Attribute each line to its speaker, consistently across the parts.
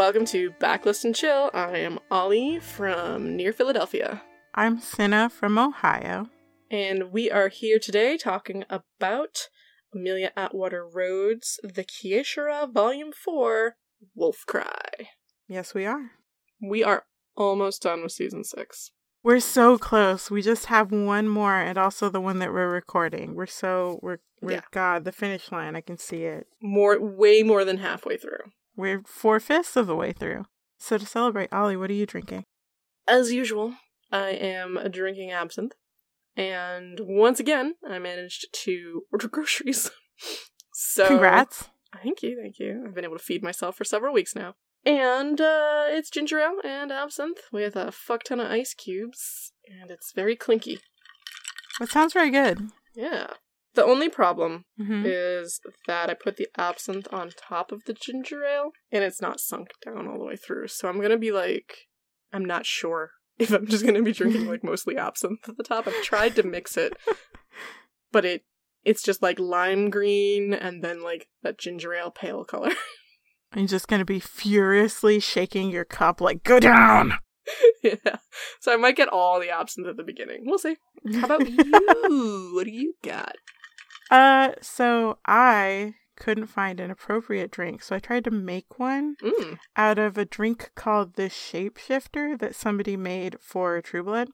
Speaker 1: welcome to Backlist and Chill. I am Ollie from near Philadelphia,
Speaker 2: I'm Cinna from Ohio.
Speaker 1: and we are here today talking about Amelia Atwater Rhodes' The Kiesha'ra Volume 4 Wolf Cry.
Speaker 2: Yes, we are.
Speaker 1: We are almost done with season 6.
Speaker 2: We're so close. We just have one more and also the one that we're recording. We're so we're we're
Speaker 1: Yeah.
Speaker 2: God, the finish line. I can see it.
Speaker 1: More way more than halfway through.
Speaker 2: We're four fifths of the way through. So to celebrate, Ollie, what are you drinking?
Speaker 1: As usual, I am drinking absinthe. And once again, I managed to order groceries. so
Speaker 2: Congrats.
Speaker 1: Thank you, thank you. I've been able to feed myself for several weeks now. And uh, it's ginger ale and absinthe with a fuck ton of ice cubes, and it's very clinky.
Speaker 2: That sounds very good.
Speaker 1: Yeah. The only problem
Speaker 2: hmm
Speaker 1: is that I put the absinthe on top of the ginger ale, and it's not sunk down all the way through. So I'm gonna be like, I'm not sure if I'm just gonna be drinking like mostly absinthe at the top. I've tried to mix it, but it it's just like lime green and then like that ginger ale pale color.
Speaker 2: You're just gonna be furiously shaking your cup like go down.
Speaker 1: yeah. So I might get all the absinthe at the beginning. We'll see. How about you? what do you got?
Speaker 2: Uh, so I couldn't find an appropriate drink, so I tried to make one
Speaker 1: Mm.
Speaker 2: out of a drink called the Shapeshifter that somebody made for True Blood,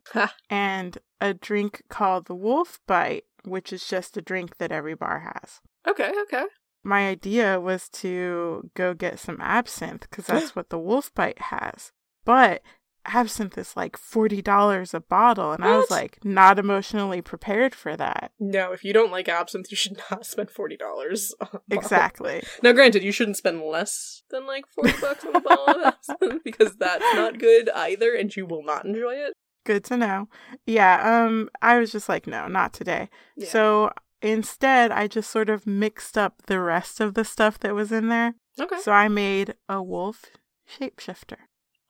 Speaker 2: and a drink called the Wolf Bite, which is just a drink that every bar has.
Speaker 1: Okay, okay.
Speaker 2: My idea was to go get some absinthe because that's what the Wolf Bite has, but absinthe is like forty dollars a bottle, and I was like not emotionally prepared for that.
Speaker 1: No, if you don't like absinthe, you should not spend forty dollars.
Speaker 2: Exactly.
Speaker 1: Now, granted, you shouldn't spend less than like forty bucks on a bottle of absinthe because that's not good either, and you will not enjoy it.
Speaker 2: Good to know. Yeah, um I was just like no, not today.
Speaker 1: Yeah.
Speaker 2: So instead, I just sort of mixed up the rest of the stuff that was in there.
Speaker 1: Okay.
Speaker 2: So I made a wolf shapeshifter.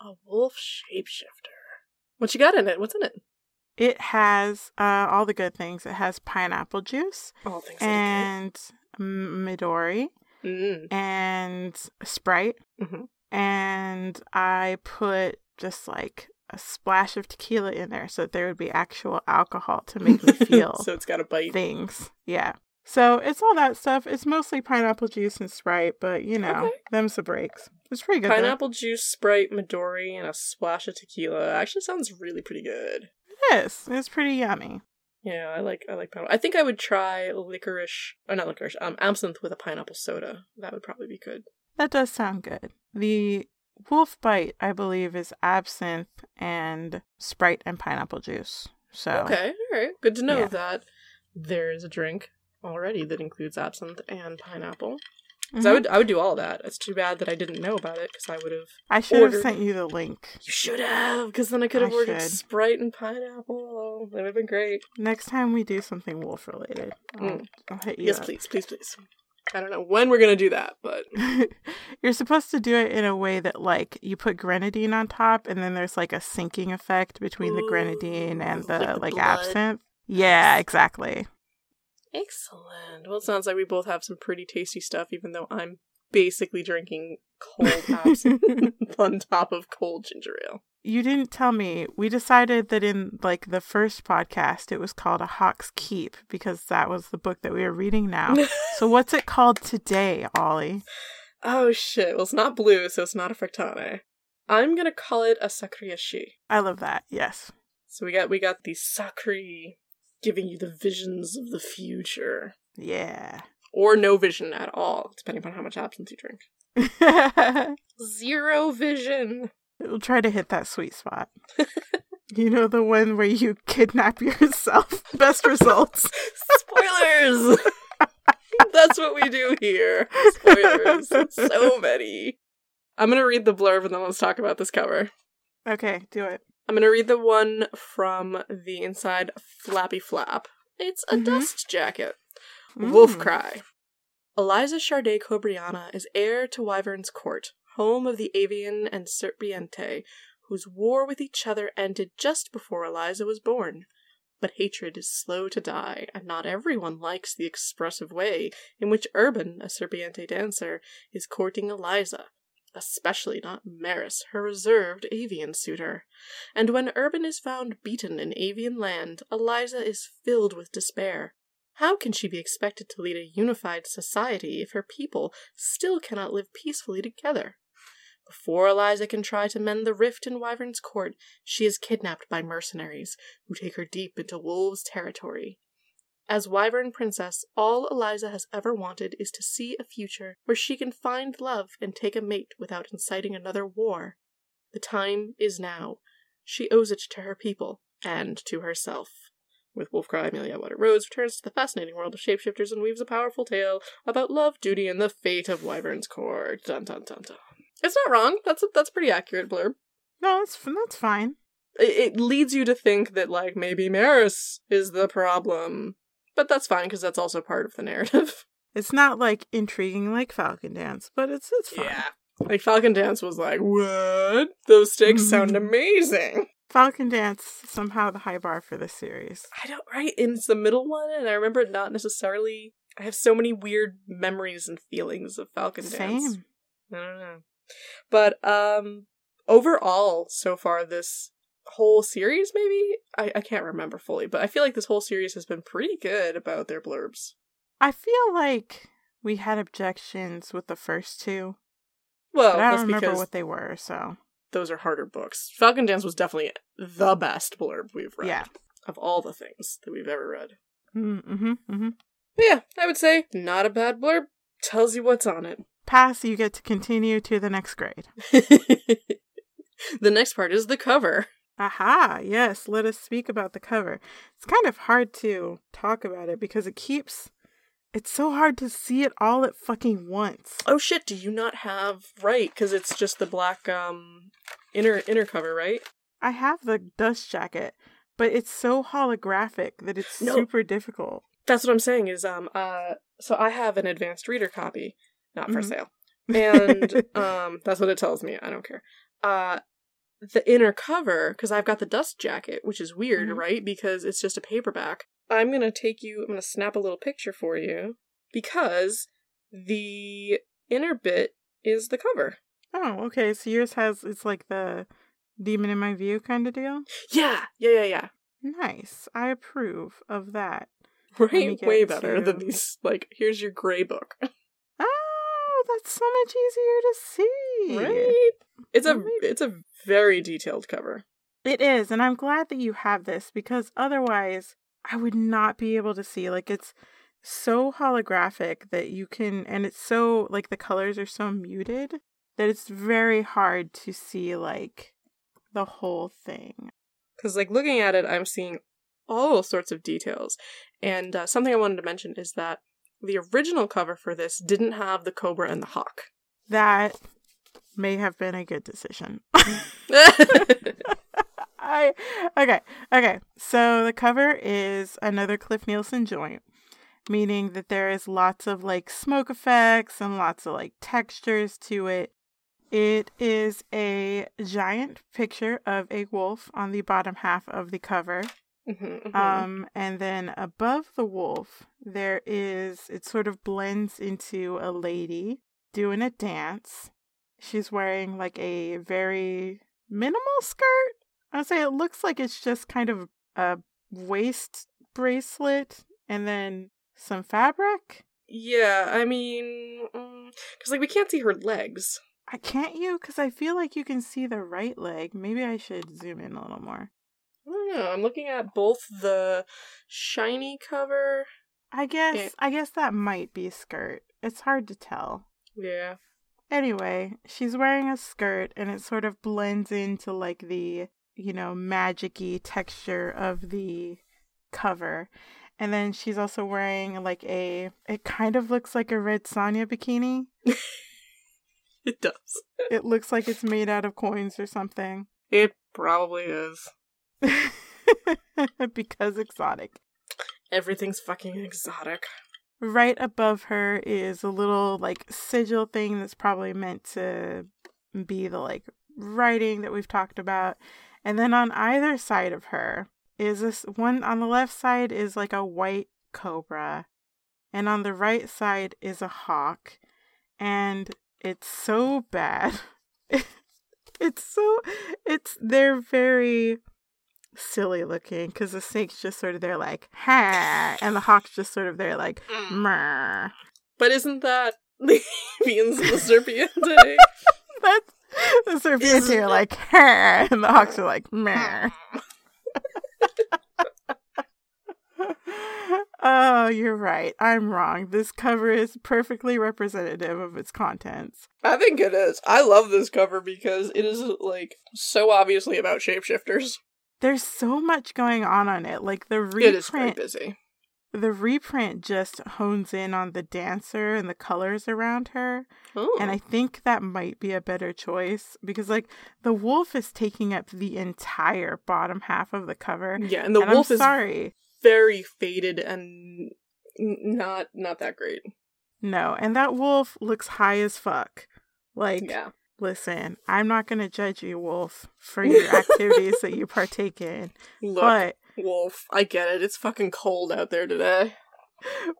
Speaker 1: A wolf shapeshifter. What you got in it? What's in it?
Speaker 2: It has uh, all the good things. It has pineapple juice
Speaker 1: All things
Speaker 2: and Midori
Speaker 1: Mm.
Speaker 2: and Sprite.
Speaker 1: Mhm.
Speaker 2: And I put just like a splash of tequila in there so that there would be actual alcohol to make me feel
Speaker 1: so it's got a bite.
Speaker 2: things. Yeah. So it's all that stuff. It's mostly pineapple juice and Sprite, but you know,
Speaker 1: Okay.
Speaker 2: them's the breaks. It's pretty good. though.
Speaker 1: Pineapple juice, Sprite, Midori, and a splash of tequila. Actually, sounds really pretty good.
Speaker 2: It is. It's pretty yummy.
Speaker 1: Yeah, I like I like pineapple. I think I would try licorice, or not licorice, um, absinthe with a pineapple soda. That would probably be good.
Speaker 2: That does sound good. The wolf bite, I believe, is absinthe and Sprite and pineapple juice. So
Speaker 1: Okay, all right. Good to know
Speaker 2: Yeah.
Speaker 1: that there is a drink already that includes absinthe and pineapple. 'Cause
Speaker 2: Mhm.
Speaker 1: I would I would do all that. It's too bad that I didn't know about it because I would have.
Speaker 2: I should have sent you the link.
Speaker 1: You should have, because then I could have ordered
Speaker 2: should.
Speaker 1: Sprite and pineapple. That would have been great.
Speaker 2: Next time we do something wolf related, I'll,
Speaker 1: Mm.
Speaker 2: I'll hit you
Speaker 1: Yes,
Speaker 2: up.
Speaker 1: please, please, please. I don't know when we're gonna do that, but
Speaker 2: You're supposed to do it in a way that like you put grenadine on top and then there's like a sinking effect between the grenadine and the
Speaker 1: like
Speaker 2: like,
Speaker 1: the blood.
Speaker 2: absinthe. Yeah, exactly.
Speaker 1: Excellent. Well, it sounds like we both have some pretty tasty stuff, even though I'm basically drinking cold absinthe on top of cold ginger ale.
Speaker 2: You didn't tell me. We decided that in like the first podcast it was called A Hawk's Keep because that was the book that we were reading now. so what's it called today, Ollie?
Speaker 1: oh shit! Well, it's not blue, so it's not a fractane. I'm gonna call it a sakriashi.
Speaker 2: I love that. Yes.
Speaker 1: So we got we got the sakri giving you the visions of the future,
Speaker 2: Yeah.
Speaker 1: or no vision at all, depending on how much absinthe you drink. Zero vision.
Speaker 2: We'll try to hit that sweet spot. you know the one where you kidnap yourself. Best results.
Speaker 1: Spoilers! That's what we do here. Spoilers. so many. I'm gonna read the blurb and then let's talk about this cover.
Speaker 2: Okay, do it.
Speaker 1: I'm gonna read the one from the inside flappy flap. It's a
Speaker 2: Mhm.
Speaker 1: dust jacket. Wolf
Speaker 2: Mm.
Speaker 1: Cry. Eliza Shardae Cobriana is heir to Wyvern's court, home of the Avian and Serpiente, whose war with each other ended just before Eliza was born. But hatred is slow to die, and not everyone likes the expressive way in which Urban, a Serpiente dancer, is courting Eliza. Especially not Maris, her reserved avian suitor. And when Urban is found beaten in avian land, Eliza is filled with despair. How can she be expected to lead a unified society if her people still cannot live peacefully together? Before Eliza can try to mend the rift in Wyvern's court, she is kidnapped by mercenaries, who take her deep into wolves' territory. As Wyvern Princess, all Eliza has ever wanted is to see a future where she can find love and take a mate without inciting another war. The time is now. She owes it to her people and to herself. With Wolfcry, Amelia Atwater Rhodes returns to the fascinating world of shapeshifters and weaves a powerful tale about love, duty, and the fate of Wyvern's court. Dun dun dun dun. It's not wrong. That's a, that's a pretty accurate blurb.
Speaker 2: No, that's that's fine.
Speaker 1: It, it leads you to think that like maybe Maris is the problem, but that's fine because that's also part of the narrative.
Speaker 2: It's not like intriguing like Falcon Dance, but it's it's fine.
Speaker 1: Yeah. Like Falcon Dance was like, what? Those stakes sound amazing.
Speaker 2: Falcon Dance somehow the high bar for this series.
Speaker 1: I don't right, and it's the middle one, and I remember it not necessarily. I have so many weird memories and feelings of Falcon Dance. I don't know. But um overall, so far this whole series maybe I, I can't remember fully, but I feel like this whole series has been pretty good about their blurbs.
Speaker 2: I feel like we had objections with the first two,
Speaker 1: Well,
Speaker 2: but I don't remember what they were. So
Speaker 1: those are harder books. Falcon Dance was definitely the best blurb we've read
Speaker 2: Yeah.
Speaker 1: of all the things that we've ever read.
Speaker 2: mm-hmm, mm-hmm.
Speaker 1: Yeah, I would say not a bad blurb. Tells you what's on it.
Speaker 2: pass. You get to continue to the next grade.
Speaker 1: the next part is the cover.
Speaker 2: Aha, yes, let us speak about the cover. It's kind of hard to talk about it because it keeps it's so hard to see it all at fucking once.
Speaker 1: Oh shit, do you not have right cuz it's just the black um inner inner cover, right?
Speaker 2: I have the dust jacket, but it's so holographic that it's
Speaker 1: No.
Speaker 2: super difficult.
Speaker 1: That's what I'm saying is um uh so I have an advanced reader copy, not for
Speaker 2: Mhm.
Speaker 1: sale. And um that's what it tells me. I don't care. Uh the inner cover cuz I've got the dust jacket, which is weird,
Speaker 2: Mhm.
Speaker 1: right? Because it's just a paperback. I'm going to take you I'm going to snap a little picture for you because the inner bit is the cover.
Speaker 2: Oh, okay. So yours has it's like the demon in my view kind of deal.
Speaker 1: Yeah, yeah, yeah, yeah.
Speaker 2: Nice. I approve of that.
Speaker 1: Right, way better than these. Like, here's your gray book,
Speaker 2: that's so much easier to see.
Speaker 1: right? It's a it's a very detailed cover.
Speaker 2: It is, and I'm glad that you have this because otherwise I would not be able to see. Like it's so holographic that you can and it's so like the colors are so muted that it's very hard to see like the whole thing.
Speaker 1: Because, like, looking at it, I'm seeing all sorts of details. And uh, something I wanted to mention is that the original cover for this didn't have the cobra and the hawk.
Speaker 2: That may have been a good decision. I okay, okay. So the cover is another Cliff Nielsen joint, meaning that there is lots of like smoke effects and lots of like textures to it. It is a giant picture of a wolf on the bottom half of the cover.
Speaker 1: Mhm, mhm.
Speaker 2: Um, and then above the wolf, there is it sort of blends into a lady doing a dance. She's wearing like a very minimal skirt. I'd say it looks like it's just kind of a waist bracelet and then some fabric.
Speaker 1: yeah, I mean, because, like, we can't see her legs.
Speaker 2: I can't you because I feel like you can see the right leg. Maybe I should zoom in a little more.
Speaker 1: Don't know. I'm looking at both the shiny cover.
Speaker 2: I guess
Speaker 1: Yeah.
Speaker 2: I guess that might be a skirt. It's hard to tell.
Speaker 1: Yeah.
Speaker 2: Anyway, she's wearing a skirt and it sort of blends into like the, you know, magic-y texture of the cover. And then she's also wearing like a it kind of looks like a red Sonja bikini.
Speaker 1: It does.
Speaker 2: It looks like it's made out of coins or something.
Speaker 1: It probably is.
Speaker 2: because exotic.
Speaker 1: Everything's fucking exotic.
Speaker 2: Right above her is a little like sigil thing that's probably meant to be the like writing that we've talked about. And then on either side of her is this one on the left side is like a white cobra. And on the right side is a hawk. And It's so bad. it's so it's they're very silly looking because the snake's just sort of there like ha and the hawk's just sort of there like mm. mer.
Speaker 1: But isn't that the avians of the serpiente?
Speaker 2: That's the serpiente are like ha and the hawks are like mer. Mm. oh, you're right. I'm wrong. This cover is perfectly representative of its contents.
Speaker 1: I think it is. I love this cover because it is like so obviously about shapeshifters.
Speaker 2: There's so much going on on it. Like the
Speaker 1: It is very
Speaker 2: reprint,
Speaker 1: busy.
Speaker 2: the reprint just hones in on the dancer and the colors around her.
Speaker 1: Oh.
Speaker 2: And I think that might be a better choice because, like, the wolf is taking up the entire bottom half of the cover.
Speaker 1: yeah, and the
Speaker 2: and
Speaker 1: wolf
Speaker 2: I'm
Speaker 1: is
Speaker 2: sorry.
Speaker 1: very faded and not not that great.
Speaker 2: No, and that wolf looks high as fuck. Like,
Speaker 1: Yeah.
Speaker 2: Listen, I'm not going to judge you, wolf, for your activities that you partake in.
Speaker 1: Look,
Speaker 2: But
Speaker 1: wolf, I get it. It's fucking cold out there today.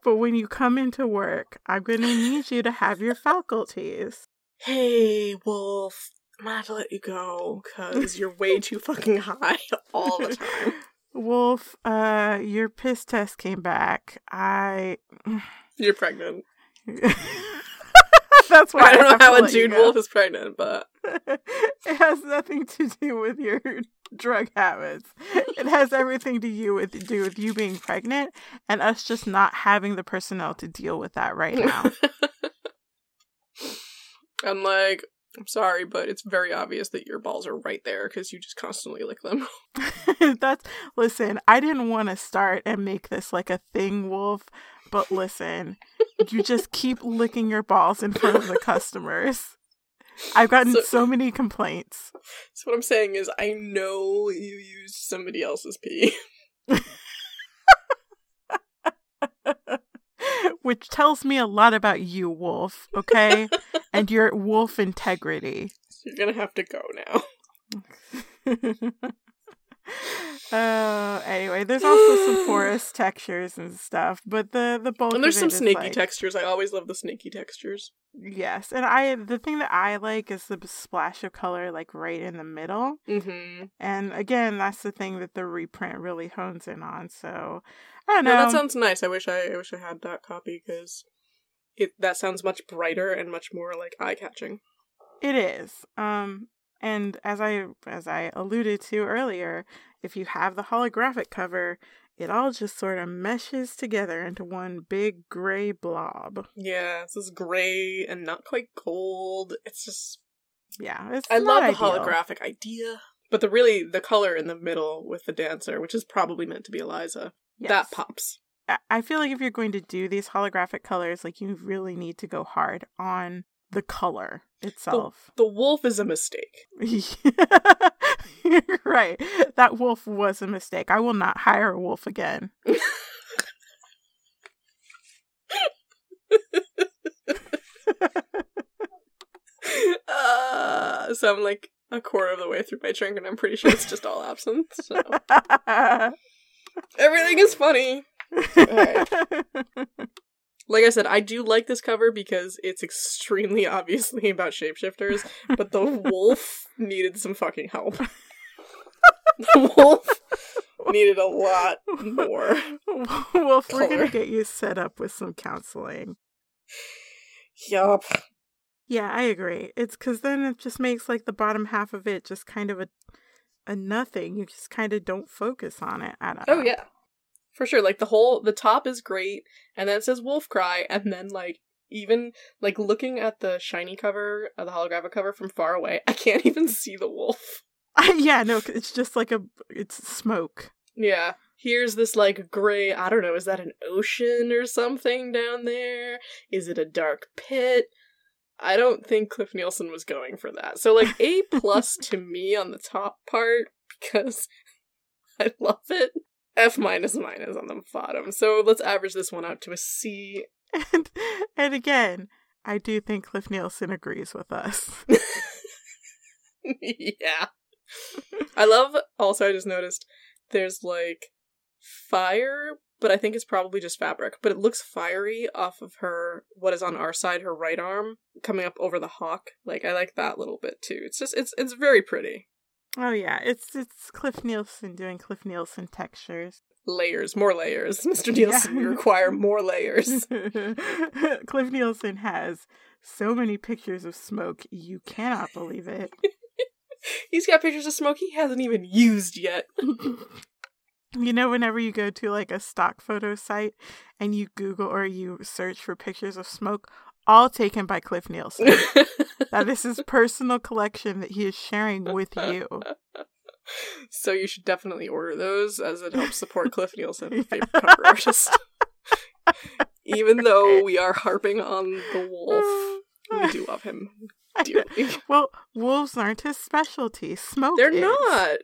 Speaker 2: but when you come into work, I'm going to need you to have your faculties.
Speaker 1: Hey, wolf. I'm gonna to let you go because you're way too fucking high all the time.
Speaker 2: Wolf, uh, your piss test came back. I.
Speaker 1: You're pregnant.
Speaker 2: That's why
Speaker 1: I don't
Speaker 2: have
Speaker 1: know how a dude wolf is pregnant, but
Speaker 2: it has nothing to do with your drug habits. It has everything to you with do with you being pregnant and us just not having the personnel to deal with that right now.
Speaker 1: I'm like, I'm sorry, but it's very obvious that your balls are right there because you just constantly lick them.
Speaker 2: That's listen, I didn't want to start and make this like a thing, Wolf, but listen, you just keep licking your balls in front of the customers. I've gotten
Speaker 1: So-
Speaker 2: so many complaints.
Speaker 1: So what I'm saying is, I know you used somebody else's pee.
Speaker 2: Which tells me a lot about you, Wolf, okay? and your wolf integrity.
Speaker 1: So you're gonna have to go now.
Speaker 2: uh anyway, there's also some forest textures and stuff, but the the bulk
Speaker 1: And there's some snaky
Speaker 2: like-
Speaker 1: textures. I always love the snaky textures.
Speaker 2: Yes, and I the thing that I like is the splash of color like right in the middle.
Speaker 1: Mm-hmm.
Speaker 2: And again, that's the thing that the reprint really hones in on. So I don't
Speaker 1: No,
Speaker 2: know.
Speaker 1: that sounds nice. I wish I, I wish I had that copy because it that sounds much brighter and much more like eye catching.
Speaker 2: It is. Um and as I as I alluded to earlier, if you have the holographic cover, it all just sort of meshes together into one big gray blob.
Speaker 1: Yeah, this is gray and not quite gold. It's just
Speaker 2: Yeah, it's
Speaker 1: I love the holographic idea, but the really the color in the middle with the dancer, which is probably meant to be Eliza,
Speaker 2: Yes.
Speaker 1: that pops.
Speaker 2: I- I feel like if you're going to do these holographic colors, like you really need to go hard on the color itself.
Speaker 1: The wolf is a mistake.
Speaker 2: Right. That wolf was a mistake. I will not hire a wolf again.
Speaker 1: uh, so I'm like a quarter of the way through my drink, and I'm pretty sure it's just all absinthe. So everything is funny. Like I said, I do like this cover because it's extremely obviously about shapeshifters, but the wolf needed some fucking help. the wolf needed a lot more.
Speaker 2: Wolf, we're gonna get you set up with some counseling.
Speaker 1: Yup.
Speaker 2: Yeah, I agree. It's because then it just makes like the bottom half of it just kind of a a nothing. You just kind of don't focus on it. I don't
Speaker 1: Oh
Speaker 2: know.
Speaker 1: yeah. For sure. Like the whole the top is great, and then it says wolf cry, and then like even like looking at the shiny cover, uh, the holographic cover from far away, I can't even see the wolf.
Speaker 2: yeah, no, it's just like a it's smoke.
Speaker 1: Yeah. Here's this like gray, I don't know, is that an ocean or something down there? Is it a dark pit? I don't think Cliff Nielsen was going for that. So like A plus to me on the top part because I love it. F minus minus on the bottom. So let's average this one out to a C.
Speaker 2: And and again, I do think Cliff Nielsen agrees with us.
Speaker 1: yeah. I love also I just noticed there's like fire but I think it's probably just fabric. But it looks fiery off of her, what is on our side, her right arm, coming up over the hawk. Like, I like that little bit too. It's just, it's, it's very pretty.
Speaker 2: Oh yeah, it's it's Cliff Nielsen doing Cliff Nielsen textures.
Speaker 1: Layers, more layers. Mr. Nielsen,
Speaker 2: Yeah.
Speaker 1: we require more layers.
Speaker 2: Cliff Nielsen has so many pictures of smoke, you cannot believe it.
Speaker 1: He's got pictures of smoke he hasn't even used yet.
Speaker 2: You know, whenever you go to like a stock photo site and you Google or you search for pictures of smoke, all taken by Cliff Nielsen. that is his personal collection that he is sharing with you.
Speaker 1: so you should definitely order those as it helps support Cliff Nielsen, the favorite cover artist. Even though we are harping on the wolf, we do love him dearly.
Speaker 2: Well, wolves aren't his specialty. Smoke.
Speaker 1: They're
Speaker 2: is.
Speaker 1: not.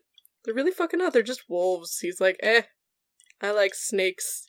Speaker 1: They're really fucking not. They're just wolves. He's like, eh, I like snakes.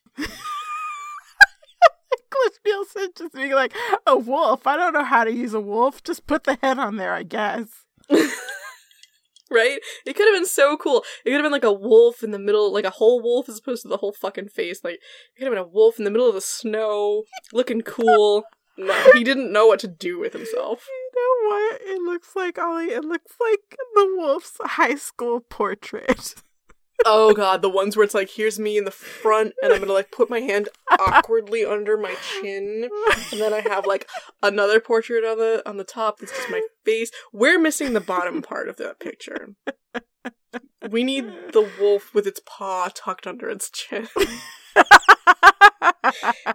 Speaker 2: Cliff Nielsen just being like, a wolf. I don't know how to use a wolf. Just put the head on there, I guess.
Speaker 1: right? It could have been so cool. It could have been like a wolf in the middle, like a whole wolf as opposed to the whole fucking face. Like, it could have been a wolf in the middle of the snow, looking cool. No, he didn't know what to do with himself.
Speaker 2: You know what? It looks like Ollie. It looks like the wolf's high school portrait.
Speaker 1: Oh god, the ones where it's like, here's me in the front, and I'm gonna like put my hand awkwardly under my chin, and then I have like another portrait on the on the top that's just my face. We're missing the bottom part of that picture. We need the wolf with its paw tucked under its chin.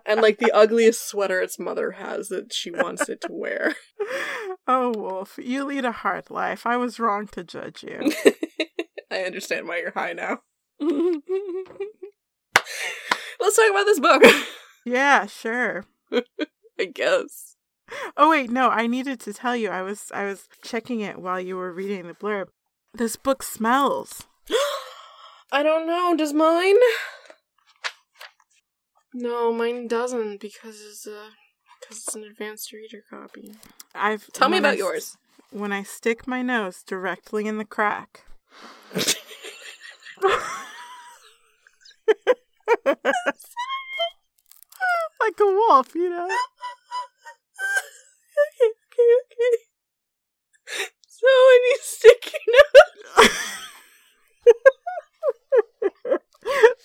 Speaker 1: and like the ugliest sweater its mother has that she wants it to wear.
Speaker 2: oh, wolf, you lead a hard life. I was wrong to judge you.
Speaker 1: I understand why you're high now. Let's talk about this book.
Speaker 2: yeah, sure.
Speaker 1: I guess.
Speaker 2: Oh wait, no, I needed to tell you. I was I was checking it while you were reading the blurb. This book smells.
Speaker 1: I don't know. Does mine? No, mine doesn't because it's a because it's an advanced reader copy.
Speaker 2: I've
Speaker 1: Tell me
Speaker 2: when I
Speaker 1: about yours.
Speaker 2: When I stick my nose directly in the crack. like a wolf, you know.
Speaker 1: okay, okay, okay. So when you stick your nose,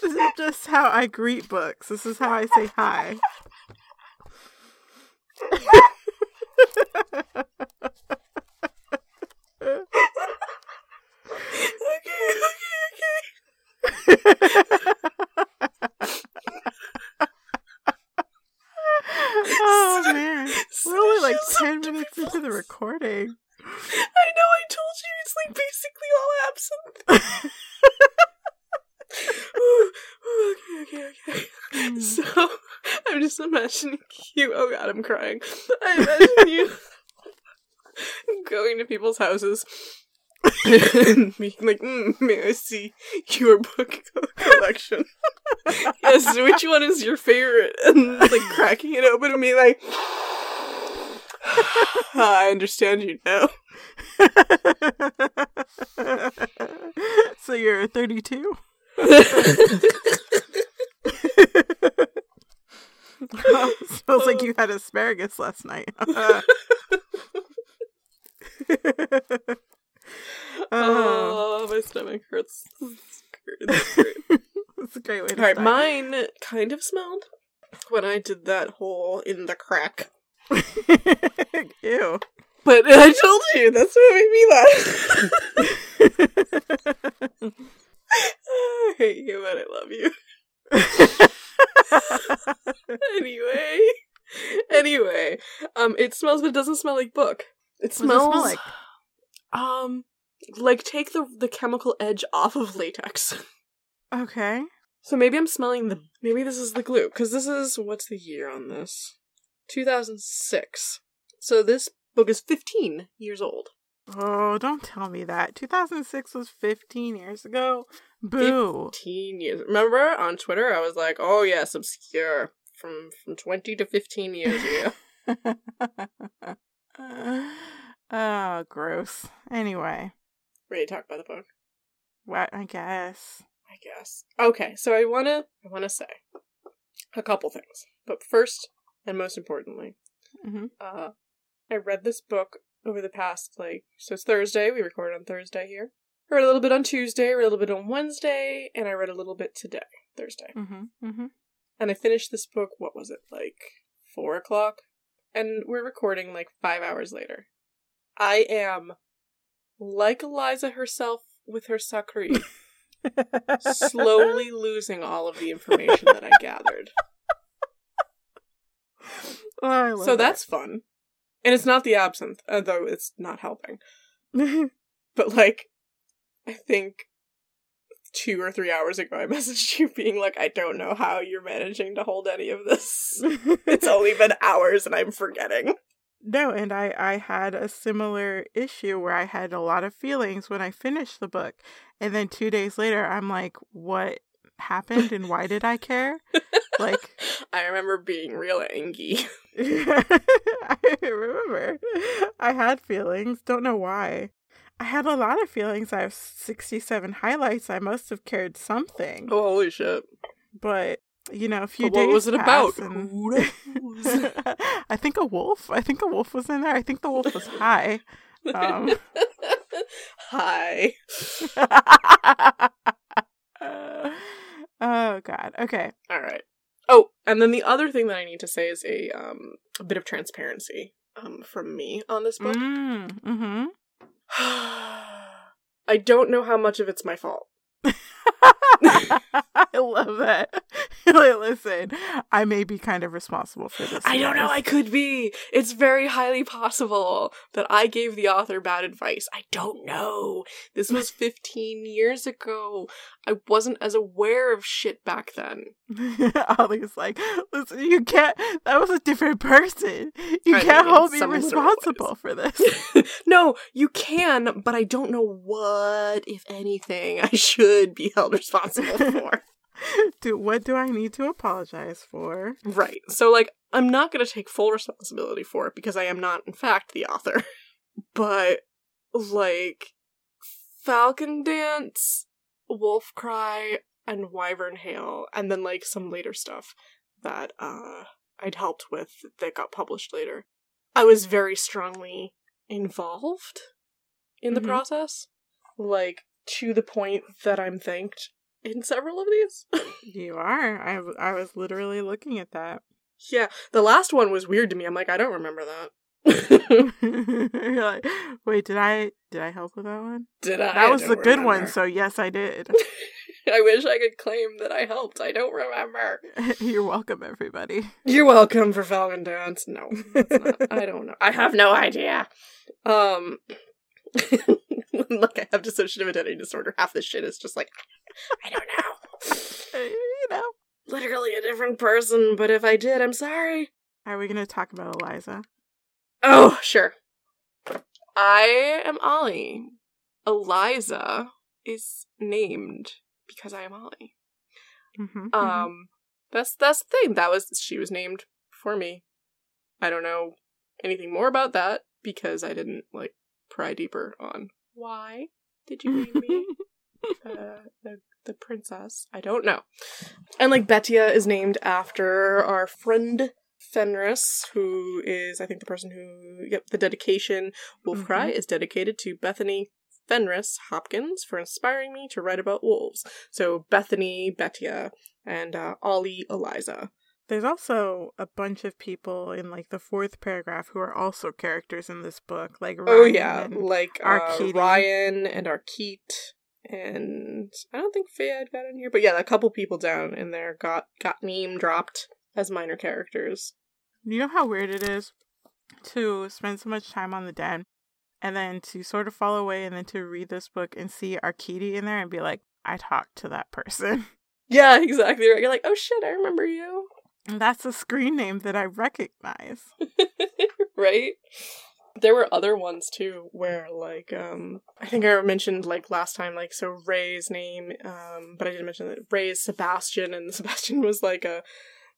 Speaker 2: this is just how I greet books. This is how I say hi.
Speaker 1: okay, okay,
Speaker 2: oh man. We're only like 10 minutes into the recording.
Speaker 1: I know. I told you it's like basically all absinthe. Ooh, okay, okay, okay.
Speaker 2: Mm.
Speaker 1: So I'm just imagining you. Oh god, I'm crying. I imagine you going to people's houses and being like, mm, "May I see your book collection?" yes, which one is your favorite? And like cracking it open and being like, "I understand you now."
Speaker 2: so you're 32? Smells like you had asparagus last night. Oh,
Speaker 1: oh, my stomach hurts. It's great. It's
Speaker 2: a great way to
Speaker 1: All right,
Speaker 2: start.
Speaker 1: mine kind of smelled when I did that hole in the crack.
Speaker 2: Ew.
Speaker 1: But I told you that's what made me laugh. I hate you, but I love you. Anyway, anyway, um, it smells, but it doesn't smell like book. It smells
Speaker 2: it smell like?
Speaker 1: Um, like take the the chemical edge off of latex.
Speaker 2: Okay.
Speaker 1: So maybe I'm smelling the maybe this is the glue because this is what's the year on this? 2006. So this book is 15 years old.
Speaker 2: Oh, don't tell me that. 2006 was 15 years ago. Boo.
Speaker 1: 15 years. Remember on Twitter I was like, "Oh yes, obscure from from 20 to 15 years ago."
Speaker 2: oh, gross. Anyway,
Speaker 1: Ready to talk about the book?
Speaker 2: what I guess.
Speaker 1: I guess. Okay, so I want to I want to say a couple things. But first, and most importantly,
Speaker 2: Mhm.
Speaker 1: uh, I read this book over the past, like, so it's Thursday. We record on Thursday here. I read a little bit on Tuesday, read a little bit on Wednesday, and I read a little bit today, Thursday.
Speaker 2: Mhm. Mhm.
Speaker 1: And I finished this book, what was it, like four o'clock? And we're recording like five hours later. I am like Eliza herself with her Sakri, slowly losing all of the information that I gathered.
Speaker 2: Oh, I
Speaker 1: So that's fun. And it's not the absinthe, uh, although it's not helping. But like, I think two or three hours ago I messaged you being like, I don't know how you're managing to hold any of this. It's only been hours and I'm forgetting.
Speaker 2: No, and I I had a similar issue where I had a lot of feelings when I finished the book, and then two days later I'm like, what happened and why did I care? Like,
Speaker 1: I remember being real angry.
Speaker 2: I remember I had feelings. Don't know why. I had a lot of feelings. I have sixty-seven highlights. I must have cared something,
Speaker 1: Oh, holy shit.
Speaker 2: but you know, a few
Speaker 1: But what
Speaker 2: days.
Speaker 1: was it about?
Speaker 2: and-
Speaker 1: Who knows?
Speaker 2: I think a wolf. I think a wolf was in there. I think the wolf was high. Um.
Speaker 1: Hi.
Speaker 2: oh God. Okay.
Speaker 1: All right. Oh, and then the other thing that I need to say is a um a bit of transparency um from me on this book.
Speaker 2: Mm, mm-hmm.
Speaker 1: I don't know how much of it's my fault.
Speaker 2: I love that. like, listen, I may be kind of responsible for this.
Speaker 1: I don't know. I could be. It's very highly possible that I gave the author bad advice. I don't know. This was 15 years ago. I wasn't as aware of shit back then.
Speaker 2: Ollie's like, listen, you can't. That was a different person. You
Speaker 1: I
Speaker 2: can't
Speaker 1: mean,
Speaker 2: hold me responsible for this.
Speaker 1: no, you can, but I don't know what, if anything, I should be held responsible for.
Speaker 2: Do what do I need to apologize for?
Speaker 1: right. So, like, I'm not going to take full responsibility for it because I am not, in fact, the author. But, like, Falcon Dance, Wolf Cry, and Wyvern Hail, and then, like, some later stuff that uh, I'd helped with that got published later. I was very strongly involved in the
Speaker 2: Mhm.
Speaker 1: process. Like, to the point that I'm thanked in several of these.
Speaker 2: You are. I, w- I was literally looking at that.
Speaker 1: yeah, the last one was weird to me. I'm like, I don't remember that.
Speaker 2: You're like, wait, did I did I help with that one?
Speaker 1: Did I?
Speaker 2: That was the good one, so yes, I did.
Speaker 1: I wish I could claim that I helped. I don't remember.
Speaker 2: You're welcome, everybody.
Speaker 1: You're welcome for Falcon Dance. No, I don't know. I have no idea. Um, look, I have dissociative identity disorder. Half this shit is just like, I don't know.
Speaker 2: You know.
Speaker 1: Literally a different person, but if I did, I'm sorry.
Speaker 2: Are we gonna talk about Eliza?
Speaker 1: Oh, sure. I am Ollie. Eliza is named because I am Ollie.
Speaker 2: Mm-hmm.
Speaker 1: Um, that's that's the thing. That was she was named for me. I don't know anything more about that because I didn't like pry deeper on why did you name me uh, the the princess. I don't know. And like Betia is named after our friend Fenris, who is I think the person who yep the dedication Wolf Cry is dedicated to Bethany Fenris Hopkins for inspiring me to write about wolves. So Bethany, Betia, and uh, Ollie Eliza.
Speaker 2: There's also a bunch of people in like the fourth paragraph who are also characters in this book, like
Speaker 1: Oh yeah,
Speaker 2: and-
Speaker 1: like uh,
Speaker 2: Arcady.
Speaker 1: Ryan and Arkeet, and I don't think Fayed got in here, but yeah, a couple people down in there got got name dropped as minor characters.
Speaker 2: You know how weird it is to spend so much time on the den and then to sort of fall away and then to read this book and see Arkady in there and be like, I talked to that person.
Speaker 1: Yeah, exactly right. You're like, oh shit, I remember you,
Speaker 2: And that's a screen name that I recognize.
Speaker 1: right? There were other ones too where like um I think I mentioned like last time like so Ray's name um but I didn't mention that Ray is Sebastian and Sebastian was like a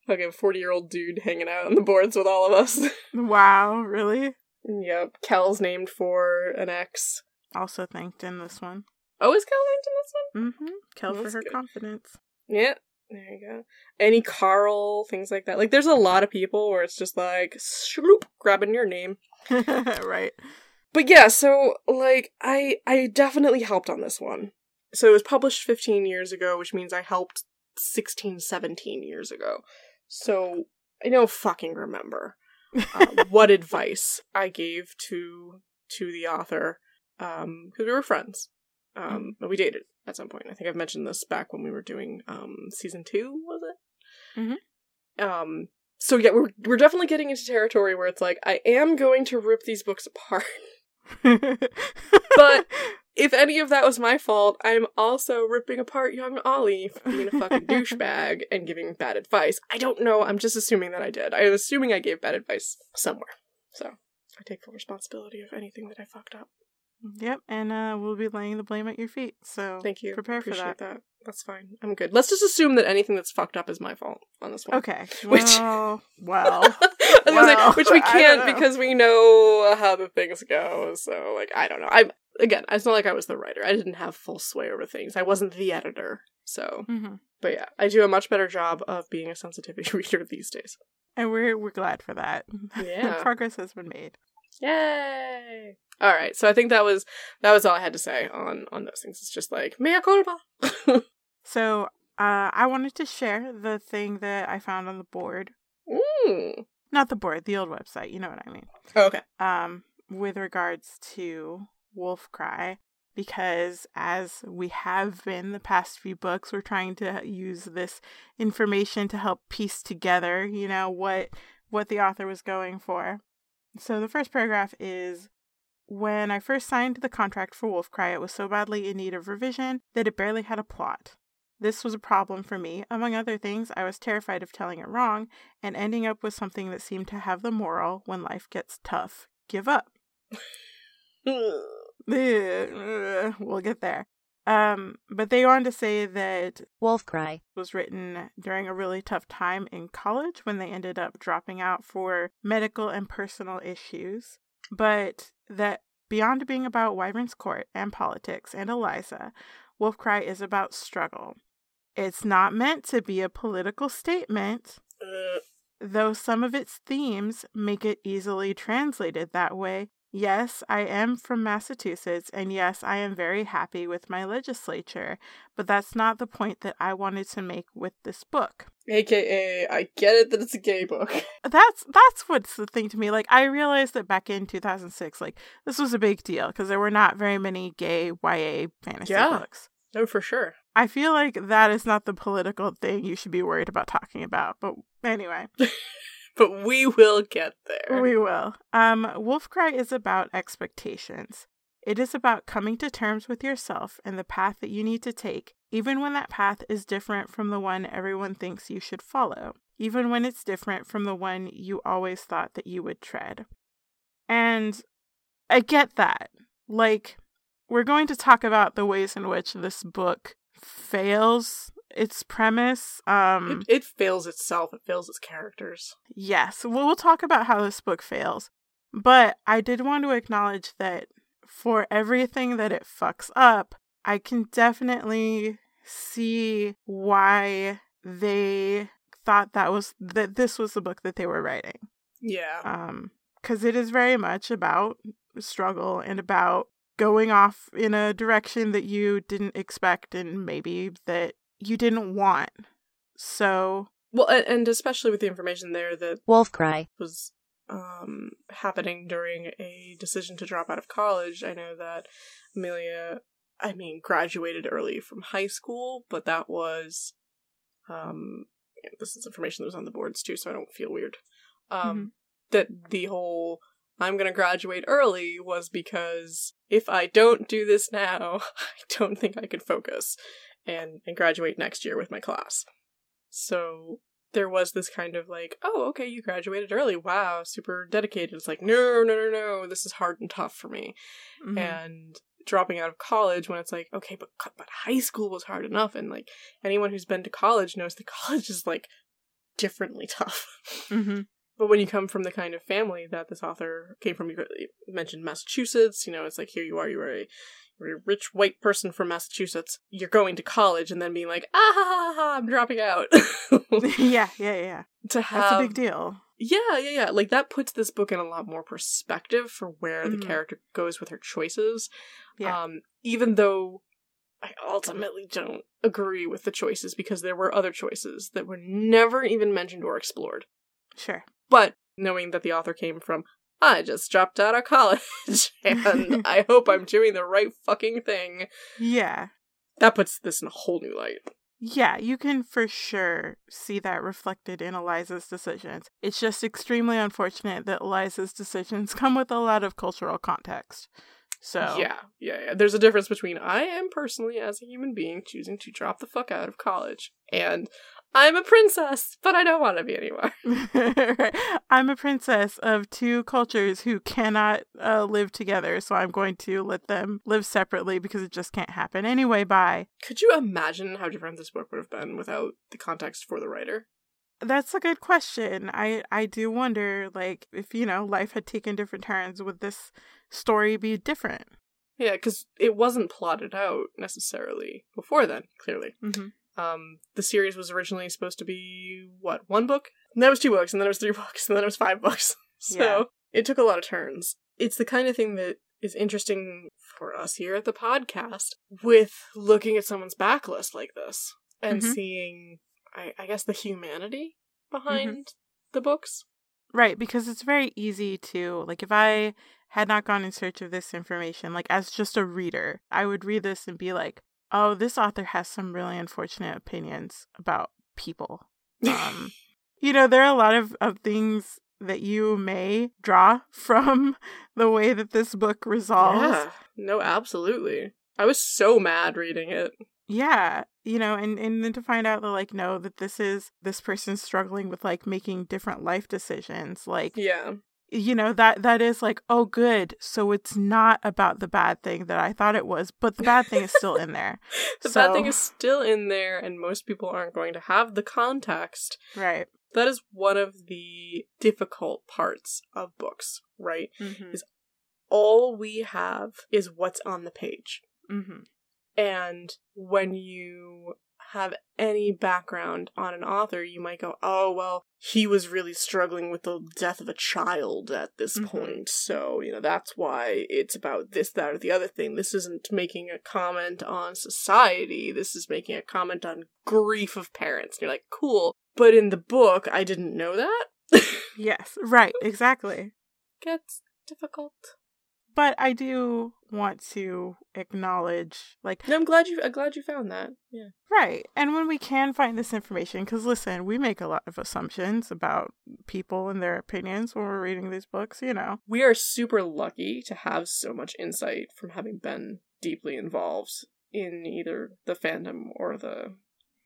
Speaker 1: fucking 40 year old dude hanging out on the boards with all of us.
Speaker 2: Wow, really?
Speaker 1: Yep. Kel's named for an ex.
Speaker 2: Also thanked in this one.
Speaker 1: Oh, is Kel named in this one?
Speaker 2: Mm-hmm. Kel for her
Speaker 1: good.
Speaker 2: confidence.
Speaker 1: Yeah. There you go. Any Carl, things like that. Like, there's a lot of people where it's just like, shroop, grabbing your name.
Speaker 2: right.
Speaker 1: But yeah, so like I I definitely helped on this one. So it was published 15 years ago, which means I helped 16, 17 years ago. So I don't fucking remember uh, what advice I gave to to the author um because we were friends. Um but we dated at some point. I think I've mentioned this back when we were doing um season 2, was it?
Speaker 2: Mhm.
Speaker 1: Um so yeah, we're we're definitely getting into territory where it's like I am going to rip these books apart. But- if any of that was my fault, I'm also ripping apart young Ollie for being a fucking douchebag and giving bad advice. I don't know. I'm just assuming that I did. I'm assuming I gave bad advice somewhere. So I take full responsibility of anything that I fucked up.
Speaker 2: Yep, and uh, we'll be laying the blame at your feet. So
Speaker 1: Thank you.
Speaker 2: Prepare for
Speaker 1: Appreciate
Speaker 2: that.
Speaker 1: That's fine. I'm good. Let's just assume that anything that's fucked up is my fault on this one.
Speaker 2: Okay.
Speaker 1: Which-
Speaker 2: Well, well.
Speaker 1: I say, which we can't because we know how the things go. So, like, I don't know. I'm again, it's not like I was the writer. I didn't have full sway over things. I wasn't the editor. So,
Speaker 2: hmm
Speaker 1: but yeah, I do a much better job of being a sensitivity reader these days.
Speaker 2: And we're we're glad for that.
Speaker 1: Yeah.
Speaker 2: Progress has been made.
Speaker 1: Yay! All right, so I think that was that was all I had to say on on those things. It's just like mea culpa.
Speaker 2: So uh, I wanted to share the thing that I found on the board.
Speaker 1: mm.
Speaker 2: Not the board, the old website. You know what I mean.
Speaker 1: oh, okay.
Speaker 2: um, with regards to Wolf Cry, because as we have been the past few books, we're trying to use this information to help piece together, you know, what what the author was going for. So the first paragraph is when I first signed the contract for Wolf Cry, it was so badly in need of revision that it barely had a plot. This was a problem for me. Among other things, I was terrified of telling it wrong and ending up with something that seemed to have the moral when life gets tough. Give up. We'll get there. Um, but they go on to say that
Speaker 3: Wolf Cry.
Speaker 2: was written during a really tough time in college when they ended up dropping out for medical and personal issues. But that beyond being about Wyvern's Court and politics and Eliza, Wolf Cry is about struggle. It's not meant to be a political statement,
Speaker 1: Uh,
Speaker 2: though some of its themes make it easily translated that way. Yes, I am from Massachusetts, and yes, I am very happy with my legislature, but that's not the point that I wanted to make with this book.
Speaker 1: AKA, I get it that it's a gay book.
Speaker 2: That's that's what's the thing to me. Like I realized that back in 2006, like this was a big deal because there were not very many gay YA fantasy
Speaker 1: Yeah.
Speaker 2: books.
Speaker 1: No, for sure.
Speaker 2: I feel like that is not the political thing you should be worried about talking about. But anyway,
Speaker 1: But we will get there.
Speaker 2: we will. Um, Wolf Cry is about expectations. It is about coming to terms with yourself and the path that you need to take, even when that path is different from the one everyone thinks you should follow, even when it's different from the one you always thought that you would tread. And I get that. Like, we're going to talk about the ways in which this book fails its premise. Um,
Speaker 1: it, it fails itself. It fails its characters.
Speaker 2: Yes, well, we'll talk about how this book fails. But I did want to acknowledge that for everything that it fucks up, I can definitely see why they thought that was that this was the book that they were writing.
Speaker 1: Yeah.
Speaker 2: Um cuz it is very much about struggle and about going off in a direction that you didn't expect and maybe that you didn't want. So,
Speaker 1: Well, and, and especially with the information there that
Speaker 3: Wolf Cry.
Speaker 1: was um, happening during a decision to drop out of college. I know that Amelia, I mean, graduated early from high school, but that was, um, yeah, this is information that was on the boards too, so I don't feel weird. Um, That the whole I'm gonna graduate early was because if I don't do this now, I don't think I could focus and and graduate next year with my class. So there was this kind of like, oh, okay, you graduated early. Wow, super dedicated. It's like, no, no, no, no, this is hard and tough for me.
Speaker 2: mhm.
Speaker 1: And dropping out of college when it's like, okay, but but high school was hard enough, and like anyone who's been to college knows that college is like differently tough.
Speaker 2: Mhm.
Speaker 1: But when you come from the kind of family that this author came from, you mentioned Massachusetts, you know, it's like here you are, you are a, you're a rich white person from Massachusetts. You're going to college and then being like, ah, ha, ha, ha, I'm dropping out.
Speaker 2: yeah, yeah, yeah.
Speaker 1: to have
Speaker 2: That's a big deal.
Speaker 1: yeah, yeah, yeah. Like that puts this book in a lot more perspective for where
Speaker 2: Mhm.
Speaker 1: the character goes with her choices.
Speaker 2: Yeah.
Speaker 1: Um, even though I ultimately don't agree with the choices because there were other choices that were never even mentioned or explored.
Speaker 2: Sure.
Speaker 1: But knowing that the author came from, I just dropped out of college and I hope I'm doing the right fucking thing,
Speaker 2: Yeah.
Speaker 1: that puts this in a whole new light.
Speaker 2: Yeah, you can for sure see that reflected in Eliza's decisions. It's just extremely unfortunate that Eliza's decisions come with a lot of cultural context. So,
Speaker 1: Yeah, yeah, yeah. There's a difference between I am personally, as a human being, choosing to drop the fuck out of college, and I'm a princess, but I don't want to be anymore.
Speaker 2: I'm a princess of two cultures who cannot uh, live together, so I'm going to let them live separately because it just can't happen. Anyway, bye.
Speaker 1: Could you imagine how different this book would have been without the context for the writer?
Speaker 2: That's a good question. I I do wonder like if you know life had taken different turns would this story be different?
Speaker 1: Yeah, because it wasn't plotted out necessarily before then, clearly.
Speaker 2: Mhm.
Speaker 1: Um, the series was originally supposed to be, what, one book? And then it was two books, and then it was three books, and then it was five books. So
Speaker 2: Yeah.
Speaker 1: it took a lot of turns. It's the kind of thing that is interesting for us here at the podcast with looking at someone's backlist like this and
Speaker 2: Mhm.
Speaker 1: seeing, I, I guess, the humanity behind the books.
Speaker 2: Right, because it's very easy to like if I had not gone in search of this information like as just a reader, I would read this and be like, "Oh, this author has some really unfortunate opinions about people." Um you know, there are a lot of, of things that you may draw from the way that this book resolves.
Speaker 1: Yeah, no, absolutely. I was so mad reading it.
Speaker 2: Yeah, you know, and and then to find out that like no, that this is this person struggling with like making different life decisions, like
Speaker 1: Yeah.
Speaker 2: You know that that is like oh good, so it's not about the bad thing that I thought it was, but the bad thing is still in there,
Speaker 1: The bad thing is still in there, and most people aren't going to have the context.
Speaker 2: right?
Speaker 1: That is one of the difficult parts of books, right?
Speaker 2: Mm-hmm.
Speaker 1: All we have is what's on the page.
Speaker 2: Mm-hmm.
Speaker 1: And when you have any background on an author, you might go, oh, well, he was really struggling with the death of a child at this
Speaker 2: Mhm.
Speaker 1: point. So, you know, that's why it's about this, that, or the other thing. This isn't making a comment on society. This is making a comment on grief of parents. And you're like, cool. But in the book, I didn't know that.
Speaker 2: Yes, right, exactly.
Speaker 1: Gets difficult.
Speaker 2: But I do want to acknowledge, like,
Speaker 1: No, I'm glad you. I'm glad you found that. Yeah.
Speaker 2: Right. And when we can find this information, because listen, we make a lot of assumptions about people and their opinions when we're reading these books, you know.
Speaker 1: we are super lucky to have so much insight from having been deeply involved in either the fandom or the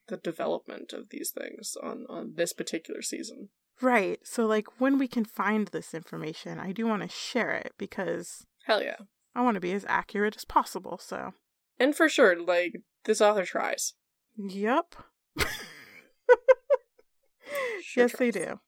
Speaker 1: the development of these things on on this particular season.
Speaker 2: Right. So, like, when we can find this information, I do want to share it because
Speaker 1: Hell yeah.
Speaker 2: I want to be as accurate as possible. So,
Speaker 1: And for sure, like this author tries.
Speaker 2: yep.
Speaker 1: Sure
Speaker 2: yes, they do.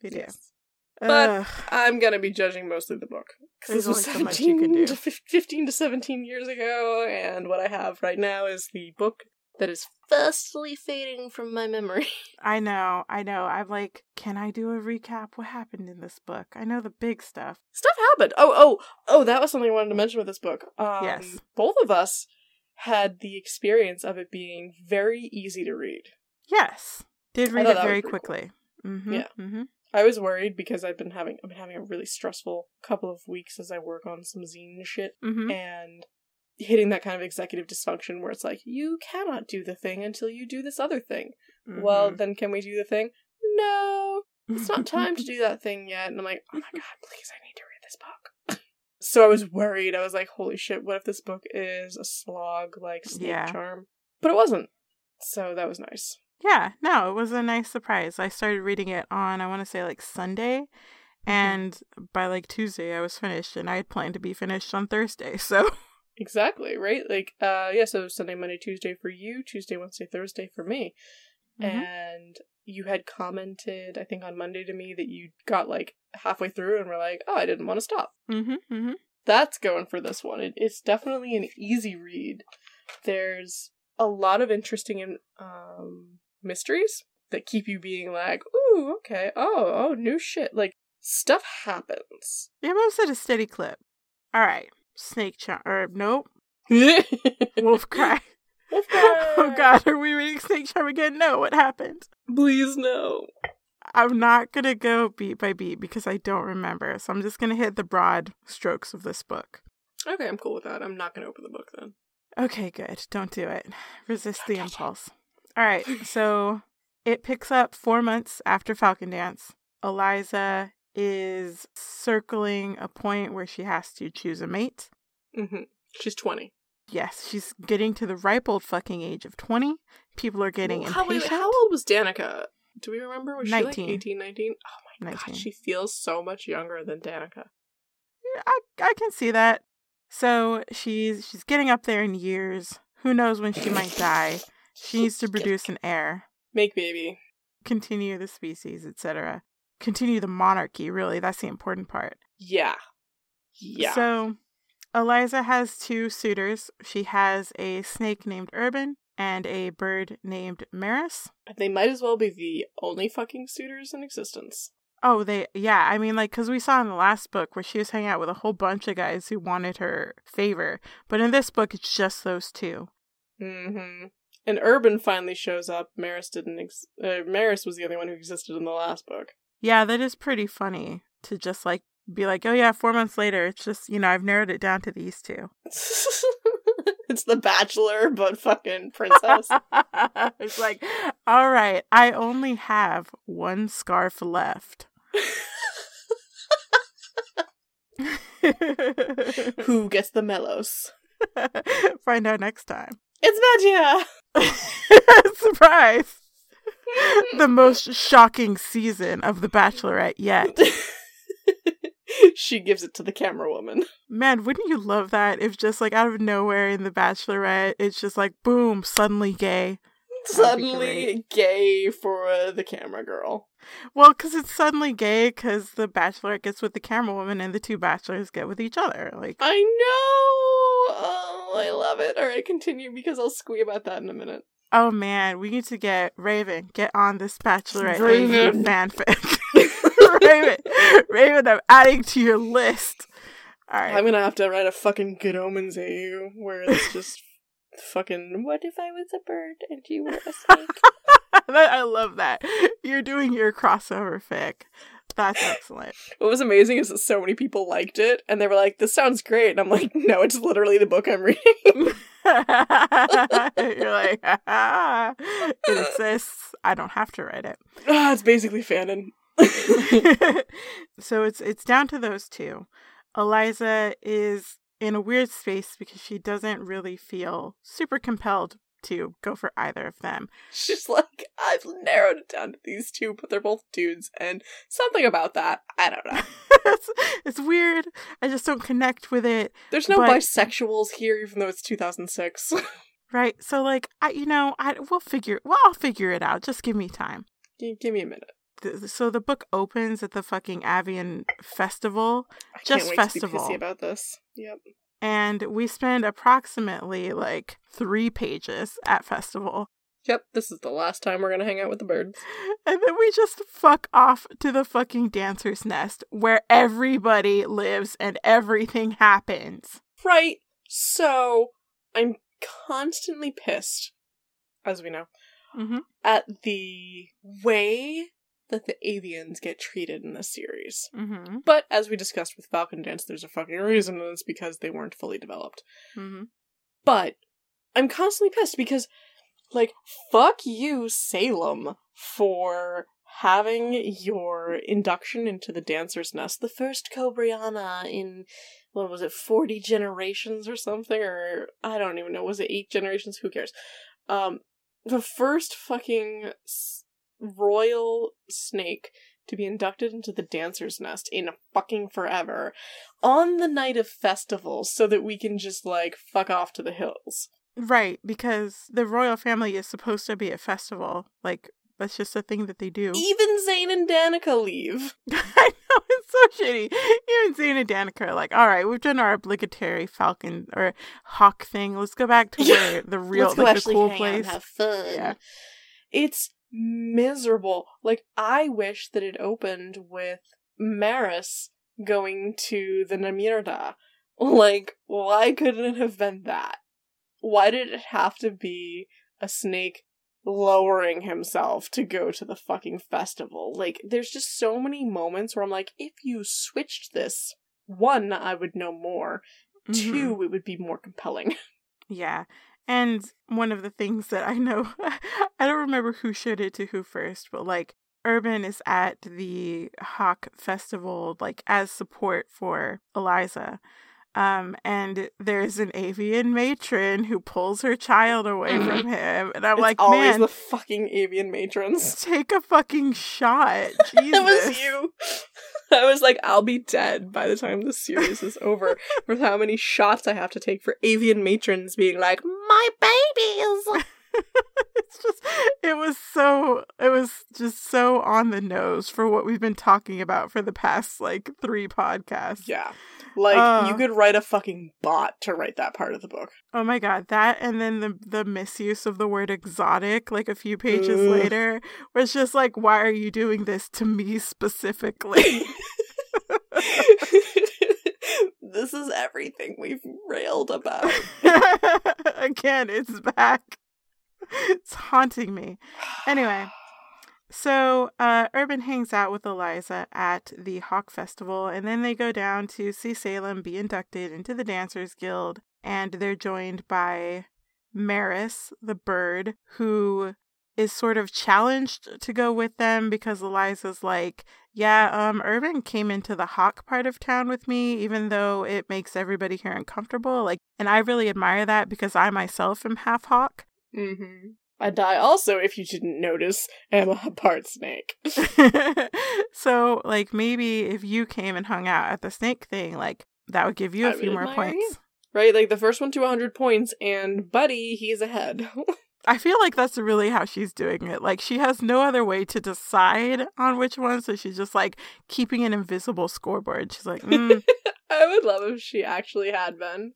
Speaker 2: They do.
Speaker 1: Yes. But-
Speaker 2: Ugh.
Speaker 1: I'm gonna be judging mostly the book.
Speaker 2: Because
Speaker 1: this was
Speaker 2: only so
Speaker 1: 17 to 15 to 17 years ago, and what I have right now is the book that is fastly fading from my memory.
Speaker 2: I know. I know. I'm like, can I do a recap? What happened in this book? I know the big stuff.
Speaker 1: Stuff happened. Oh, oh, oh, that was something I wanted to mention with this book. Um,
Speaker 2: Yes.
Speaker 1: Both of us had the experience of it being very easy to read.
Speaker 2: Yes. Did read it very
Speaker 1: pretty cool.
Speaker 2: quickly. Mm-hmm.
Speaker 1: Yeah.
Speaker 2: Mm-hmm.
Speaker 1: I was worried because I've been having I've been having a really stressful couple of weeks as I work on some zine shit
Speaker 2: Mm-hmm.
Speaker 1: and hitting that kind of executive dysfunction where it's like you cannot do the thing until you do this other thing.
Speaker 2: Mm-hmm.
Speaker 1: Well, then can we do the thing? No. It's not time to do that thing yet. And I'm like, oh my god, please, I need to read this book. so I was worried. I was like, holy shit, what if this book is a slog like Snake
Speaker 2: Yeah.
Speaker 1: Charm? But it wasn't. So that was nice.
Speaker 2: Yeah, no, it was a nice surprise. I started reading it on, I want to say like Sunday, and by like Tuesday I was finished, and I had planned to be finished on Thursday. So,
Speaker 1: Exactly, right? Like, uh, yeah, so Sunday, Monday, Tuesday for you, Tuesday, Wednesday, Thursday for me.
Speaker 2: Mhm.
Speaker 1: and you had commented, I think on Monday to me, that you got like halfway through and were like, oh, I didn't want to stop.
Speaker 2: Mm-hmm. Mm-hmm.
Speaker 1: That's going for this one. It, it's definitely an easy read. There's a lot of interesting um, mysteries that keep you being like, ooh, okay, oh, oh, new shit. Like, stuff happens.
Speaker 2: Yeah, moves at a steady clip. All right, snake charm. Or nope,
Speaker 1: Wolf
Speaker 2: wolf cry. oh God, are we reading snake charm again? No, what happened?
Speaker 1: Please no.
Speaker 2: I'm not gonna go beat by beat because I don't remember. So I'm just gonna hit the broad strokes of this book.
Speaker 1: Okay, I'm cool with that. I'm not going to open the book then.
Speaker 2: Okay, good. Don't do it. Resist the impulse. All right, so it picks up four months after Falcon Dance. Eliza is circling a point where she has to choose a mate.
Speaker 1: hmm She's 20.
Speaker 2: Yes, she's getting to the ripe old fucking age of 20. People are getting
Speaker 1: Well, how,
Speaker 2: impatient.
Speaker 1: how old was Danica? Do we remember? Was she like
Speaker 2: 19.
Speaker 1: 18, 19? Oh my
Speaker 2: 19.
Speaker 1: god, she feels so much younger than Danica.
Speaker 2: I, I can see that. So she's she's getting up there in years. Who knows when she might die? She needs to produce an heir,
Speaker 1: Make baby.
Speaker 2: continue the species, etc. Continue the monarchy, really. That's the important part.
Speaker 1: Yeah. Yeah.
Speaker 2: So Eliza has two suitors. She has a snake named Urban and a bird named Maris.
Speaker 1: they might as well be the only fucking suitors in existence.
Speaker 2: Oh, they, yeah. I mean, like, because we saw in the last book where she was hanging out with a whole bunch of guys who wanted her favor. But in this book, it's just those two.
Speaker 1: Mm-hmm. And Urban finally shows up. Maris didn't. Ex- uh, Maris was the only one who existed in the last book.
Speaker 2: Yeah, that is pretty funny to just, like, be like, oh, yeah, four months later, it's just, you know, I've narrowed it down to these two.
Speaker 1: it's the Bachelor, but fucking princess.
Speaker 2: it's like, all right, I only have one scarf left.
Speaker 1: who gets the mellows?
Speaker 2: Find out next time.
Speaker 1: It's Magia.
Speaker 2: Surprise! The most shocking season of The Bachelorette yet.
Speaker 1: she gives it to the camera woman.
Speaker 2: Man, wouldn't you love that if just like out of nowhere in The Bachelorette, it's just like boom, suddenly gay.
Speaker 1: Suddenly gay for uh, the camera girl.
Speaker 2: Well, because it's suddenly gay because the Bachelorette gets with the camera woman and the two bachelors get with each other. Like,
Speaker 1: I know. Oh, I love it. All right, continue because I'll squee about that in a minute.
Speaker 2: Oh man, we need to get Raven, get on this Bachelorette
Speaker 1: Raven.
Speaker 2: AV fanfic. Raven, Raven, I'm adding to your list. All right.
Speaker 1: I'm gonna have to write a fucking Good Omens AU where it's just fucking. What if I was a bird and you were a snake?
Speaker 2: I love that. You're doing your crossover fic. That's excellent.
Speaker 1: what was amazing is that so many people liked it and they were like, "This sounds great," and I'm like, "No, it's literally the book I'm reading."
Speaker 2: You're like, ah, it exists. I don't have to write it.
Speaker 1: ah, it's basically fanon.
Speaker 2: so it's it's down to those two. Eliza is in a weird space because she doesn't really feel super compelled to go for either of them.
Speaker 1: She's like, I've narrowed it down to these two, but they're both dudes, and something about that, I don't know.
Speaker 2: It's, it's weird. I just don't connect with it.
Speaker 1: There's no
Speaker 2: But-
Speaker 1: bisexuals here, even though it's 2006.
Speaker 2: Right. So like I you know, I we'll figure well, I'll figure it out. Just give me time.
Speaker 1: Gi- Give me a minute.
Speaker 2: So the book opens at the fucking Avian festival
Speaker 1: I
Speaker 2: Just festival.
Speaker 1: about this. Yep.
Speaker 2: and we spend approximately like 3 pages at festival.
Speaker 1: Yep, this is the last time we're gonna hang out with the birds.
Speaker 2: And then we just fuck off to the fucking dancer's nest where everybody lives and everything happens.
Speaker 1: Right. So I'm constantly pissed, as we know,
Speaker 2: Mhm.
Speaker 1: at the way that the avians get treated in this series.
Speaker 2: Mhm.
Speaker 1: But as we discussed with Falcon Dance, there's a fucking reason, and it's because they weren't fully developed.
Speaker 2: Mhm.
Speaker 1: But I'm constantly pissed because, like, fuck you, Salem, for having your induction into the Dancer's Nest, the first Cobriana in, what was it, 40 generations or something? Or, I don't even know, was it 8 generations? Who cares? Um, the first fucking royal snake to be inducted into the Dancer's Nest in fucking forever on the night of festivals so that we can just, like, fuck off to the hills.
Speaker 2: Right, because the royal family is supposed to be a festival. Like that's just a thing that they do.
Speaker 1: Even Zane and Danica leave.
Speaker 2: I know it's so shitty. Even Zane and Danica are like, all right, we've done our obligatory Falcon or Hawk thing. Let's go back to where the real, like the cool place.
Speaker 1: have fun.
Speaker 2: Yeah.
Speaker 1: It's miserable. Like I wish that it opened with Maris going to the Namirda. Like, why couldn't it have been that? Why did it have to be a snake lowering himself to go to the fucking festival? Like, there's just so many moments where I'm like, if you switched this, one, I would know more.
Speaker 2: Mhm.
Speaker 1: Two, it would be more compelling.
Speaker 2: Yeah. And one of the things that I know, I don't remember who showed it to who first, but like Urban is at the Hawk Festival, like as support for Eliza. Um, and there's an avian matron who pulls her child away
Speaker 1: Mhm.
Speaker 2: from him. And I'm
Speaker 1: it's
Speaker 2: like,
Speaker 1: always
Speaker 2: man,
Speaker 1: the fucking avian matrons.
Speaker 2: take a fucking shot. Jesus.
Speaker 1: That was you. I was like, I'll be dead by the time the series is over with how many shots I have to take for avian matrons being like, my babies.
Speaker 2: it's just it was so it was just so on the nose for what we've been talking about for the past like three podcasts.
Speaker 1: Yeah. Like,
Speaker 2: Uh.
Speaker 1: you could write a fucking bot to write that part of the book.
Speaker 2: Oh my god, that and then the the misuse of the word exotic like a few pages
Speaker 1: Ugh.
Speaker 2: later was just like why are you doing this to me specifically?
Speaker 1: this is everything we've railed about.
Speaker 2: Again, it's back. It's haunting me. Anyway, so uh, Urban hangs out with Eliza at the Hawk Festival, and then they go down to see Salem be inducted into the Dancers Guild, and they're joined by Maris, the bird, who is sort of challenged to go with them because Eliza's like, yeah, um, Urban came into the Hawk part of town with me, even though it makes everybody here uncomfortable. Like, and I really admire that because I myself am half Hawk.
Speaker 1: Mm-hmm. And I also, if you didn't notice, am a part snake.
Speaker 2: so, like, maybe if you came and hung out at the snake thing, like, that would give you a
Speaker 1: I
Speaker 2: few more points.
Speaker 1: Right? Like the first one to 100 points, and Buddy, he's ahead.
Speaker 2: I feel like that's really how she's doing it. Like, she has no other way to decide on which one, so she's just like keeping an invisible scoreboard. She's like, mm.
Speaker 1: I would love if she actually had been.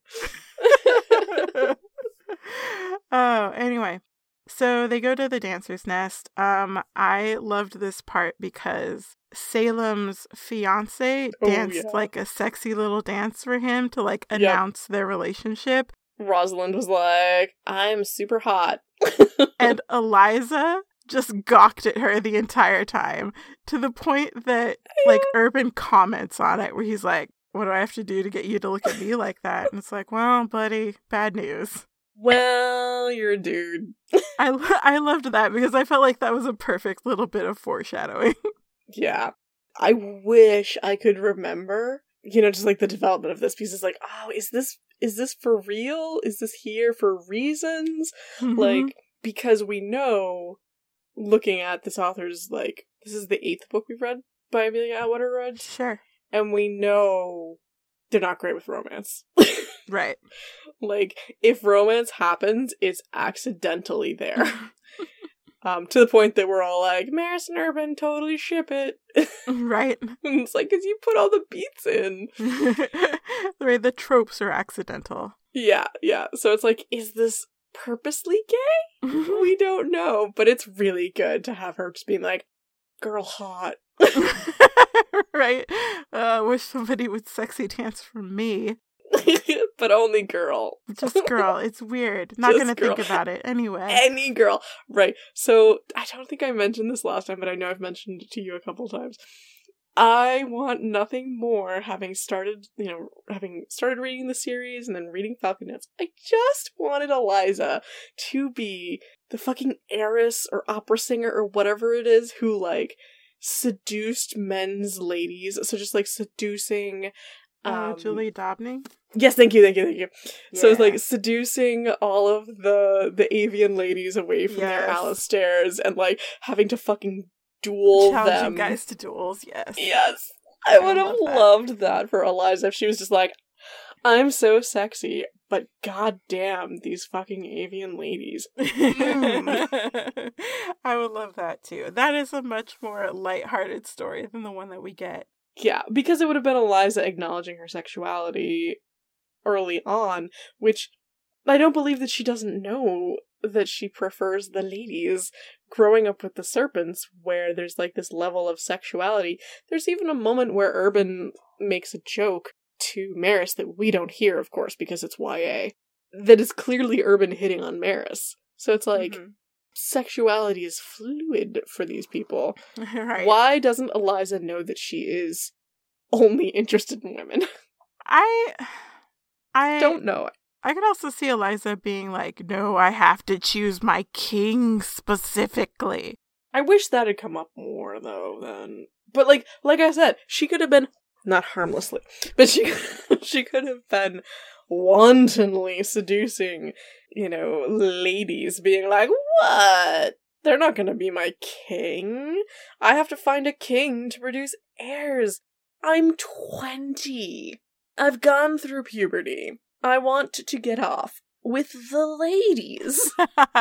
Speaker 2: Oh, anyway. So they go to the dancer's nest. Um, I loved this part because Salem's fiance
Speaker 1: Oh,
Speaker 2: danced
Speaker 1: yeah.
Speaker 2: like a sexy little dance for him to like
Speaker 1: Yep.
Speaker 2: announce their relationship.
Speaker 1: Rosalind was like, I'm super hot.
Speaker 2: And Eliza just gawked at her the entire time to the point that like Urban comments on it where he's like, What do I have to do to get you to look at me like that? And it's like, Well, buddy, bad news.
Speaker 1: Well, you're a dude.
Speaker 2: I lo- I loved that because I felt like that was a perfect little bit of foreshadowing.
Speaker 1: Yeah. I wish I could remember, you know, just like the development of this piece is like, oh, is this is this for real? Is this here for reasons?
Speaker 2: Mm-hmm.
Speaker 1: Like, because we know looking at this author's like this is the eighth book we've read by Amelia Atwater Rhodes,
Speaker 2: sure,
Speaker 1: and we know they're not great with romance.
Speaker 2: Right.
Speaker 1: like, if romance happens, it's accidentally there. Um, to the point that we're all like, Maris and Urban totally ship it.
Speaker 2: right.
Speaker 1: and it's like, because you put all the beats in.
Speaker 2: right. The tropes are accidental.
Speaker 1: Yeah, yeah. So it's like, is this purposely gay? We don't know. But it's really good to have her just being like, girl hot.
Speaker 2: right. Uh, wish somebody would sexy dance for me.
Speaker 1: but only girl.
Speaker 2: Just girl. It's weird. Not gonna
Speaker 1: girl.
Speaker 2: think about it anyway.
Speaker 1: Any girl. Right. So I don't think I mentioned this last time, but I know I've mentioned it to you a couple times. I want nothing more having started, you know, having started reading the series and then reading Falcon Notes. I just wanted Eliza to be the fucking heiress or opera singer or whatever it is who like seduced men's ladies. So just like seducing
Speaker 2: uh,
Speaker 1: um,
Speaker 2: Julie d'Aubigny.
Speaker 1: Yes, thank you, thank you, thank you. So it's like seducing all of the the avian ladies away from their
Speaker 2: Yes.
Speaker 1: Alistairs and like having to fucking duel
Speaker 2: challenging
Speaker 1: them.
Speaker 2: guys to duels. Yes.
Speaker 1: Yes. I
Speaker 2: I
Speaker 1: would have
Speaker 2: that.
Speaker 1: loved that for Eliza if she was just like, I'm so sexy, but goddamn these fucking avian ladies. Mm.
Speaker 2: I would love that too. That is a much more light-hearted story than the one that we get.
Speaker 1: Yeah, because it would have been Eliza acknowledging her sexuality early on, which I don't believe that she doesn't know that she prefers the ladies growing up with the serpents where there's like this level of sexuality. There's even a moment where Urban makes a joke to Maris that we don't hear, of course, because it's YA, that is clearly Urban hitting on Maris. So it's like
Speaker 2: Mhm.
Speaker 1: sexuality is fluid for these people.
Speaker 2: right.
Speaker 1: Why doesn't Eliza know that she is only interested in women?
Speaker 2: I I
Speaker 1: don't know.
Speaker 2: I could also see Eliza being like, "No, I have to choose my king specifically."
Speaker 1: I wish that had come up more though then. But like like I said, she could have been not harmlessly, but she she could have been wantonly seducing, you know, ladies being like, "What? They're not going to be my king. I have to find a king to produce heirs. I'm 20. I've gone through puberty. I want to get off with the ladies."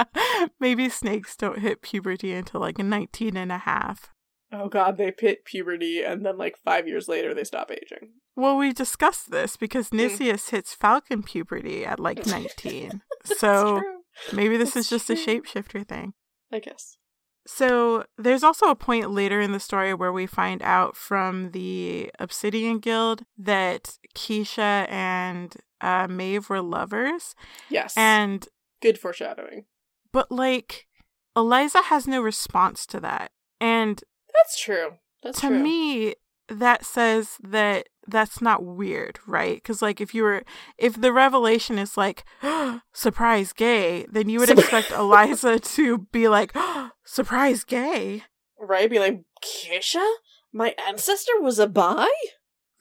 Speaker 2: Maybe snakes don't hit puberty until like 19 and a half.
Speaker 1: Oh god, they hit puberty and then like five years later they stop aging.
Speaker 2: Well, we discussed this because
Speaker 1: Hmm.
Speaker 2: Nicias hits falcon puberty at like 19. So
Speaker 1: true,
Speaker 2: maybe this
Speaker 1: That's
Speaker 2: is just a shapeshifter thing.
Speaker 1: I guess.
Speaker 2: So there's also a point later in the story where we find out from the Obsidian Guild that Kiesha and uh, Maeve were lovers.
Speaker 1: Yes.
Speaker 2: And,
Speaker 1: good foreshadowing.
Speaker 2: but like, Eliza has no response to that. And
Speaker 1: That's true. That's
Speaker 2: to
Speaker 1: true.
Speaker 2: me, that says that that's not weird, right? Because, like, if you were, if the revelation is like, surprise gay, then you would expect Eliza to be like, surprise gay.
Speaker 1: right? Be like, Kiesha? My ancestor was a bi?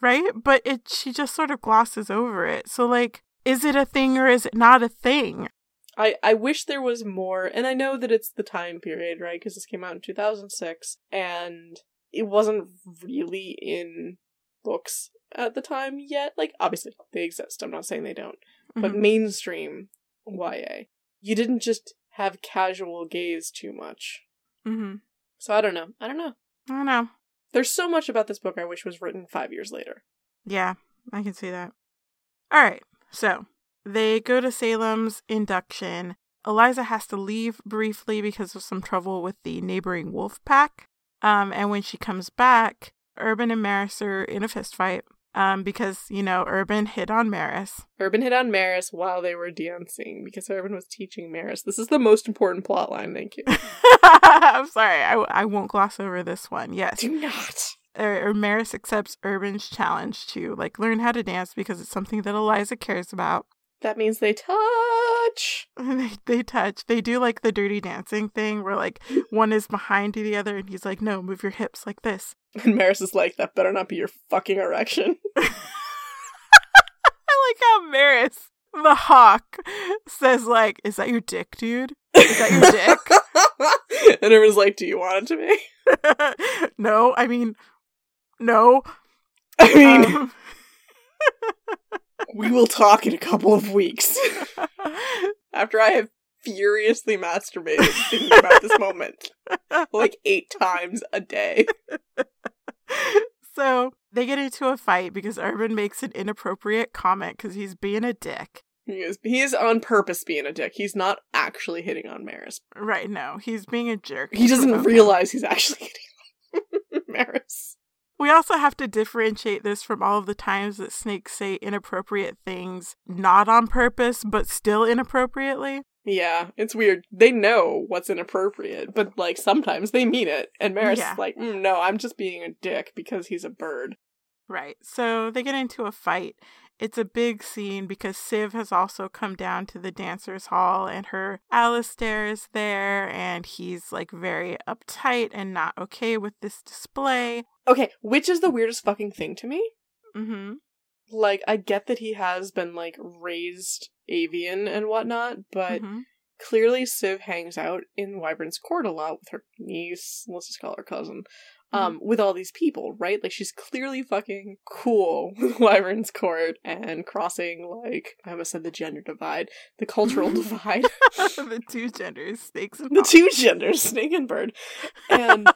Speaker 2: right? But it she just sort of glosses over it. So like, is it a thing or is it not a thing?
Speaker 1: I, I wish there was more, and I know that it's the time period, right? Because this came out in 2006, and it wasn't really in books at the time yet. Like, obviously, they exist. I'm not saying they don't. But
Speaker 2: Mhm.
Speaker 1: mainstream YA, you didn't just have casual gaze too much.
Speaker 2: Mm-hmm.
Speaker 1: So I don't know. I don't know.
Speaker 2: I don't know.
Speaker 1: There's so much about this book I wish was written five years later.
Speaker 2: Yeah, I can see that. All right, so they go to Salem's induction. Eliza has to leave briefly because of some trouble with the neighboring wolf pack. Um, and when she comes back, Urban and Maris are in a fist fight. Um, because you know Urban hit on Maris.
Speaker 1: Urban hit on Maris while they were dancing because Urban was teaching Maris. This is the most important plot line, thank you.
Speaker 2: I'm sorry, I, I won't gloss over this one. Yes,
Speaker 1: Do not.
Speaker 2: or, or Maris accepts Urban's challenge to like learn how to dance because it's something that Eliza cares about.
Speaker 1: That means they touch.
Speaker 2: And they they touch. They do like the dirty dancing thing where like one is behind the other and he's like, "No, move your hips like this."
Speaker 1: And Maris is like, that better not be your fucking erection.
Speaker 2: I like how Maris, the hawk, says like, "Is that your dick, dude?" Is that your dick?
Speaker 1: and everyone's like, do you want it to be?
Speaker 2: no, I mean, no.
Speaker 1: I mean,
Speaker 2: Um,
Speaker 1: we will talk in a couple of weeks. After I have furiously masturbated thinking about this moment. Like eight times a day.
Speaker 2: so they get into a fight because Urban makes an inappropriate comment because he's being a dick.
Speaker 1: He is he is on purpose being a dick. He's not actually hitting on Maris.
Speaker 2: Right? No, he's being a jerk.
Speaker 1: He doesn't realize he's actually hitting on Maris.
Speaker 2: We also have to differentiate this from all of the times that snakes say inappropriate things not on purpose, but still inappropriately.
Speaker 1: Yeah, it's weird. They know what's inappropriate, but like sometimes they mean it. And Maris
Speaker 2: Yeah.
Speaker 1: is like, mm, no, I'm just being a dick because he's a bird.
Speaker 2: Right. So they get into a fight. It's a big scene because Civ has also come down to the dancers' hall and her Alistair is there and he's like very uptight and not okay with this display.
Speaker 1: Okay, which is the weirdest fucking thing to me?
Speaker 2: Mm-hmm.
Speaker 1: Like, I get that he has been like raised avian and whatnot, but
Speaker 2: Mhm.
Speaker 1: clearly Civ hangs out in Wyvern's court a lot with her niece, let's just call her cousin. Um, with all these people, right? Like she's clearly fucking cool with Wyvern's Court and crossing like I almost said the gender divide, the cultural divide,
Speaker 2: the two genders, snakes and
Speaker 1: the two genders, snake and bird, and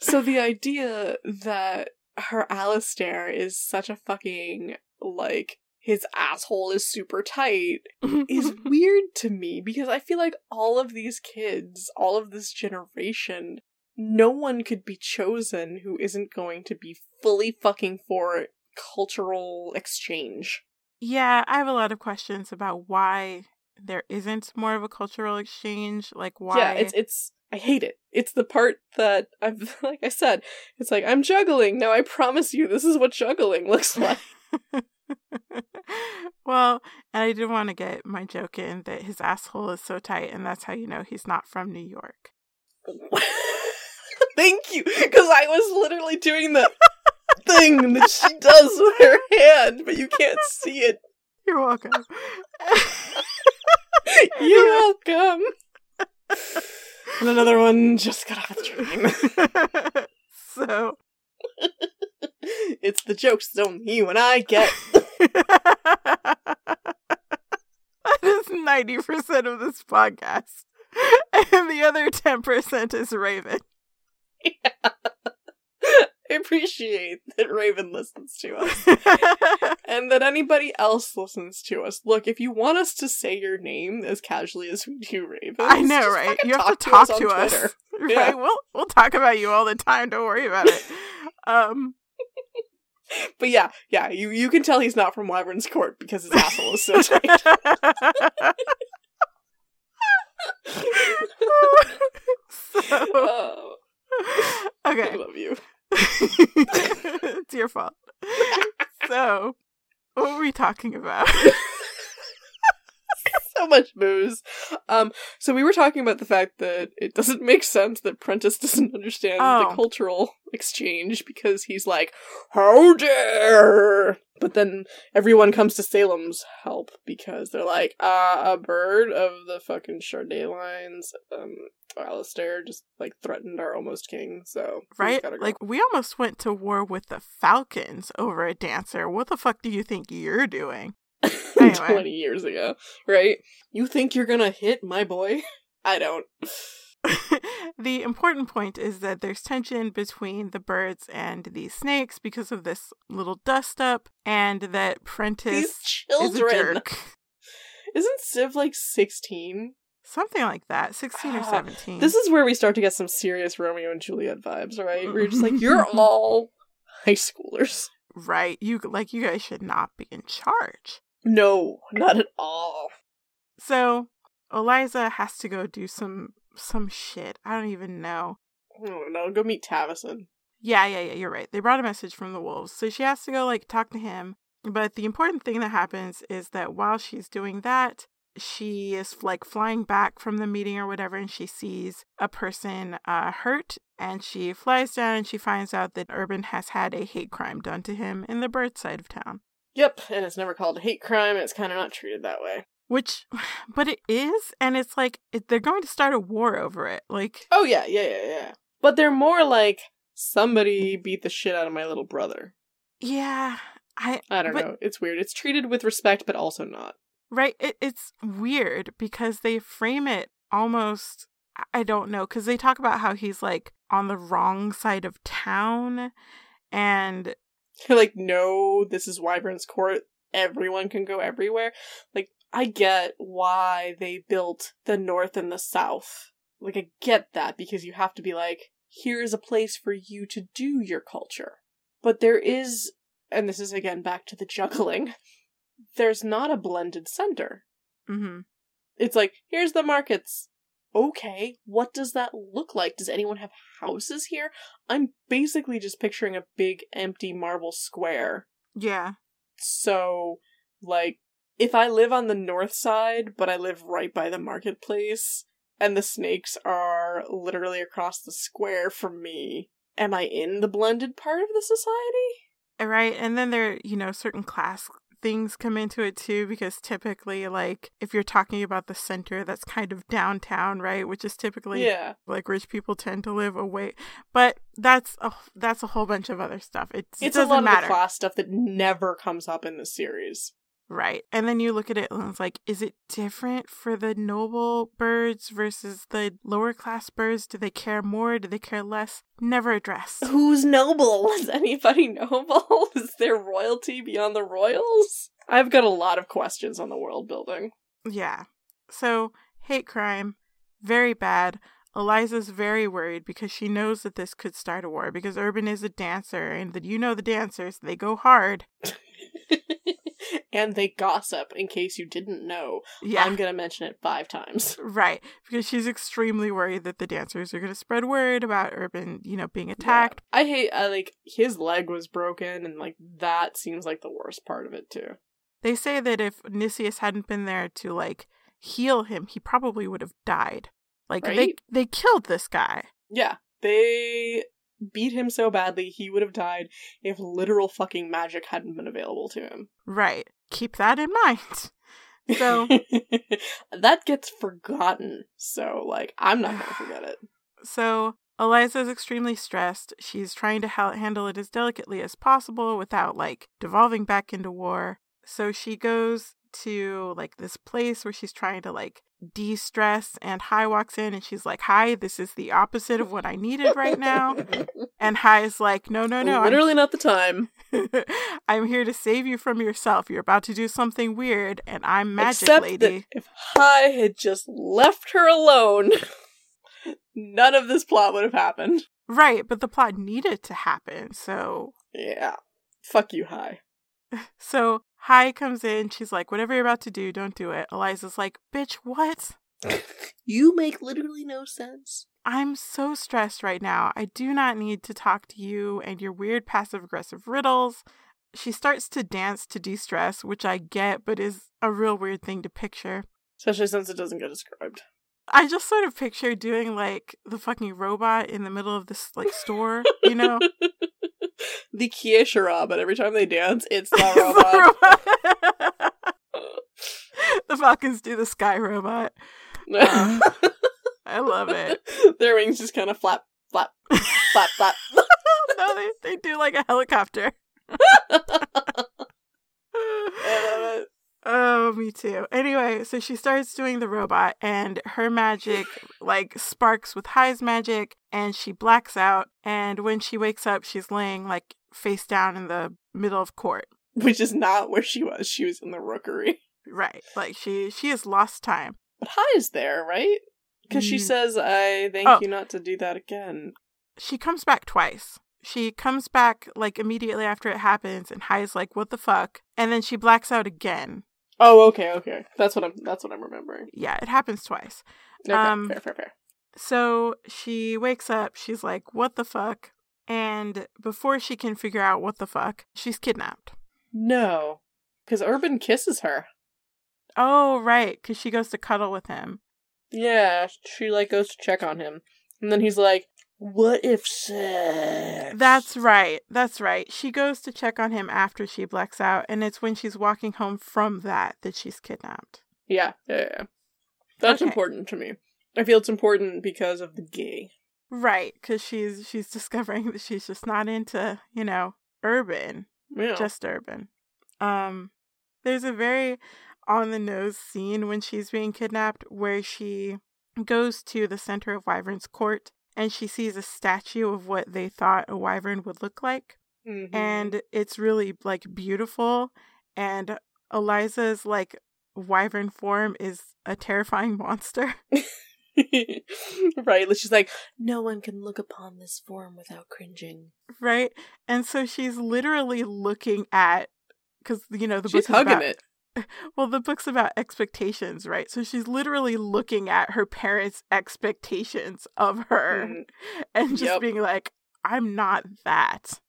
Speaker 1: so the idea that her Alistair is such a fucking like his asshole is super tight is weird to me because I feel like all of these kids, all of this generation, no one could be chosen who isn't going to be fully fucking for cultural exchange.
Speaker 2: Yeah, I have a lot of questions about why there isn't more of a cultural exchange. Like why
Speaker 1: Yeah, it's it's I hate it. It's the part that I've like I said, it's like I'm juggling. Now I promise you this is what juggling looks like.
Speaker 2: well, and I did want to get my joke in that his asshole is so tight, and that's how you know he's not from New York.
Speaker 1: Thank you, because I was literally doing the thing that she does with her hand, but you can't see it.
Speaker 2: You're welcome.
Speaker 1: You're welcome. And another one just got off the train.
Speaker 2: so
Speaker 1: it's the jokes that only you and I get.
Speaker 2: that is ninety percent of this podcast, and the other ten percent is Raven.
Speaker 1: I appreciate that Raven listens to us. and that anybody else listens to us. Look, if you want us to say your name as casually as we do Raven,
Speaker 2: I know, right? You have to talk to us. To us. Right? Yeah. We'll we'll talk about you all the time, don't worry about it. Um
Speaker 1: But yeah, yeah, you you can tell he's not from Wyvern's Court because his asshole is so tight.
Speaker 2: so, oh. okay.
Speaker 1: I love you.
Speaker 2: it's your fault. so, what were we talking about?
Speaker 1: So much booze. Um, so we were talking about the fact that it doesn't make sense that Prentiss doesn't understand
Speaker 2: Oh.
Speaker 1: the cultural exchange because he's like, "How dare!" But then everyone comes to Salem's help because they're like, uh, a bird of the fucking Shardae lines, um, Alistair just like threatened our almost king, so
Speaker 2: right?
Speaker 1: go.
Speaker 2: Like, we almost went to war with the Falcons over a dancer. What the fuck do you think you're doing? anyway.
Speaker 1: 20 years ago, right? You think you're gonna hit my boy? I don't.
Speaker 2: the important point is that there's tension between the birds and the snakes because of this little dust up, and that Prentiss
Speaker 1: These
Speaker 2: is a jerk.
Speaker 1: Isn't Civ like 16?
Speaker 2: Something like that, 16 or
Speaker 1: Ah,
Speaker 2: 17.
Speaker 1: This is where we start to get some serious Romeo and Juliet vibes, right? You're just like, you're all high schoolers.
Speaker 2: right. You like you guys should not be in charge.
Speaker 1: No, not at all.
Speaker 2: So Eliza has to go do some some shit. I don't even know.
Speaker 1: Oh, no, go meet Tavison.
Speaker 2: Yeah, yeah, yeah, you're right. They brought a message from the wolves. So she has to go like talk to him. But the important thing that happens is that while she's doing that, she is like flying back from the meeting or whatever and she sees a person uh, hurt and she flies down and she finds out that Urban has had a hate crime done to him in the bird side of town.
Speaker 1: Yep, and it's never called a hate crime. It's kind of not treated that way.
Speaker 2: Which, but it is, and it's like they're going to start a war over it. Like,
Speaker 1: Oh, yeah, yeah, yeah, yeah. But they're more like, somebody beat the shit out of my little brother.
Speaker 2: yeah, I
Speaker 1: I don't
Speaker 2: but-
Speaker 1: know. It's weird. It's treated with respect, but also not.
Speaker 2: Right. It, it's weird because they frame it almost, I- don't know, because they talk about how he's like on the wrong side of town. And
Speaker 1: like, no, this is Wyvern's Court. Everyone can go everywhere. Like, I get why they built the North and the South. Like, I get that because you have to be like, here is a place for you to do your culture. But there is, and this is again back to the juggling, there's not a blended center.
Speaker 2: Mm-hmm.
Speaker 1: It's like, here's the markets. Okay, what does that look like? Does anyone have houses here? I'm basically just picturing a big empty marble square.
Speaker 2: yeah.
Speaker 1: So, like, if I live on the north side, but I live right by the marketplace, and the snakes are literally across the square from me, am I in the blended part of the society?
Speaker 2: Right. And then there, you know, certain class things come into it too because typically like if you're talking about the center that's kind of downtown right which is typically
Speaker 1: Yeah.
Speaker 2: like rich people tend to live away but that's a that's a whole bunch of other stuff it's, it
Speaker 1: It's a
Speaker 2: doesn't
Speaker 1: lot
Speaker 2: matter
Speaker 1: of the class stuff that never comes up in the series.
Speaker 2: Right and then you look at it and it's like is it different for the noble birds versus the lower class birds do they care more do they care less never addressed
Speaker 1: Who's noble? Is anybody noble? Is there royalty beyond the royals? I've got a lot of questions on the world building.
Speaker 2: Yeah. So, hate crime, very bad. Eliza's very worried because she knows that this could start a war because Urban is a dancer and that you know the dancers, they go hard.
Speaker 1: and they gossip, in case you didn't know.
Speaker 2: Yeah.
Speaker 1: I'm gonna mention it five times.
Speaker 2: Right, because she's extremely worried that the dancers are going to spread word about Urban, you know, being attacked.
Speaker 1: I hate, I like, his leg was broken, and like, that seems like the worst part of it, too.
Speaker 2: They say that if Nicias hadn't been there to like heal him, he probably would have died. Like they they killed this guy.
Speaker 1: Yeah, they beat him so badly he would have died if literal fucking magic hadn't been available to him.
Speaker 2: Right. Keep that in mind. So
Speaker 1: that gets forgotten. So like I'm not going to forget it.
Speaker 2: So Eliza's extremely stressed. She's trying to ha- handle it as delicately as possible without like devolving back into war. So she goes to like this place where she's trying to like de-stress and Hai walks in and she's like, "Hi, this is the opposite of what I needed right now." And Hai is like, "No, no, no. I'm
Speaker 1: Literally not the time.
Speaker 2: I'm here to save you from yourself. You're about to do something weird, and I'm magic
Speaker 1: Except
Speaker 2: lady.
Speaker 1: if Hai had just left her alone, none of this plot would have happened.
Speaker 2: Right, but the plot needed to happen. So,
Speaker 1: Yeah. Fuck you, Hai.
Speaker 2: so Hai comes in. She's like, "Whatever you're about to do, don't do it." Eliza's like, "Bitch, what?"
Speaker 1: You make literally no sense.
Speaker 2: I'm so stressed right now. I do not need to talk to you and your weird passive aggressive riddles. She starts to dance to de stress, which I get, but is a real weird thing to picture.
Speaker 1: Especially since it doesn't get described.
Speaker 2: I just sort of picture doing like the fucking robot in the middle of this like store, you know?
Speaker 1: the Kiesha'ra, but every time they dance, it's the robot.
Speaker 2: the robot. the Falcons do the sky robot. I love it.
Speaker 1: Their wings just kind of flap, flap, flap, flap.
Speaker 2: no, they, they do like a helicopter.
Speaker 1: I love it.
Speaker 2: Oh, me too. Anyway, so she starts doing the robot, and her magic like sparks with Hai's magic, and she blacks out. And when she wakes up, she's laying like face down in the middle of court.
Speaker 1: Which is not where she was. She was in the rookery.
Speaker 2: Right, like she she has lost time.
Speaker 1: But Hai is there, right? Because she
Speaker 2: Mm.
Speaker 1: says, I thank
Speaker 2: Oh.
Speaker 1: you not to do that again.
Speaker 2: She comes back twice. She comes back like immediately after it happens, and Hai's like, "What the fuck?" And then she blacks out again.
Speaker 1: Oh, okay, okay. That's what I'm that's what I'm remembering.
Speaker 2: Yeah, it happens twice.
Speaker 1: Okay,
Speaker 2: Um,
Speaker 1: fair, fair, fair.
Speaker 2: So she wakes up, she's like, what the fuck? And before she can figure out what the fuck, she's kidnapped.
Speaker 1: No. Because Urban kisses her.
Speaker 2: Oh, right, because she goes to cuddle with him.
Speaker 1: Yeah, she like goes to check on him. And then he's like, What if sex?
Speaker 2: That's right, that's right. She goes to check on him after she blacks out, and it's when she's walking home from that that she's kidnapped.
Speaker 1: Yeah, yeah, yeah. That's
Speaker 2: Okay.
Speaker 1: important to me. I feel it's important because of the gay.
Speaker 2: Right, because she's she's discovering that she's just not into, you know, urban.
Speaker 1: Yeah.
Speaker 2: just urban. Um, there's a very on the nose scene when she's being kidnapped where she goes to the center of Wyvern's court and she sees a statue of what they thought a wyvern would look like.
Speaker 1: Mhm.
Speaker 2: And it's really like beautiful. And Eliza's like wyvern form is a terrifying monster.
Speaker 1: right, she's like, No one can look upon this form without cringing.
Speaker 2: right? And so she's literally looking at because you know the
Speaker 1: she's
Speaker 2: book is
Speaker 1: hugging
Speaker 2: about,
Speaker 1: it.
Speaker 2: Well, the book's about expectations, right? So she's literally looking at her parents' expectations of her
Speaker 1: Mm,
Speaker 2: and just
Speaker 1: Yep.
Speaker 2: being like, I'm not that.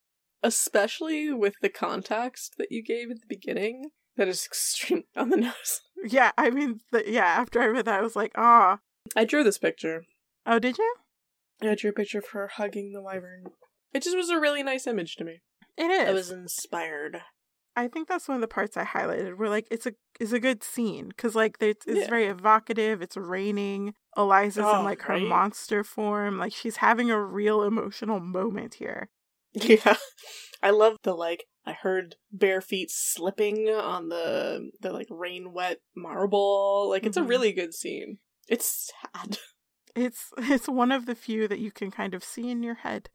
Speaker 1: Especially with the context that you gave at the beginning. That is extreme on the nose.
Speaker 2: Yeah, I mean, the, yeah, after I read that, I was like, ah.
Speaker 1: I drew this picture.
Speaker 2: Oh, did you?
Speaker 1: I drew a picture of her hugging the wyvern. It just was a really nice image to me.
Speaker 2: It is.
Speaker 1: I was inspired.
Speaker 2: I think that's one of the parts I highlighted. Where like it's a is a good scene because like it's, it's
Speaker 1: Yeah.
Speaker 2: very evocative. It's raining. Eliza's
Speaker 1: Oh,
Speaker 2: in like her
Speaker 1: right.
Speaker 2: monster form. Like she's having a real emotional moment here.
Speaker 1: Yeah. I love the like I heard bare feet slipping on the the like rain wet marble. Like it's
Speaker 2: Mhm.
Speaker 1: a really good scene. It's sad.
Speaker 2: It's it's one of the few that you can kind of see in your head.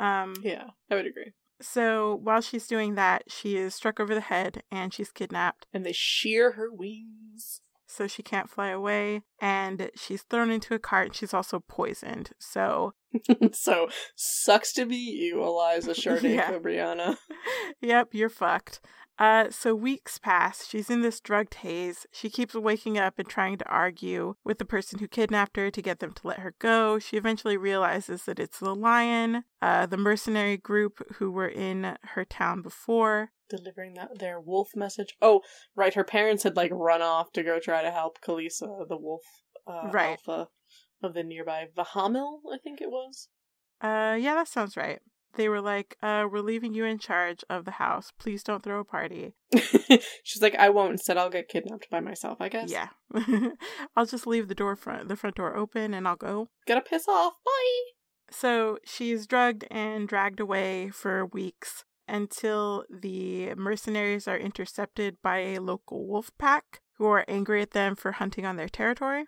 Speaker 2: Um,
Speaker 1: Yeah, I would agree.
Speaker 2: So while she's doing that, she is struck over the head and she's kidnapped.
Speaker 1: And they shear her wings.
Speaker 2: So she can't fly away. And she's thrown into a cart and she's also poisoned. So,
Speaker 1: so sucks to be you, Eliza Shardae
Speaker 2: Yeah.
Speaker 1: Cobriana.
Speaker 2: yep, you're fucked. Uh, so weeks pass. She's in this drugged haze. She keeps waking up and trying to argue with the person who kidnapped her to get them to let her go. She eventually realizes that it's the lion, uh, the mercenary group who were in her town before.
Speaker 1: Delivering that their wolf message. Oh, right. Her parents had like run off to go try to help Kalisa, the wolf uh,
Speaker 2: Right.
Speaker 1: alpha of the nearby Vahamil, I think it was.
Speaker 2: Uh, yeah, that sounds right. They were like, uh, we're leaving you in charge of the house. Please don't throw a party.
Speaker 1: She's like, I won't. Instead, I'll get kidnapped by myself. I guess.
Speaker 2: Yeah. I'll just leave the door front the front door open and I'll go.
Speaker 1: Gotta piss off. Bye.
Speaker 2: So she's drugged and dragged away for weeks until the mercenaries are intercepted by a local wolf pack who are angry at them for hunting on their territory.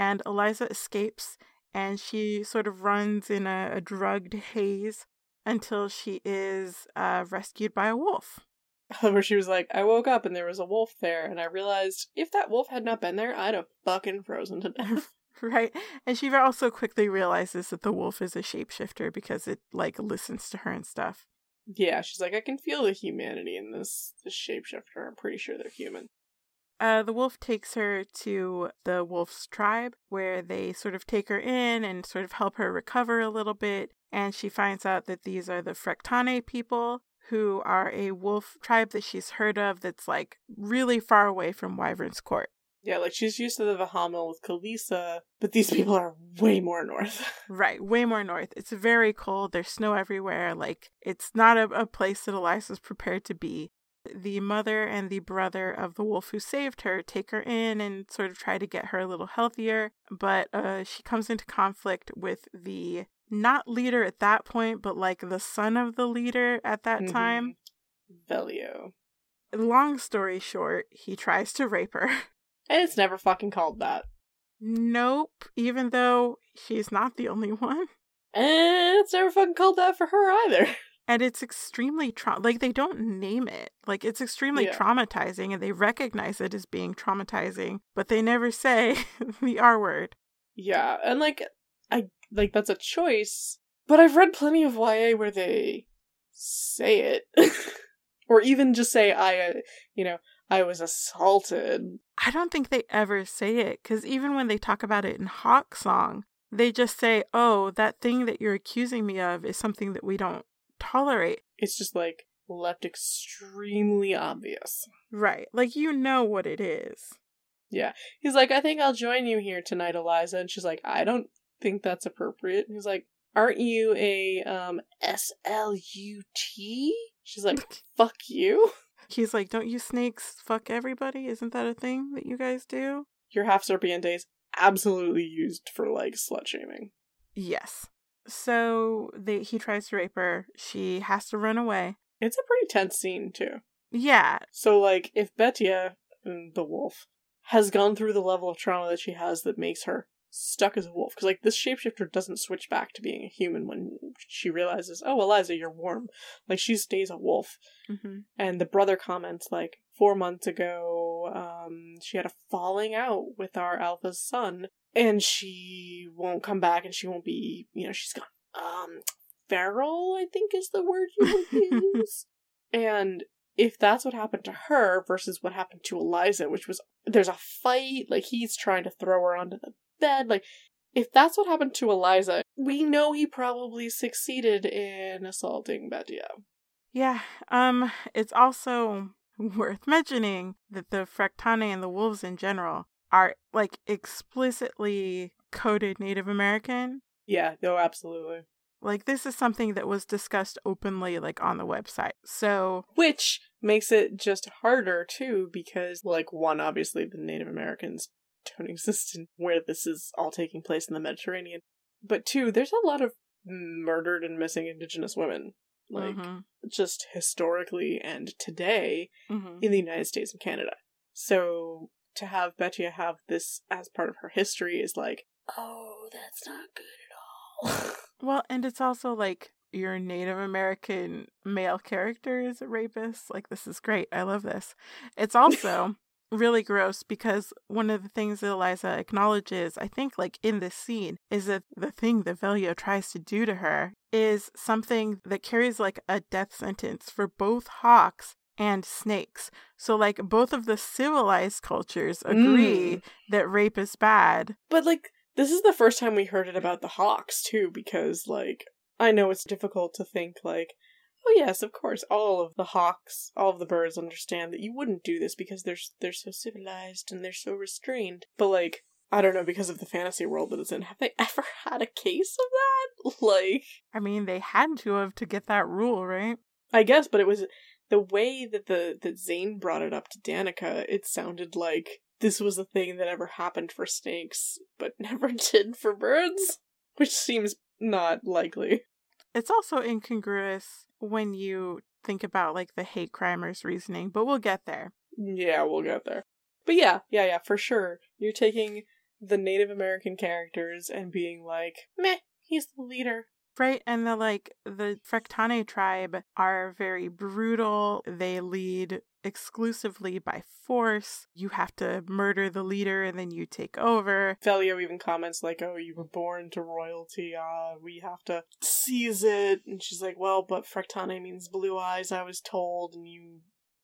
Speaker 2: And Eliza escapes and she sort of runs in a, a drugged haze until she is uh, rescued by a wolf.
Speaker 1: Where she was like, I woke up and there was a wolf there, and I realized if that wolf had not been there, I'd have fucking frozen to death.
Speaker 2: Right. And she also quickly realizes that the wolf is a shapeshifter because it like listens to her and stuff.
Speaker 1: yeah, she's like, I can feel the humanity in this, this shapeshifter. I'm pretty sure they're human.
Speaker 2: Uh, the wolf takes her to the wolf's tribe where they sort of take her in and sort of help her recover a little bit. And she finds out that these are the Frectane people who are a wolf tribe that she's heard of that's like really far away from Wyvern's Court.
Speaker 1: Yeah, like she's used to the Vahamil with Kalisa, but these people are way more north.
Speaker 2: Right, way more north. It's very cold. There's snow everywhere. Like, it's not a, a place that Eliza's prepared to be. The mother and the brother of the wolf who saved her take her in and sort of try to get her a little healthier, but uh, she comes into conflict with the not leader at that point, but like the son of the leader at that
Speaker 1: Mhm.
Speaker 2: time.
Speaker 1: Velio.
Speaker 2: Long story short, he tries to rape her.
Speaker 1: And it's never fucking called that.
Speaker 2: nope, even though she's not the only one.
Speaker 1: And it's never fucking called that for her either.
Speaker 2: and it's extremely tra- like they don't name it like it's extremely
Speaker 1: Yeah.
Speaker 2: traumatizing and they recognize it as being traumatizing but they never say the r word
Speaker 1: Yeah, and like I like that's a choice, but I've read plenty of YA where they say it, or even just say I, uh, you know, I was assaulted.
Speaker 2: i don't think they ever say it because even when they talk about it in Hawksong they just say oh that thing that you're accusing me of is something that we don't tolerate
Speaker 1: It's just like left extremely obvious.
Speaker 2: right like you know what it is Yeah.
Speaker 1: He's like, I think I'll join you here tonight, Eliza, and she's like, I don't think that's appropriate. And he's like, Aren't you a um S L U T? She's like, Fuck you.
Speaker 2: he's like don't you snakes fuck everybody isn't that a thing that you guys do
Speaker 1: Your half serpiente is absolutely used for like slut shaming.
Speaker 2: Yes. So they he tries to rape her. She has to run away.
Speaker 1: It's a pretty tense scene too.
Speaker 2: Yeah,
Speaker 1: So, like, if Betia, mm, the wolf, has gone through the level of trauma that she has that makes her stuck as a wolf, because, like, this shapeshifter doesn't switch back to being a human when she realizes, oh, Eliza, you're warm. Like, she stays a wolf.
Speaker 2: hmm
Speaker 1: And the brother comments, like, four months ago, um, she had a falling out with our alpha's son, and she won't come back, and she won't be, you know, she's gone, um, feral, I think is the word you would use. and if that's what happened to her versus what happened to Eliza, which was there's a fight, like he's trying to throw her onto the bed, like if that's what happened to Eliza, we know he probably succeeded in assaulting Betia.
Speaker 2: Yeah. Um. It's also worth mentioning that the frectane and the wolves in general are like explicitly coded Native American.
Speaker 1: Yeah, no, absolutely.
Speaker 2: Like this is something that was discussed openly like on the website. So
Speaker 1: Which makes it just harder too, because like one, obviously the Native Americans don't exist in where this is all taking place in the Mediterranean. But two, there's a lot of murdered and missing indigenous women. Like
Speaker 2: Mhm.
Speaker 1: just historically and today
Speaker 2: Mhm.
Speaker 1: in the United States and Canada. So to have Betia have this as part of her history is like, oh, that's not good at all.
Speaker 2: Well, and it's also like your Native American male character is a rapist. Like, this is great. I love this. It's also really gross because one of the things that Eliza acknowledges, I think, like in this scene, is that the thing that Velio tries to do to her is something that carries like a death sentence for both hawks and snakes. So, like, both of the civilized cultures agree
Speaker 1: Mm.
Speaker 2: that rape is bad.
Speaker 1: But like, this is the first time we heard it about the hawks too, because like, I know it's difficult to think like, oh yes, of course, all of the hawks, all of the birds understand that you wouldn't do this because they're they're so civilized and they're so restrained. But like, I don't know because of the fantasy world that it's in. Have they ever had a case of that? Like,
Speaker 2: I mean, they had to have to get that rule, right?
Speaker 1: I guess, but it was the way that the that Zane brought it up to Danica. It sounded like this was a thing that ever happened for snakes, but never did for birds, which seems not likely.
Speaker 2: It's also incongruous when you think about like the hate crimers reasoning, but we'll get there.
Speaker 1: Yeah, we'll get there. But yeah, yeah, yeah, for sure. You're taking the Native American characters and being like, meh, he's the leader.
Speaker 2: Right, and the like the Frectane tribe are very brutal. They lead exclusively by force. You have to murder the leader and then you take over.
Speaker 1: Velio even comments like, "Oh, you were born to royalty. Uh, we have to seize it." And she's like, "Well, but Frectane means blue eyes. I was told, and you."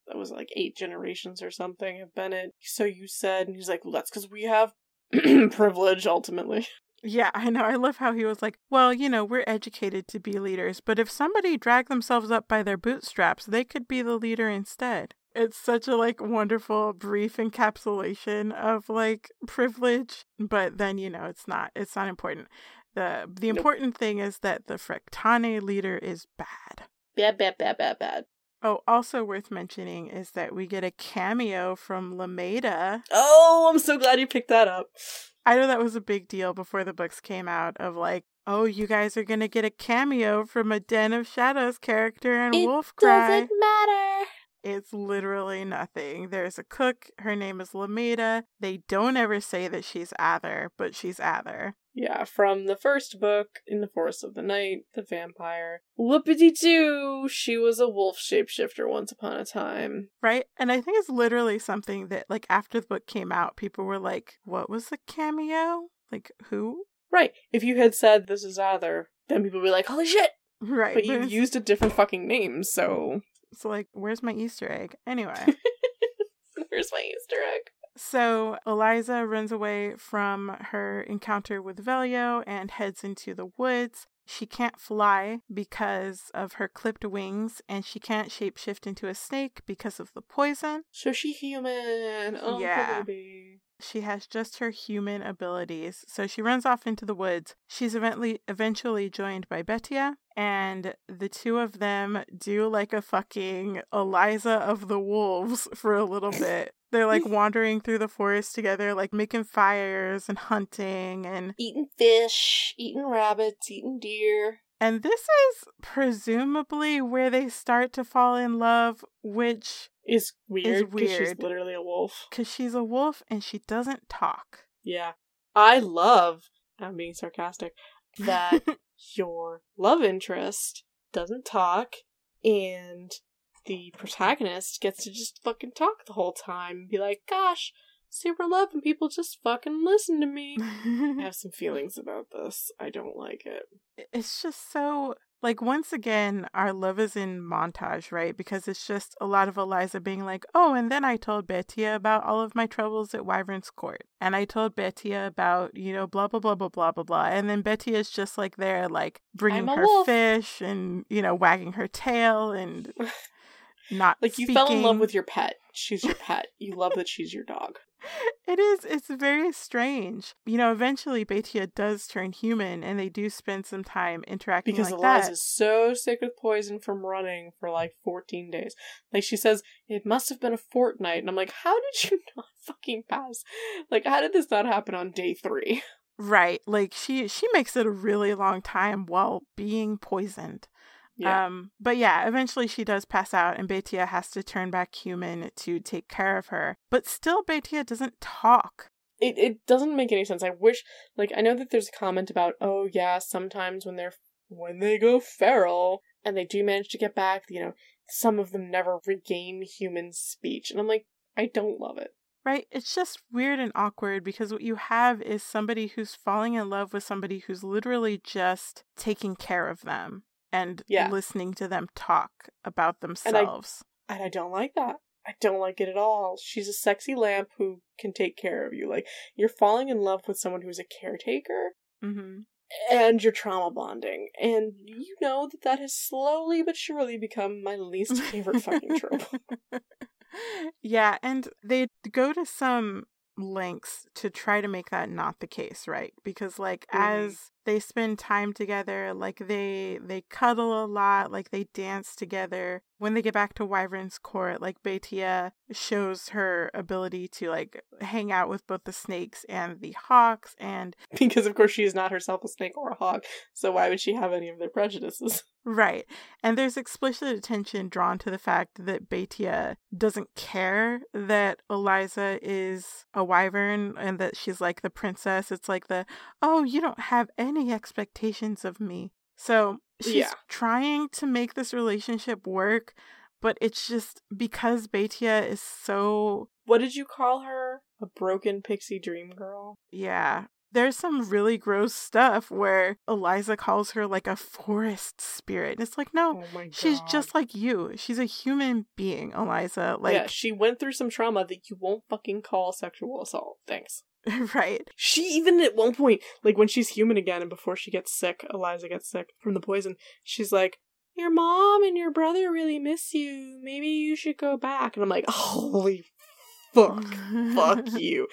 Speaker 1: That was like eight generations or something of Bennett. So you said, and he's like, well, that's because we have privilege, ultimately.
Speaker 2: Yeah, I know. I love how he was like, well, you know, we're educated to be leaders, but if somebody dragged themselves up by their bootstraps, they could be the leader instead. It's such a like wonderful brief encapsulation of like privilege, but then you know, it's not it's not important. The the
Speaker 1: Nope.
Speaker 2: important thing is that the Frectane leader is bad.
Speaker 1: Bad, bad, bad, bad, bad.
Speaker 2: Oh, also worth mentioning is that we get a cameo from Lameda.
Speaker 1: Oh, I'm so glad you picked that up.
Speaker 2: I know that was a big deal before the books came out of like, oh, you guys are going to get a cameo from a Den of Shadows character in Wolfcry. It doesn't
Speaker 1: matter.
Speaker 2: It's literally nothing. There's a cook. Her name is Lameda. They don't ever say that she's Ather, but she's Ather.
Speaker 1: Yeah, from the first book, In the Forest of the Night, the vampire. Whoopity doo! She was a wolf shapeshifter once upon a time.
Speaker 2: Right? And I think it's literally something that, like, after the book came out, people were like, what was the cameo? Like, who?
Speaker 1: Right, if you had said this is Ather, then people would be like, holy shit!
Speaker 2: Right.
Speaker 1: But you used a different fucking name, so.
Speaker 2: It's like, where's my Easter egg? Anyway.
Speaker 1: Where's my Easter egg?
Speaker 2: So Eliza runs away from her encounter with Velio and heads into the woods. She can't fly because of her clipped wings, and she can't shapeshift into a snake because of the poison.
Speaker 1: So she human. Oh,
Speaker 2: Yeah.
Speaker 1: baby.
Speaker 2: She has just her human abilities. So she runs off into the woods. She's eventually eventually joined by Betia, and the two of them do like a fucking Eliza of the Wolves for a little bit. They're like mm. wandering through the forest together, like making fires and hunting and
Speaker 1: Eating fish, eating rabbits, eating deer.
Speaker 2: and this is presumably where they start to fall in love, which
Speaker 1: Is weird because she's literally a wolf.
Speaker 2: cuz she's a wolf and she doesn't talk.
Speaker 1: Yeah. I love, I'm being sarcastic, that your love interest doesn't talk and the protagonist gets to just fucking talk the whole time and be like, gosh, super love and people just fucking listen to me. I have some feelings about this. I don't like it.
Speaker 2: it's just so like once again our love is in montage right because it's just a lot of eliza being like oh and then i told betia about all of my troubles at wyvern's court and i told betia about you know blah blah blah blah blah blah blah and then betia is just like there like bringing her
Speaker 1: wolf.
Speaker 2: fish and you know wagging her tail and not
Speaker 1: Like, you fell in love with your pet. she's your pet. You love that she's your dog.
Speaker 2: It is. It's very strange. You know, eventually Betia does turn human and they do spend some time interacting
Speaker 1: Because
Speaker 2: like
Speaker 1: Eliza's
Speaker 2: that.
Speaker 1: so sick with poison from running for like 14 days. Like she says, it must have been a fortnight. And I'm like, how did you not fucking pass? Like, how did this not happen on day three?
Speaker 2: Right. Like she she makes it a really long time while being poisoned. Um, but yeah, eventually she does pass out, and Betia has to turn back human to take care of her. But still, Betia doesn't talk.
Speaker 1: it, it doesn't make any sense. I wish, like, I know that there's a comment about, oh yeah, sometimes when they're when they go feral and they do manage to get back, you know, some of them never regain human speech, and I'm like, I don't love it.
Speaker 2: Right? It's just weird and awkward because what you have is somebody who's falling in love with somebody who's literally just taking care of them and
Speaker 1: Yeah.
Speaker 2: listening to them talk about themselves.
Speaker 1: And I don't like that. I don't like it at all. She's a sexy lamp who can take care of you. Like, you're falling in love with someone who's a caretaker,
Speaker 2: hmm
Speaker 1: and you're trauma bonding. And you know that that has slowly but surely become my least favorite fucking trope.
Speaker 2: yeah, and they go to some lengths to try to make that not the case, right? Because like as they spend time together, like they they cuddle a lot, like they dance together. When they get back to Wyvern's court, like Betia shows her ability to like hang out with both the snakes and the hawks and
Speaker 1: because, of course, she is not herself a snake or a hawk, so why would she have any of their prejudices?
Speaker 2: Right. And there's explicit attention drawn to the fact that Betia doesn't care that Eliza is a wyvern and that she's like the princess. It's like the, oh, you don't have any expectations of me. So she's
Speaker 1: Yeah.
Speaker 2: trying to make this relationship work, but it's just because Betia is so,
Speaker 1: What did you call her? A broken pixie dream girl?
Speaker 2: yeah. There's some really gross stuff where Eliza calls her like a forest spirit. And it's like, no,
Speaker 1: Oh.
Speaker 2: She's just like you. She's a human being, Eliza. Like,
Speaker 1: yeah, she went through some trauma that you won't fucking call sexual assault. Thanks.
Speaker 2: right.
Speaker 1: She even at one point, like when she's human again and before she gets sick, Eliza gets sick from the poison, she's like, Your mom and your brother really miss you. Maybe you should go back. And I'm like, Holy fuck. fuck you.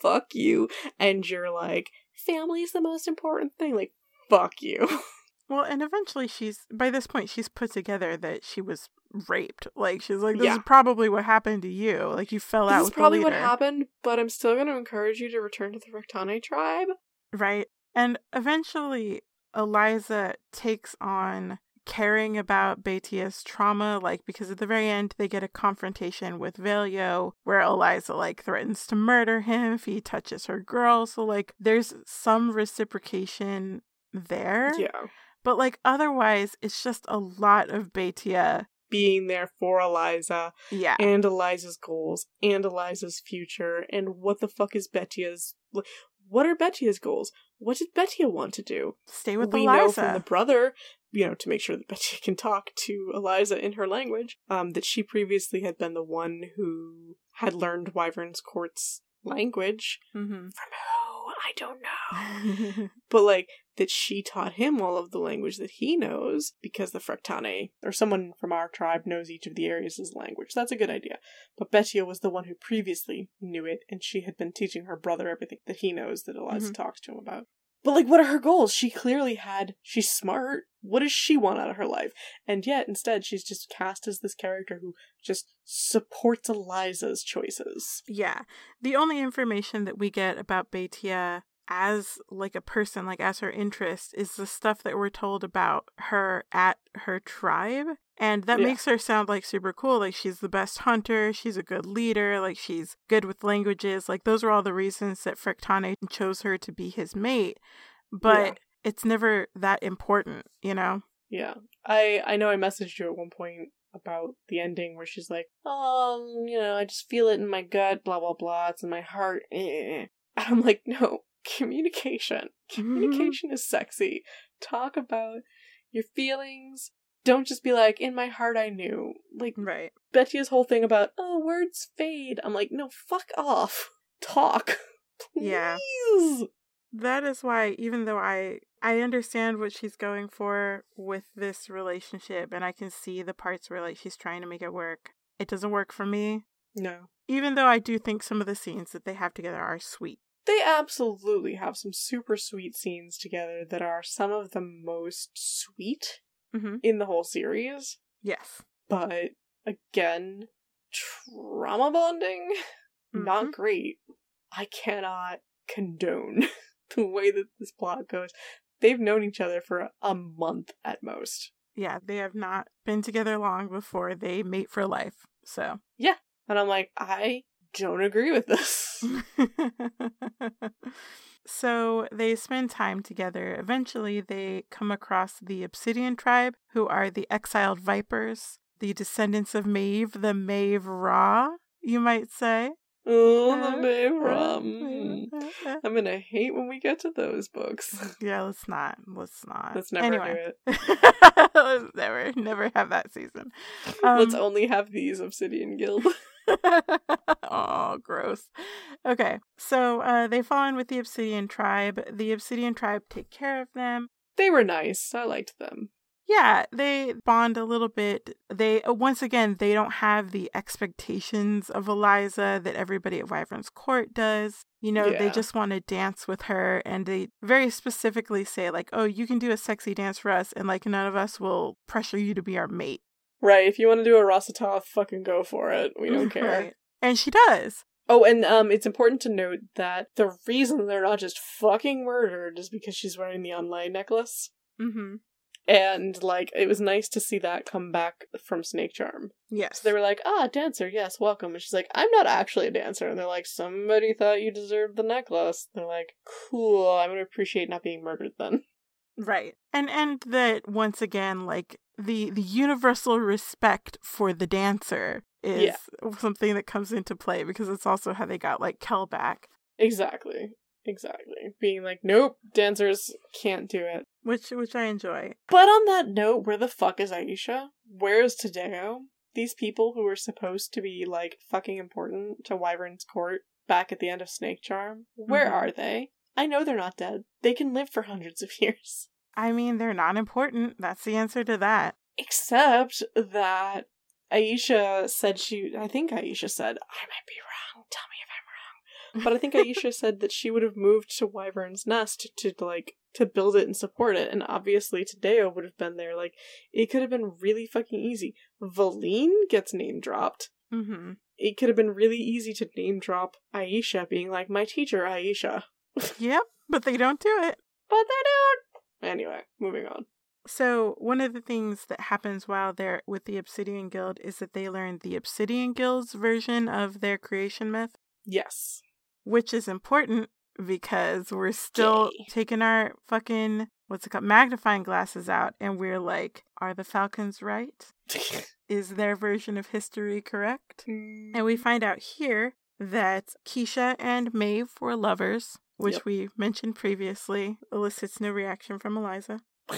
Speaker 1: Fuck you. And you're like, Family's the most important thing. Like, fuck you.
Speaker 2: Well, and eventually she's, by this point, she's put together that she was raped. Like, she's like, this
Speaker 1: Yeah.
Speaker 2: is probably what happened to you. Like, you fell out
Speaker 1: this is probably what happened, but I'm still going to encourage you to return to the Rectane tribe.
Speaker 2: Right. And eventually, Eliza takes on caring about Betia's trauma, like because at the very end they get a confrontation with Velio where Eliza like threatens to murder him if he touches her girl. So like there's some reciprocation there.
Speaker 1: Yeah.
Speaker 2: But like otherwise it's just a lot of Betia.
Speaker 1: Being there for Eliza
Speaker 2: Yeah.
Speaker 1: and Eliza's goals and Eliza's future and what the fuck is Betia's what are Betia's goals? What did Betia want to do?
Speaker 2: Stay with
Speaker 1: we
Speaker 2: Eliza.
Speaker 1: know from the brother, you know, to make sure that Betia can talk to Eliza in her language, um, that she previously had been the one who had learned Wyvern's court's language.
Speaker 2: hmm
Speaker 1: From who? I don't know. but like that she taught him all of the language that he knows because the Frectane or someone from our tribe knows each of the areas' language. That's a good idea. But Betia was the one who previously knew it, and she had been teaching her brother everything that he knows that Eliza
Speaker 2: Mhm.
Speaker 1: talks to him about. But like, what are her goals? She clearly had. She's smart. What does she want out of her life? And yet, instead, she's just cast as this character who just supports Eliza's choices.
Speaker 2: Yeah. The only information that we get about Betia as like a person, like as her interest, is the stuff that we're told about her at her tribe. And that
Speaker 1: Yeah.
Speaker 2: makes her sound like super cool. Like she's the best hunter, she's a good leader, like she's good with languages. Like those are all the reasons that Frectane chose her to be his mate. But
Speaker 1: Yeah.
Speaker 2: it's never that important, you know?
Speaker 1: Yeah. I I know I messaged you at one point about the ending where she's like, um, you know, I just feel it in my gut, blah blah blah, it's in my heart. eh." And I'm like, no, communication. Mm-hmm. Communication is sexy. Talk about your feelings. Don't just be like, in my heart I knew. Like
Speaker 2: Right.
Speaker 1: Betty's whole thing about, oh, words fade. I'm like, no, fuck off. Talk.
Speaker 2: Yeah.
Speaker 1: Please.
Speaker 2: That is why even though I I understand what she's going for with this relationship and I can see the parts where like she's trying to make it work, it doesn't work for me.
Speaker 1: No.
Speaker 2: Even though I do think some of the scenes that they have together are sweet.
Speaker 1: They absolutely have some super sweet scenes together that are some of the most sweet
Speaker 2: Mm-hmm.
Speaker 1: in the whole series.
Speaker 2: Yes.
Speaker 1: But again, trauma bonding, not
Speaker 2: Mhm.
Speaker 1: great. I cannot condone the way that this plot goes. They've known each other for a month at most.
Speaker 2: Yeah, they have not been together long before they mate for life. So. Yeah.
Speaker 1: And I'm like, I don't agree with this.
Speaker 2: so they spend time together. Eventually, they come across the Obsidian tribe, who are the exiled vipers, the descendants of Maeve, the Maeve Ra, you might say.
Speaker 1: Oh,
Speaker 2: Uh,
Speaker 1: the Maeve Rum. I'm gonna hate when we get to those books.
Speaker 2: Yeah, let's not. Let's not.
Speaker 1: Let's never
Speaker 2: anyway.
Speaker 1: do it.
Speaker 2: let's never, never have that season.
Speaker 1: Let's
Speaker 2: Um,
Speaker 1: only have these Obsidian Guild.
Speaker 2: oh, gross. Okay, so uh, they fall in with the Obsidian tribe. The Obsidian tribe take care of them.
Speaker 1: they were nice. I liked them.
Speaker 2: Yeah, they bond a little bit. They uh, once again they don't have the expectations of Eliza that everybody at Wyvern's Court does. You know, they just want to dance with her, and they very specifically say like, "Oh, you can do a sexy dance for us, and like none of us will pressure you to be our mate."
Speaker 1: Right, if you want to do a Rossatoth, fucking go for it. We don't care.
Speaker 2: Right. And she does.
Speaker 1: Oh, and um, it's important to note that the reason they're not just fucking murdered is because she's wearing the online necklace.
Speaker 2: Mm-hmm.
Speaker 1: And, like, it was nice to see that come back from Snakecharm.
Speaker 2: Yes.
Speaker 1: So they were like, ah, dancer, yes, welcome. And she's like, I'm not actually a dancer. And they're like, somebody thought you deserved the necklace. they're like, cool, I'm gonna appreciate not being murdered then.
Speaker 2: Right. And and that once again, like the the universal respect for the dancer is
Speaker 1: Yeah.
Speaker 2: something that comes into play because it's also how they got like Kel back.
Speaker 1: Exactly. Exactly. Being like, nope, dancers can't do it.
Speaker 2: Which which I enjoy.
Speaker 1: But on that note, where the fuck is Aisha? Where's Tadeo? These people who were supposed to be like fucking important to Wyvern's court back at the end of Snakecharm, where
Speaker 2: Mhm.
Speaker 1: are they? I know they're not dead. They can live for hundreds of years.
Speaker 2: I mean, they're not important. That's the answer to that.
Speaker 1: Except that Aisha said she I think Aisha said, I might be wrong, tell me if I'm wrong. But I think Aisha said that she would have moved to Wyvern's Nest to like to build it and support it, and obviously Tadeo would have been there. Like it could have been really fucking easy. Valine gets name dropped.
Speaker 2: Mm-hmm.
Speaker 1: It could have been really easy to name drop Aisha being like my teacher Aisha.
Speaker 2: Yep, but they don't do it.
Speaker 1: But they don't Anyway, moving on.
Speaker 2: So, one of the things that happens while they're with the Obsidian Guild is that they learn the Obsidian Guild's version of their creation myth.
Speaker 1: Yes.
Speaker 2: Which is important because we're still
Speaker 1: Yay.
Speaker 2: taking our fucking what's it called magnifying glasses out and we're like are the falcons right is their version of history correct and we mm. find out here that kiesha and maeve were lovers which
Speaker 1: Yep.
Speaker 2: we mentioned previously elicits no reaction from eliza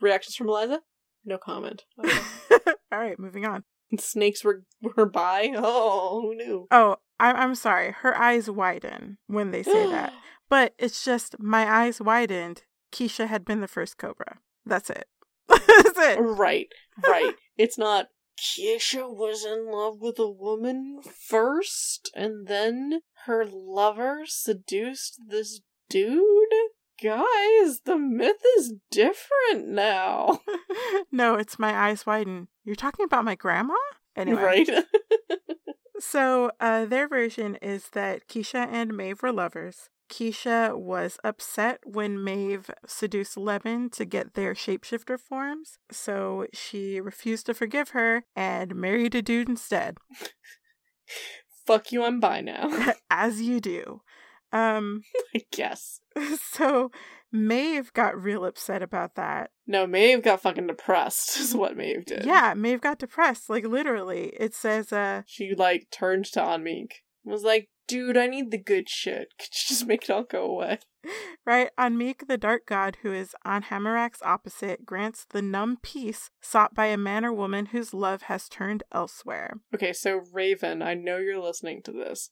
Speaker 1: Reactions from Eliza? No comment. Okay.
Speaker 2: all right moving on
Speaker 1: Snakes were were by. Oh, who knew?
Speaker 2: oh I- i'm sorry her eyes widen when they say that But it's just my eyes widened. Kiesha had been the first Cobra. That's it. That's it.
Speaker 1: right, right. It's not. Kiesha was in love with a woman first, and then her lover seduced this dude. Guys, the myth is different now.
Speaker 2: no, it's my eyes widen. You're talking about my grandma? Anyway.
Speaker 1: Right?
Speaker 2: So, uh, their version is that Kiesha and Maeve were lovers. Kiesha was upset when Maeve seduced Levin to get their shapeshifter forms, so she refused to forgive her and married a dude instead.
Speaker 1: Fuck you, I'm bi now.
Speaker 2: As you do. Um,
Speaker 1: I guess.
Speaker 2: so Maeve got real upset about that.
Speaker 1: No, Maeve got fucking depressed, is what Maeve did.
Speaker 2: Yeah, Maeve got depressed. Like literally, it says, "Uh,
Speaker 1: She, like, turned to Ahnmik. Was like, dude, I need the good shit. Could you just make it all go away?
Speaker 2: right Ahnmik, the dark god who is on Hammerack's opposite, grants the numb peace sought by a man or woman whose love has turned elsewhere."
Speaker 1: Okay, so Raven, I know you're listening to this.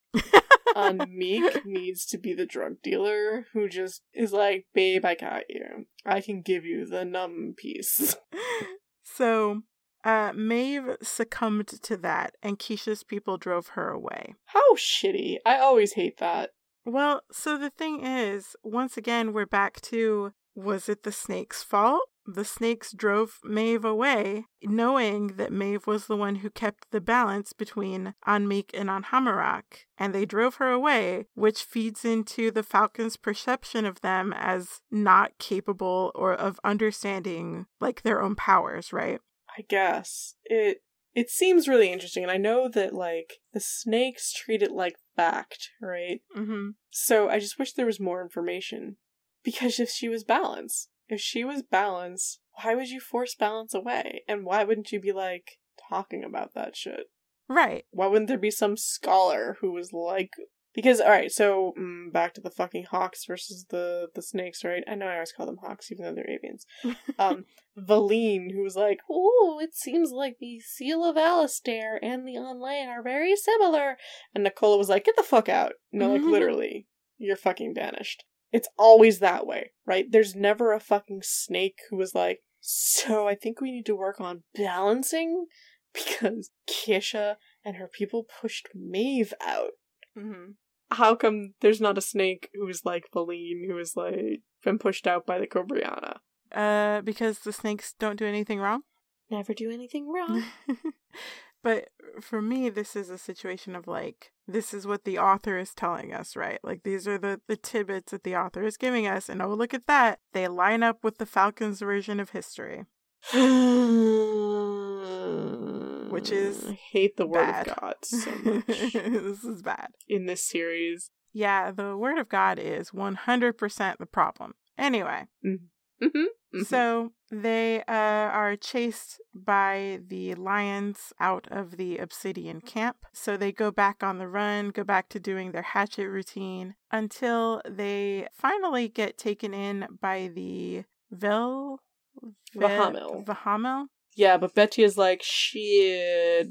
Speaker 1: Um, Meek needs to be the drug dealer who just is like, babe, I got you. I can give you the numb piece.
Speaker 2: so Uh, Maeve succumbed to that, and Kiesha's people drove her away.
Speaker 1: How shitty. I always hate that.
Speaker 2: Well, so the thing is, once again, we're back to was it the snake's fault? The snakes drove Maeve away, knowing that Maeve was the one who kept the balance between Ahnmik and Anhamirak, and they drove her away, which feeds into the Falcon's perception of them as not capable or of understanding like their own powers, right?
Speaker 1: I guess. It it seems really interesting, and I know that like the snakes treat it like fact, right?
Speaker 2: Mm-hmm.
Speaker 1: So I just wish there was more information. Because if she was balance, if she was balance, why would you force balance away? And why wouldn't you be like talking about that shit?
Speaker 2: Right.
Speaker 1: Why wouldn't there be some scholar who was like because all right, so mm, back to the fucking hawks versus the the snakes, right? I know I always call them hawks, even though they're avians. um, Valine, who was like, "Oh, it seems like the seal of Alistair and the Onlay are very similar," and Nicola was like, "Get the fuck out!" No, like literally, you're fucking banished. It's always that way, right? There's never a fucking snake who was like, "So I think we need to work on balancing." Because Kiesha and her people pushed Maeve out
Speaker 2: Mm-hmm.
Speaker 1: how come there's not a snake who's like Valine, who is like been pushed out by the Cobriana?
Speaker 2: Uh, because the snakes don't do anything wrong.
Speaker 1: Never do anything wrong.
Speaker 2: but for me, this is a situation of like, this is what the author is telling us, right? Like, these are the, the tidbits that the author is giving us. And oh, look at that. They line up with the Falcon's version of history. Which is
Speaker 1: I hate the word
Speaker 2: bad.
Speaker 1: of God so much
Speaker 2: this is bad.
Speaker 1: in this series.
Speaker 2: Yeah, the word of God is 100% the problem. Anyway,
Speaker 1: Mm-hmm. Mm-hmm. Mm-hmm.
Speaker 2: So they uh, are chased by the lions out of the obsidian camp. So they go back on the run, go back to doing their hatchet routine until they finally get taken in by the Vel.
Speaker 1: Vahamil.
Speaker 2: Vahamil?
Speaker 1: yeah, but Betty is like, shit,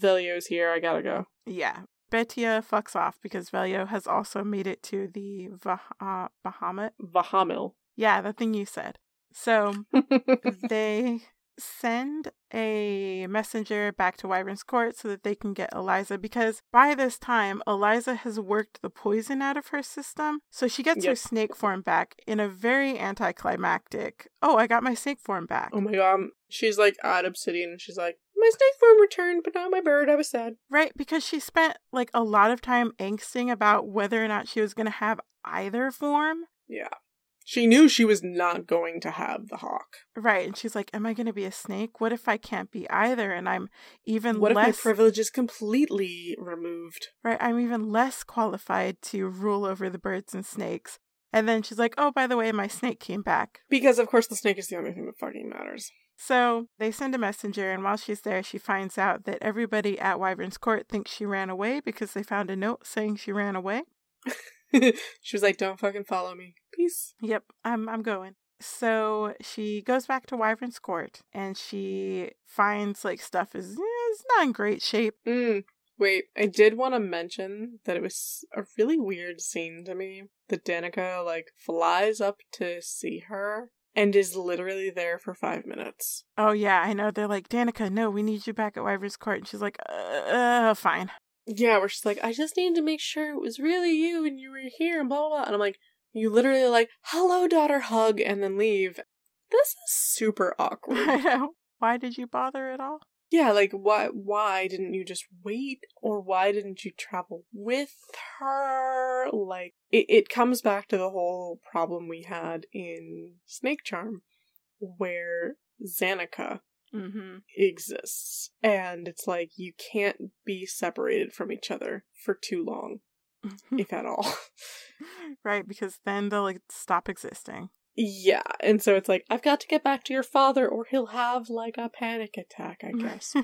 Speaker 1: Velio's here, I gotta go.
Speaker 2: Yeah. Betia fucks off because Velio has also made it to the Vah- uh, Bahamut.
Speaker 1: Vahamil.
Speaker 2: Yeah, the thing you said. So they send a messenger back to Wyvern's court so that they can get Eliza because by this time Eliza has worked the poison out of her system. So she gets her snake form back in a very anticlimactic. Oh, I got my snake form back.
Speaker 1: oh my god. She's like at Obsidian and she's like, my snake form returned, but not my bird. I was sad.
Speaker 2: Right, because she spent like a lot of time angsting about whether or not she was going to have either form.
Speaker 1: Yeah. She knew she was not going to have the hawk.
Speaker 2: Right, and she's like, "Am I going to be a snake? What if I can't be either?" And I'm even
Speaker 1: What
Speaker 2: less
Speaker 1: if my privilege is completely removed?
Speaker 2: right. I'm even less qualified to rule over the birds and snakes. And then she's like, "Oh, by the way, my snake came back."
Speaker 1: Because of course the snake is the only thing that fucking matters.
Speaker 2: So they send a messenger, and while she's there, she finds out that everybody at Wyvern's court thinks she ran away because they found a note saying she ran away.
Speaker 1: she was like, "Don't fucking follow me, peace."
Speaker 2: Yep, I'm I'm going. So she goes back to Wyvern's court and she finds like stuff is it's not in great shape.
Speaker 1: Mm. Wait, I did want to mention that it was a really weird scene to me. That Danica like flies up to see her and is literally there for five minutes.
Speaker 2: Oh yeah, I know. They're like, Danica, no, we need you back at Wyvern's court. And she's like, uh, uh fine.
Speaker 1: Yeah, where she's like, I just needed to make sure it was really you and you were here and blah blah blah. And I'm like, you literally like, hello daughter, hug, and then leave. This is super awkward.
Speaker 2: I know. Why did you bother at all?
Speaker 1: Yeah, like why why didn't you just wait or why didn't you travel with her? Like it, it comes back to the whole problem we had in Snakecharm where Zanika
Speaker 2: Mm-hmm.
Speaker 1: exists. And it's like you can't be separated from each other for too long, if at all.
Speaker 2: right, because then they'll like stop existing.
Speaker 1: yeah, and so it's like I've got to get back to your father or he'll have like a panic attack, I guess.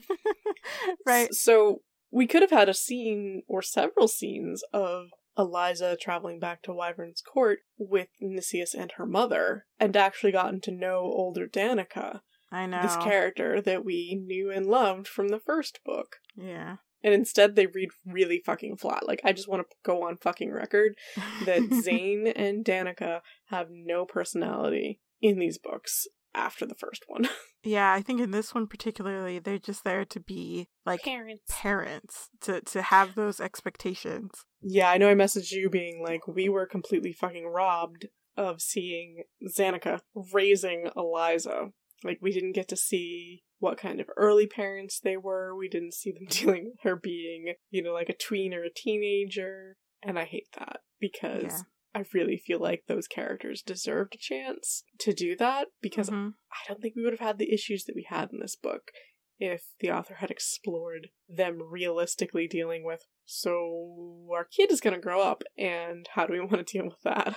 Speaker 2: right.
Speaker 1: So we could have had a scene or several scenes of Eliza traveling back to Wyvern's court with Nicias and her mother, and actually gotten to know older Danica,
Speaker 2: I know.
Speaker 1: this character that we knew and loved from the first book.
Speaker 2: Yeah.
Speaker 1: And instead, they read really fucking flat. Like, I just want to go on fucking record that Zane and Danica have no personality in these books after the first one.
Speaker 2: Yeah, I think in this one particularly, they're just there to be like
Speaker 3: Parents.
Speaker 2: parents to to have those expectations.
Speaker 1: Yeah, I know I messaged you being like, we were completely fucking robbed of seeing Zanika raising Eliza. Like, we didn't get to see what kind of early parents they were. We didn't see them dealing with her being, you know, like a tween or a teenager. And I hate that because
Speaker 2: Yeah.
Speaker 1: I really feel like those characters deserved a chance to do that because
Speaker 2: Mhm.
Speaker 1: I don't think we would have had the issues that we had in this book if the author had explored them realistically dealing with so our kid is going to grow up and how do we want to deal with that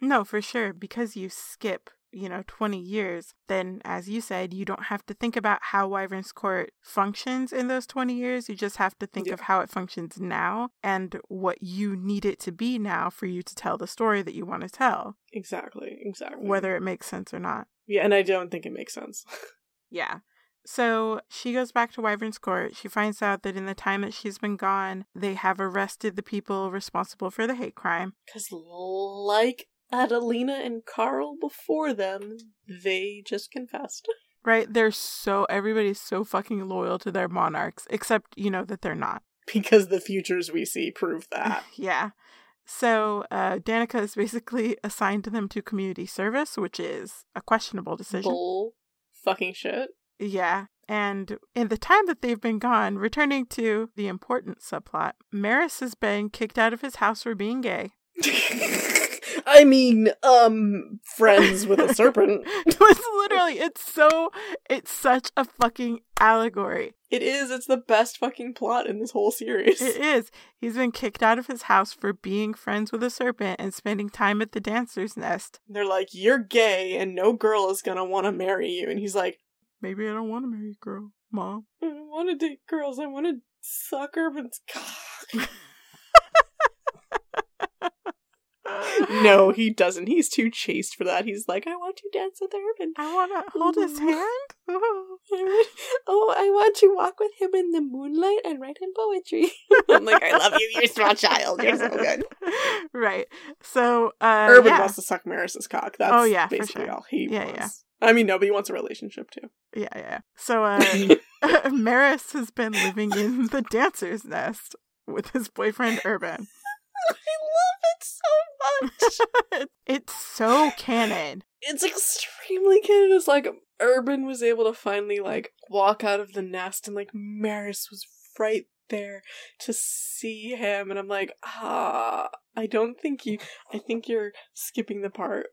Speaker 2: No, for sure. Because you skip, you know, 20 years, then as you said, you don't have to think about how Wyvern's Court functions in those 20 years. You just have to think
Speaker 1: Yeah.
Speaker 2: of how it functions now and what you need it to be now for you to tell the story that you want to tell,
Speaker 1: exactly exactly
Speaker 2: whether it makes sense or not.
Speaker 1: yeah and i don't think it makes sense
Speaker 2: Yeah. So she goes back to Wyvern's Court. She finds out that in the time that she's been gone, they have arrested the people responsible for the hate crime.
Speaker 1: because like adelina and carl before them they just confessed
Speaker 2: Right? They're so, everybody's so fucking loyal to their monarchs, except, you know, that they're not.
Speaker 1: because the futures we see prove that
Speaker 2: yeah. So uh, Danica is basically assigned them to community service, which is a questionable decision.
Speaker 1: bull fucking shit
Speaker 2: Yeah. And in the time that they've been gone, returning to the important subplot, Maris has been kicked out of his house for being gay.
Speaker 1: I mean, um, friends with a serpent.
Speaker 2: it's literally, it's so, it's such a fucking allegory.
Speaker 1: It is. It's the best fucking plot in this whole series.
Speaker 2: It is. He's been kicked out of his house for being friends with a serpent and spending time at the dancer's nest.
Speaker 1: They're like, "You're gay, and no girl is gonna want to marry you." And he's like,
Speaker 2: Maybe I don't want to marry a girl, mom.
Speaker 1: "I don't want to date girls. I want to suck Urban's cock." no, he doesn't. He's too chaste for that. He's like, "I want to dance with Urban."
Speaker 2: I want to hold his hand.
Speaker 1: oh, I want to walk with him in the moonlight and write him poetry. I'm like, I love you, You're small child. You're so good.
Speaker 2: right. So, uh,
Speaker 1: Urban
Speaker 2: yeah.
Speaker 1: wants to suck Maris's cock. That's
Speaker 2: Oh, yeah,
Speaker 1: basically
Speaker 2: sure.
Speaker 1: all he
Speaker 2: Yeah,
Speaker 1: wants. I mean, no, but he wants a relationship too.
Speaker 2: yeah, yeah. So, uh, Maris has been living in the dancer's nest with his boyfriend Urban.
Speaker 1: I love it
Speaker 2: it's so canon.
Speaker 1: it's extremely canon. It's like Urban was able to finally like walk out of the nest, and like Maris was right there to see him, and I'm like, ah, I don't think you. I think you're skipping the part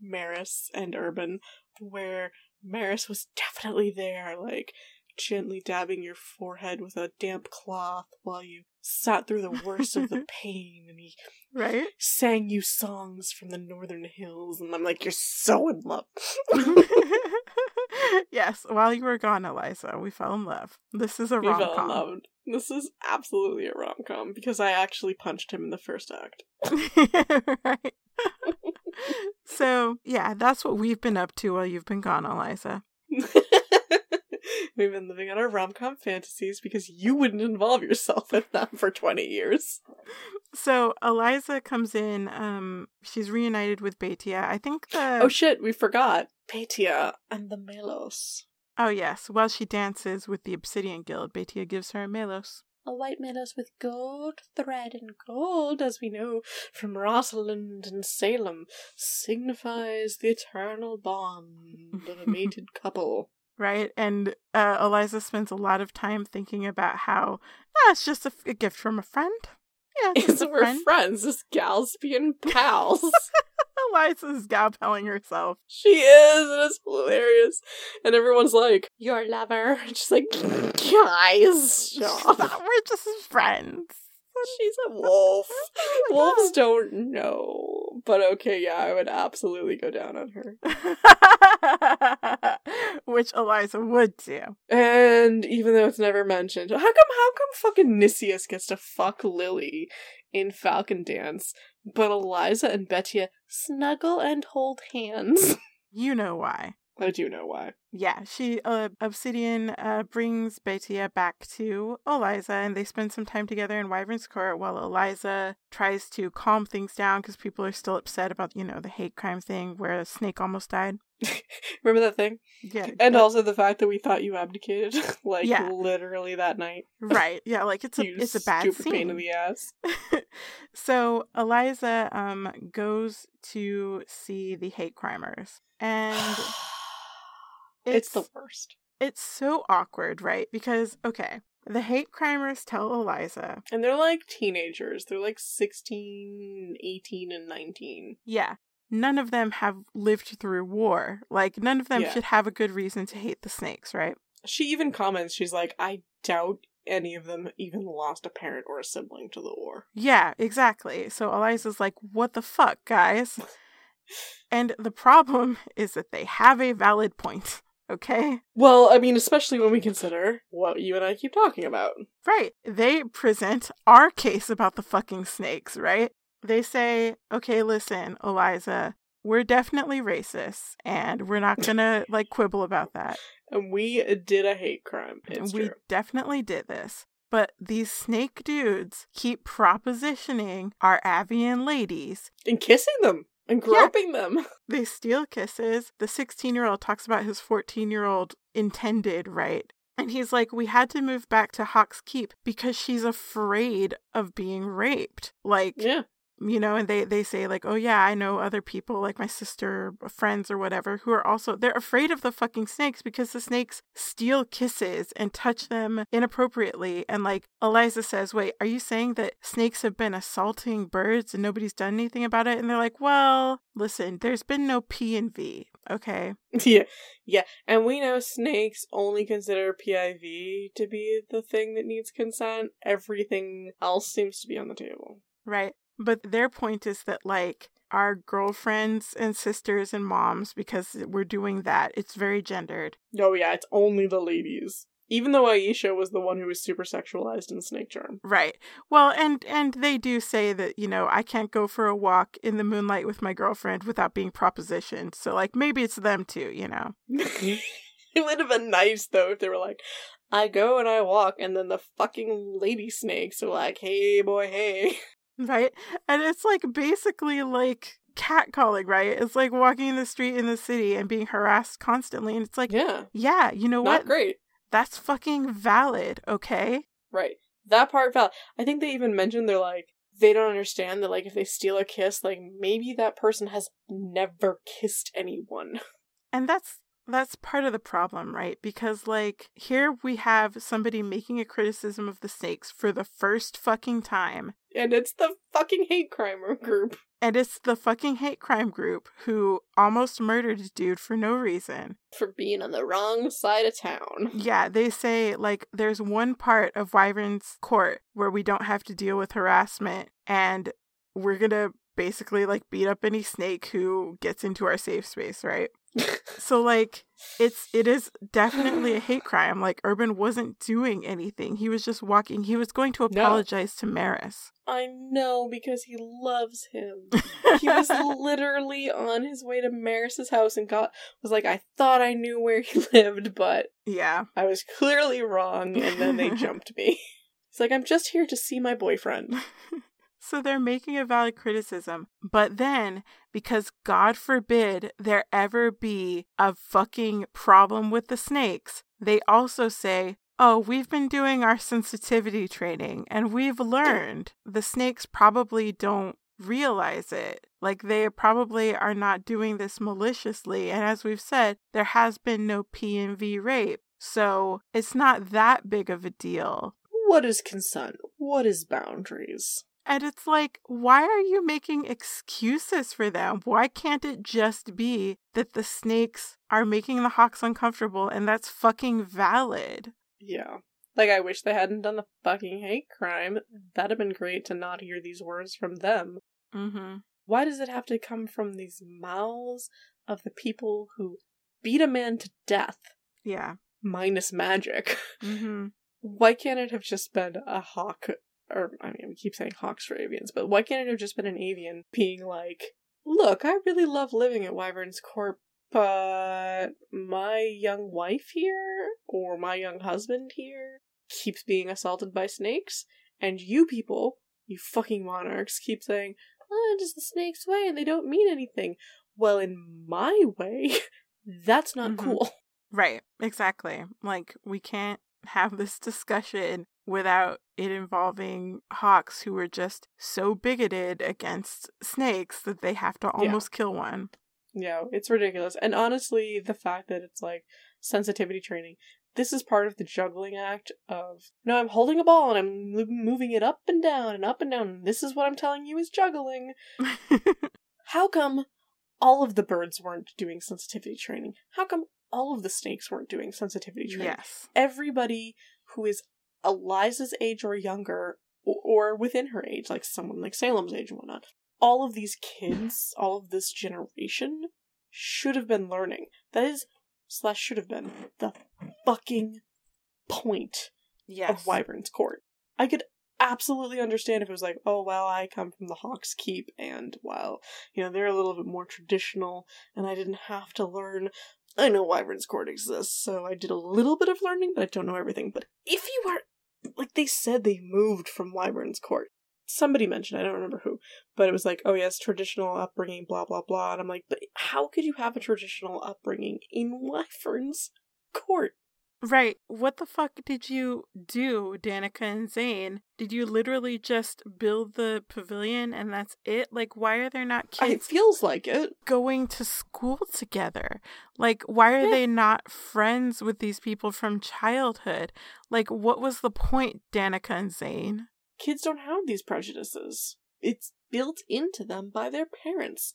Speaker 1: Maris and Urban where Maris was definitely there, like gently dabbing your forehead with a damp cloth while you sat through the worst of the pain, and he
Speaker 2: Right?
Speaker 1: sang you songs from the northern hills, and I'm like, you're so in love.
Speaker 2: yes, while you were gone, Eliza, we fell in love. This is a
Speaker 1: we
Speaker 2: rom
Speaker 1: fell in
Speaker 2: com.
Speaker 1: love. This is absolutely a rom com because I actually punched him in the first act.
Speaker 2: right. so, yeah, that's what we've been up to while you've been gone, Eliza.
Speaker 1: We've been living on our rom com fantasies because you wouldn't involve yourself in them for 20 years.
Speaker 2: So, Eliza comes in. Um, she's reunited with Betia. I think the.
Speaker 1: oh shit, we forgot. Betia and the Melos.
Speaker 2: Oh, yes. While she dances with the Obsidian Guild, Betia gives her a Melos.
Speaker 1: A white Melos with gold thread and gold, as we know from Rosalind and Salem, signifies the eternal bond of a mated couple.
Speaker 2: Right? And uh, Eliza spends a lot of time thinking about how ah, it's just a gift from a friend. Yeah, it's a
Speaker 1: we're
Speaker 2: friend.
Speaker 1: friends. This gal's being pals.
Speaker 2: Eliza's galpelling herself.
Speaker 1: she is, it's hilarious. And everyone's like, "Your lover." And she's like, "Guys, stop."
Speaker 2: We're just friends.
Speaker 1: She's a wolf. Wolves don't know. But okay, yeah, I would absolutely go down on her.
Speaker 2: Which Eliza would do.
Speaker 1: And even though it's never mentioned, how come how come fucking Nicias gets to fuck Lily in Falcondance, but Eliza and Betia snuggle and hold hands?
Speaker 2: You know why.
Speaker 1: I do know why.
Speaker 2: Yeah, she uh, Obsidian uh, brings Betia back to Eliza, and they spend some time together in Wyvern's Court while Eliza tries to calm things down because people are still upset about you know the hate crime thing where a snake almost died.
Speaker 1: Remember that thing?
Speaker 2: Yeah,
Speaker 1: And
Speaker 2: but-
Speaker 1: also the fact that we thought you abdicated, like
Speaker 2: Yeah.
Speaker 1: literally that night.
Speaker 2: right, yeah, like it's a
Speaker 1: you
Speaker 2: it's a bad
Speaker 1: stupid
Speaker 2: scene.
Speaker 1: pain in the ass.
Speaker 2: so Eliza um goes to see the hate crimers, and
Speaker 1: it's, the worst.
Speaker 2: it's so awkward, right? Because okay, the hate crimers tell Eliza,
Speaker 1: And they're like teenagers. They're like 16, 18, and 19.
Speaker 2: yeah, none of them have lived through war. Like none of them
Speaker 1: Yeah.
Speaker 2: should have a good reason to hate the snakes, right?
Speaker 1: She even comments, she's like, I doubt any of them even lost a parent or a sibling to the war.
Speaker 2: Yeah, exactly. So Eliza's like, "What the fuck, guys?" and the problem is that they have a valid point. Okay?
Speaker 1: Well, I mean, especially when we consider what you and I keep talking about.
Speaker 2: Right. They present our case about the fucking snakes, right? They say, okay, listen, Eliza, we're definitely racist and we're not gonna like quibble about that.
Speaker 1: And we did a hate crime. It's
Speaker 2: we
Speaker 1: true.
Speaker 2: definitely did this. But these snake dudes keep propositioning our Avian ladies.
Speaker 1: And kissing them and groping them.
Speaker 2: They steal kisses. The 16 year old talks about his 14 year old intended, right? And he's like, we had to move back to Hawk's Keep because she's afraid of being raped. Like,
Speaker 1: Yeah.
Speaker 2: You know and they they say like oh yeah i know other people like my sister uh, friends or whatever who are also they're afraid of the fucking snakes because the snakes steal kisses and touch them inappropriately and like eliza says wait are you saying that snakes have been assaulting birds and nobody's done anything about it and they're like well listen there's been no p and v okay
Speaker 1: Yeah. Yeah. And we know snakes only consider PIV to be the thing that needs consent. Everything else seems to be on the table.
Speaker 2: right but their point is that like our girlfriends and sisters and moms because we're doing that it's very gendered
Speaker 1: Oh, yeah, it's only the ladies. Even though Aisha was the one who was super sexualized in Snakecharm.
Speaker 2: Right. Well, and and they do say that, you know, I can't go for a walk in the moonlight with my girlfriend without being propositioned. So like maybe it's them too, you know.
Speaker 1: it would have been nice, though, if they were like, I go and I walk, and then the fucking lady snakes are like, hey, boy, hey.
Speaker 2: Right? And it's like basically like catcalling, right? It's like walking in the street in the city and being harassed constantly and it's like,
Speaker 1: Yeah.
Speaker 2: yeah, you know
Speaker 1: Not
Speaker 2: what?
Speaker 1: great.
Speaker 2: That's fucking valid, okay?
Speaker 1: Right. That part felt. I think they even mentioned they're like, they don't understand that, like, if they steal a kiss, like, maybe that person has never kissed anyone.
Speaker 2: And that's that's part of the problem, right? Because like here we have somebody making a criticism of the snakes for the first fucking time.
Speaker 1: And it's the fucking hate crime group.
Speaker 2: And it's the fucking hate crime group who almost murdered a dude for no reason.
Speaker 1: For being on the wrong side of town.
Speaker 2: Yeah, they say like there's one part of Wyvern's court where we don't have to deal with harassment and we're gonna basically like beat up any snake who gets into our safe space, right? So like it's it is definitely a hate crime. Like Urban wasn't doing anything. He was just walking. He was going to
Speaker 1: No.
Speaker 2: apologize to Maris.
Speaker 1: I know because he loves him. He was literally on his way to Maris's house and got was like, I thought I knew where he lived, but
Speaker 2: yeah.
Speaker 1: I was clearly wrong, and then they jumped me. He's like, I'm just here to see my boyfriend.
Speaker 2: So they're making a valid criticism. But then, because God forbid there ever be a fucking problem with the snakes, they also say, Oh, we've been doing our sensitivity training and we've learned the snakes probably don't realize it. Like they probably are not doing this maliciously. And as we've said, there has been no P and V rape. So it's not that big of a deal.
Speaker 1: What is consent? What is boundaries?
Speaker 2: And it's like, why are you making excuses for them? Why can't it just be that the snakes are making the hawks uncomfortable and that's fucking valid?
Speaker 1: Yeah. Like, I wish they hadn't done the fucking hate crime. That'd have been great to not hear these words from them.
Speaker 2: Mm-hmm.
Speaker 1: Why does it have to come from these mouths of the people who beat a man to death
Speaker 2: Yeah.
Speaker 1: minus magic?
Speaker 2: Mm-hmm.
Speaker 1: Why can't it have just been a hawk? Or, I mean, we keep saying hawks for avians, but why can't it have just been an avian being like, look, I really love living at Wyvern's Court, But my young wife here, or my young husband here, keeps being assaulted by snakes, and you people, you fucking monarchs, keep saying, oh, just the snake's way and they don't mean anything. Well, in my way, that's not
Speaker 2: Mhm.
Speaker 1: cool.
Speaker 2: Right, exactly. Like, we can't have this discussion without it involving hawks who are just so bigoted against snakes that they have to
Speaker 1: Yeah.
Speaker 2: almost kill one.
Speaker 1: Yeah, it's ridiculous. And honestly, the fact that it's like sensitivity training, this is part of the juggling act of, no, I'm holding a ball and I'm mo- moving it up and down and up and down. And this is what I'm telling you is juggling. How come all of the birds weren't doing sensitivity training? How come all of the snakes weren't doing sensitivity training?
Speaker 2: yes.
Speaker 1: Everybody who is Eliza's age or younger, or, or within her age, like someone like Salem's age and whatnot, all of these kids, all of this generation, should have been learning. That is, slash, should have been the fucking point
Speaker 2: Yes.
Speaker 1: of Wyvern's Court. I could absolutely understand if it was like, oh, well, I come from the Hawk's Keep, and well, you know, they're a little bit more traditional, and I didn't have to learn. I know Wyvern's Court exists, so I did a little bit of learning, but I don't know everything. But if you are, like they said, they moved from Wyvern's Court. Somebody mentioned, I don't remember who, but it was like, oh yes, traditional upbringing, blah blah blah. And I'm like, but how could you have a traditional upbringing in Wyvern's Court?
Speaker 2: Right. What the fuck did you do, Danica and Zane? Did you literally just build the pavilion and that's it? Like, why are there not
Speaker 1: It feels like it.
Speaker 2: going to school together? Like, why are
Speaker 1: Yeah.
Speaker 2: they not friends with these people from childhood? Like, what was the point, Danica and Zane?
Speaker 1: kids don't have these prejudices. It's built into them by their parents.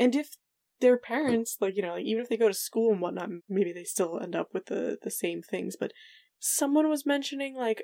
Speaker 1: And if their parents, like, you know, like, even if they go to school and whatnot, maybe they still end up with the, the same things. But someone was mentioning, like,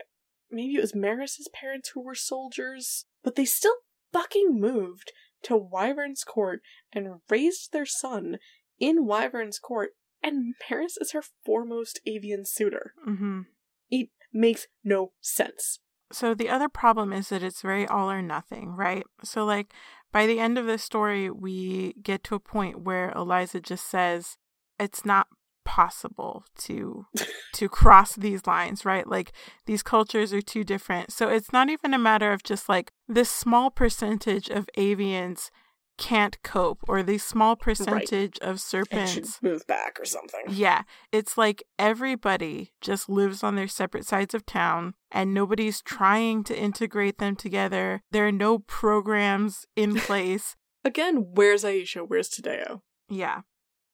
Speaker 1: maybe it was Maris's parents who were soldiers, but they still fucking moved to Wyvern's Court and raised their son in Wyvern's Court, and Maris is her foremost avian suitor.
Speaker 2: Mm-hmm.
Speaker 1: It makes no sense.
Speaker 2: So the other problem is that it's very all or nothing, right? So like by the end of this story, we get to a point where Eliza just says it's not possible to to cross these lines, right? Like these cultures are too different. So it's not even a matter of just like this small percentage of avians can't cope or the small percentage of
Speaker 1: And should
Speaker 2: serpents
Speaker 1: move back or something.
Speaker 2: yeah, it's like everybody just lives on their separate sides of town and nobody's trying to integrate them together. There are no programs in place.
Speaker 1: Again, where's Aisha? Where's Tadeo?
Speaker 2: yeah.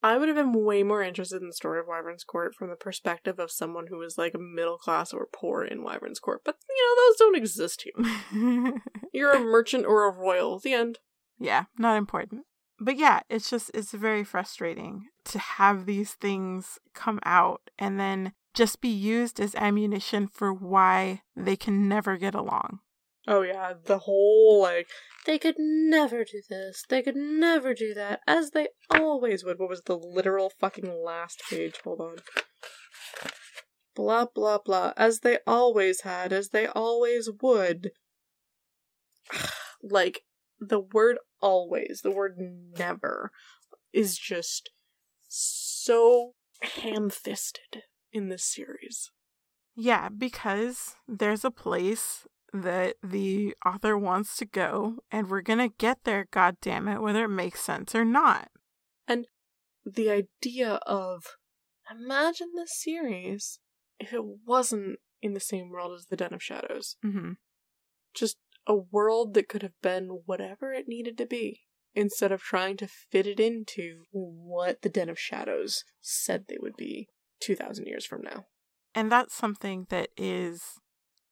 Speaker 1: I would have been way more interested in the story of Wyvern's Court from the perspective of someone who was like middle class or poor in Wyvern's Court. But, you know, those don't exist here. You're a merchant or a royal. The end.
Speaker 2: Yeah, not important. But yeah, it's just it's very frustrating to have these things come out and then just be used as ammunition for why they can never get along.
Speaker 1: Oh, yeah. The whole, like, they could never do this. They could never do that. As they always would. What was the literal fucking last page? Hold on. Blah, blah, blah. As they always had. As they always would. like, the word always, the word never, is just so ham fisted in this series.
Speaker 2: Yeah, because there's a place that the author wants to go, and we're gonna get there, God damn it, whether it makes sense or not.
Speaker 1: And the idea of imagine this series if it wasn't in the same world as the Den of Shadows.
Speaker 2: Mm-hmm.
Speaker 1: Just a world that could have been whatever it needed to be instead of trying to fit it into what the Den of Shadows said they would be 2,000 years from now.
Speaker 2: And that's something that is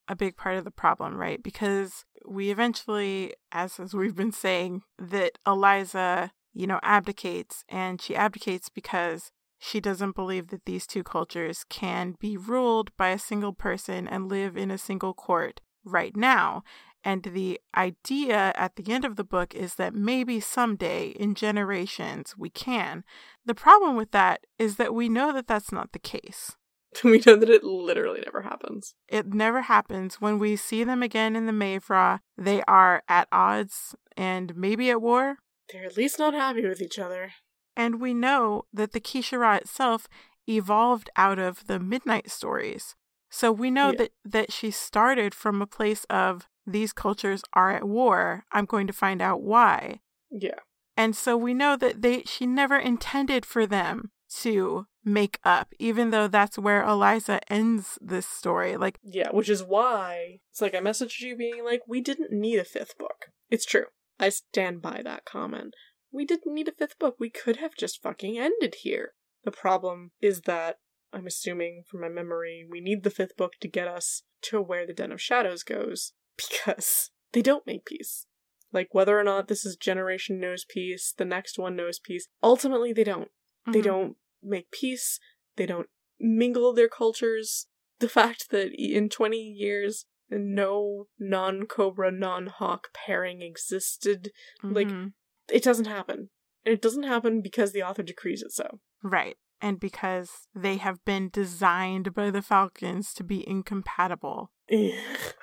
Speaker 2: a big part of the problem, right? Because we eventually, as as we've been saying, that Eliza, you know, abdicates, and she abdicates because she doesn't believe that these two cultures can be ruled by a single person and live in a single court right now. And the idea at the end of the book is that maybe someday in generations we can. The problem with that is that we know that that's not the case.
Speaker 1: we know that it literally never happens.
Speaker 2: It never happens. When we see them again in the Mayfra, they are at odds and maybe at war.
Speaker 1: They're at least not happy with each other.
Speaker 2: And we know that the Kiesha'ra itself evolved out of the Midnight stories. So we know
Speaker 1: Yeah.
Speaker 2: that that she started from a place of these cultures are at war. I'm going to find out why.
Speaker 1: Yeah.
Speaker 2: And so we know that they she never intended for them to make up, even though that's where Eliza ends this story. Like,
Speaker 1: Yeah, which is why it's like I messaged you being like, we didn't need a fifth book. It's true. I stand by that comment. We didn't need a fifth book. We could have just fucking ended here. The problem is that I'm assuming from my memory, we need the fifth book to get us to where the Den of Shadows goes because they don't make peace. Like whether or not this is generation knows peace, the next one knows peace, ultimately they don't. They
Speaker 2: mhm.
Speaker 1: don't make peace. They don't mingle their cultures. The fact that in 20 years, no non Cobra, non Hawk pairing existed, like,
Speaker 2: Mhm.
Speaker 1: it doesn't happen. And it doesn't happen because the author decrees it so.
Speaker 2: right. And because they have been designed by the Falcons to be incompatible.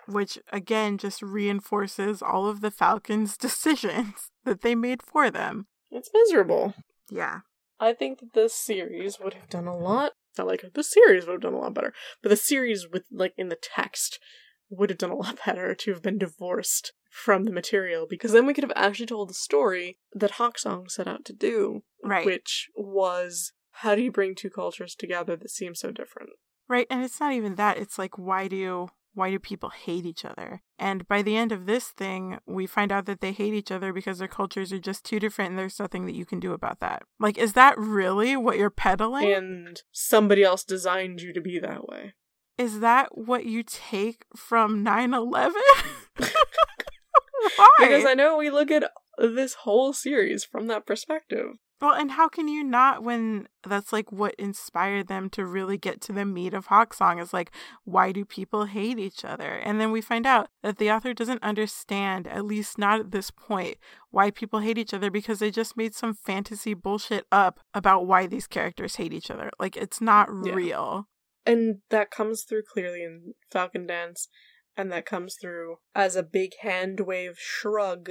Speaker 2: which again just reinforces all of the Falcons' decisions that they made for them.
Speaker 1: it's miserable.
Speaker 2: Yeah.
Speaker 1: I think that this series would have done a lot. Not like the series would have done a lot better, but the series with like in the text would have done a lot better to have been divorced from the material because then we could have actually told the story that Hawksong set out to do,
Speaker 2: Right.
Speaker 1: which was how do you bring two cultures together that seem so different?
Speaker 2: Right. And it's not even that. It's like why do why do people hate each other? And by the end of this thing, we find out that they hate each other because their cultures are just too different and there's nothing that you can do about that. Like, is that really what you're peddling?
Speaker 1: And somebody else designed you to be that way.
Speaker 2: is that what you take from 9 11? Why?
Speaker 1: Because I know we look at this whole series from that perspective.
Speaker 2: Well, and how can you not when that's like what inspired them to really get to the meat of Hawksong is like, why do people hate each other? And then we find out that the author doesn't understand, at least not at this point, why people hate each other because they just made some fantasy bullshit up about why these characters hate each other. Like, it's not
Speaker 1: Yeah.
Speaker 2: real.
Speaker 1: And that comes through clearly in Falcondance, and that comes through as a big hand wave shrug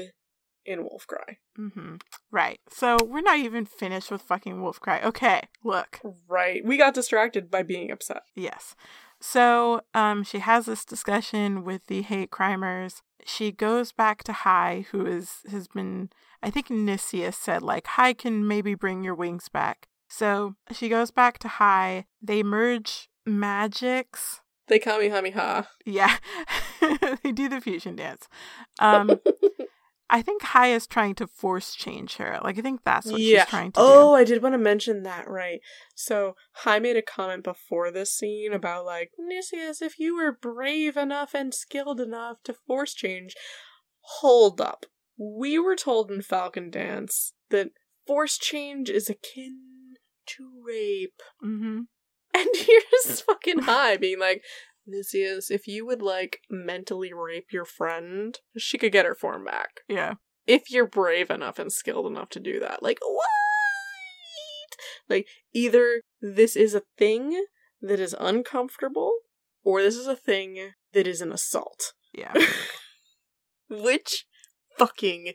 Speaker 1: in Wolfcry.
Speaker 2: hmm Right. So we're not even finished with fucking Wolfcry. Okay, look.
Speaker 1: Right. We got distracted by being upset.
Speaker 2: Yes. So um, she has this discussion with the hate crimers. She goes back to Hai, who is has been. I think Nicias said like Hai can maybe bring your wings back. So she goes back to Hai. They merge magics.
Speaker 1: They Kamehameha.
Speaker 2: Yeah, they do the fusion dance. Um, I think Hai is trying to force change her. Like I think that's what
Speaker 1: yeah.
Speaker 2: she's trying to do.
Speaker 1: oh,
Speaker 2: do.
Speaker 1: I did want to mention that, right. So, Hai made a comment before this scene about, like, Nicias, if you were brave enough and skilled enough to force change, hold up. We were told in Falcondance that force change is akin to rape.
Speaker 2: Mm-hmm.
Speaker 1: And here's fucking Hai being like, Nicias, if you would, like, mentally rape your friend, she could get her form back
Speaker 2: Yeah.
Speaker 1: if you're brave enough and skilled enough to do that. Like, what? Like, either this is a thing that is uncomfortable, or this is a thing that is an assault.
Speaker 2: Yeah.
Speaker 1: Which fucking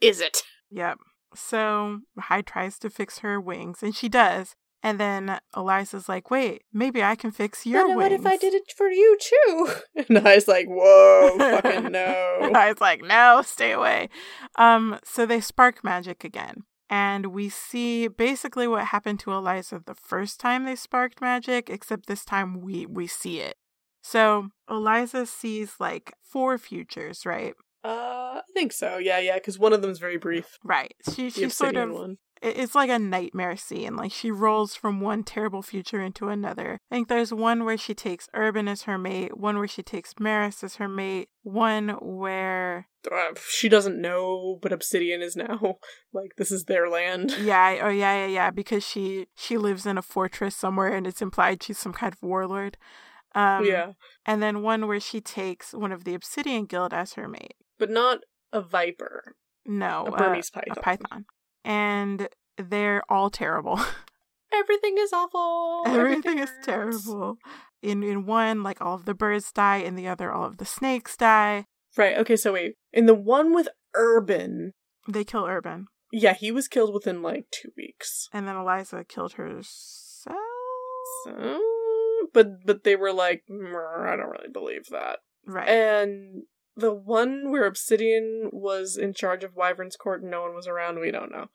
Speaker 1: is it?
Speaker 2: Yep. So Hai tries to fix her wings, and she does. And then Eliza's like, wait, maybe I can fix your wings.
Speaker 1: what if I did it for you too? And I was like, whoa, fucking no.
Speaker 2: I was like, no, stay away. Um, so they spark magic again. And we see basically what happened to Eliza the first time they sparked magic, except this time we we see it. So Eliza sees like four futures, right?
Speaker 1: Uh, I think so. Yeah, yeah, because one of them is very brief.
Speaker 2: Right. She
Speaker 1: The
Speaker 2: she sort of
Speaker 1: one.
Speaker 2: It- it's like a nightmare scene. Like she rolls from one terrible future into another. I think there's one where she takes Urban as her mate, one where she takes Maris as her mate, one where
Speaker 1: Uh, she doesn't know, but Obsidian is now like this is their land.
Speaker 2: yeah, oh yeah, yeah, yeah, because she she lives in a fortress somewhere and it's implied she's some kind of warlord. Um
Speaker 1: yeah,
Speaker 2: and then one where she takes one of the Obsidian Guild as her mate.
Speaker 1: but not a viper,
Speaker 2: No,
Speaker 1: a
Speaker 2: uh,
Speaker 1: Burmese python.
Speaker 2: a python. And they're all terrible.
Speaker 1: Everything is awful.
Speaker 2: Everything is terrible. In in one, like all of the birds die, in the other, all of the snakes die.
Speaker 1: Right. Okay. So wait. In the one with Urban,
Speaker 2: They kill Urban.
Speaker 1: Yeah, he was killed within like two weeks.
Speaker 2: And then Eliza killed herself.
Speaker 1: So, but but they were like, I don't really believe that.
Speaker 2: Right.
Speaker 1: And the one where Obsidian was in charge of Wyvern's Court and no one was around, we don't know.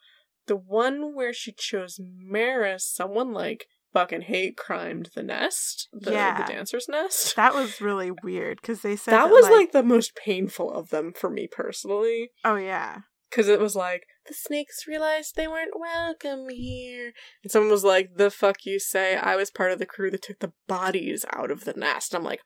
Speaker 1: The one where she chose Maris, someone like fucking hate crimed the nest, the,
Speaker 2: Yeah.
Speaker 1: the dancer's nest.
Speaker 2: that was really weird because they said
Speaker 1: That was like, the most painful of them for me personally.
Speaker 2: oh yeah,
Speaker 1: Because it was like, the snakes realized they weren't welcome here. And someone was like, the fuck you say? I was part of the crew that took the bodies out of the nest. I'm like,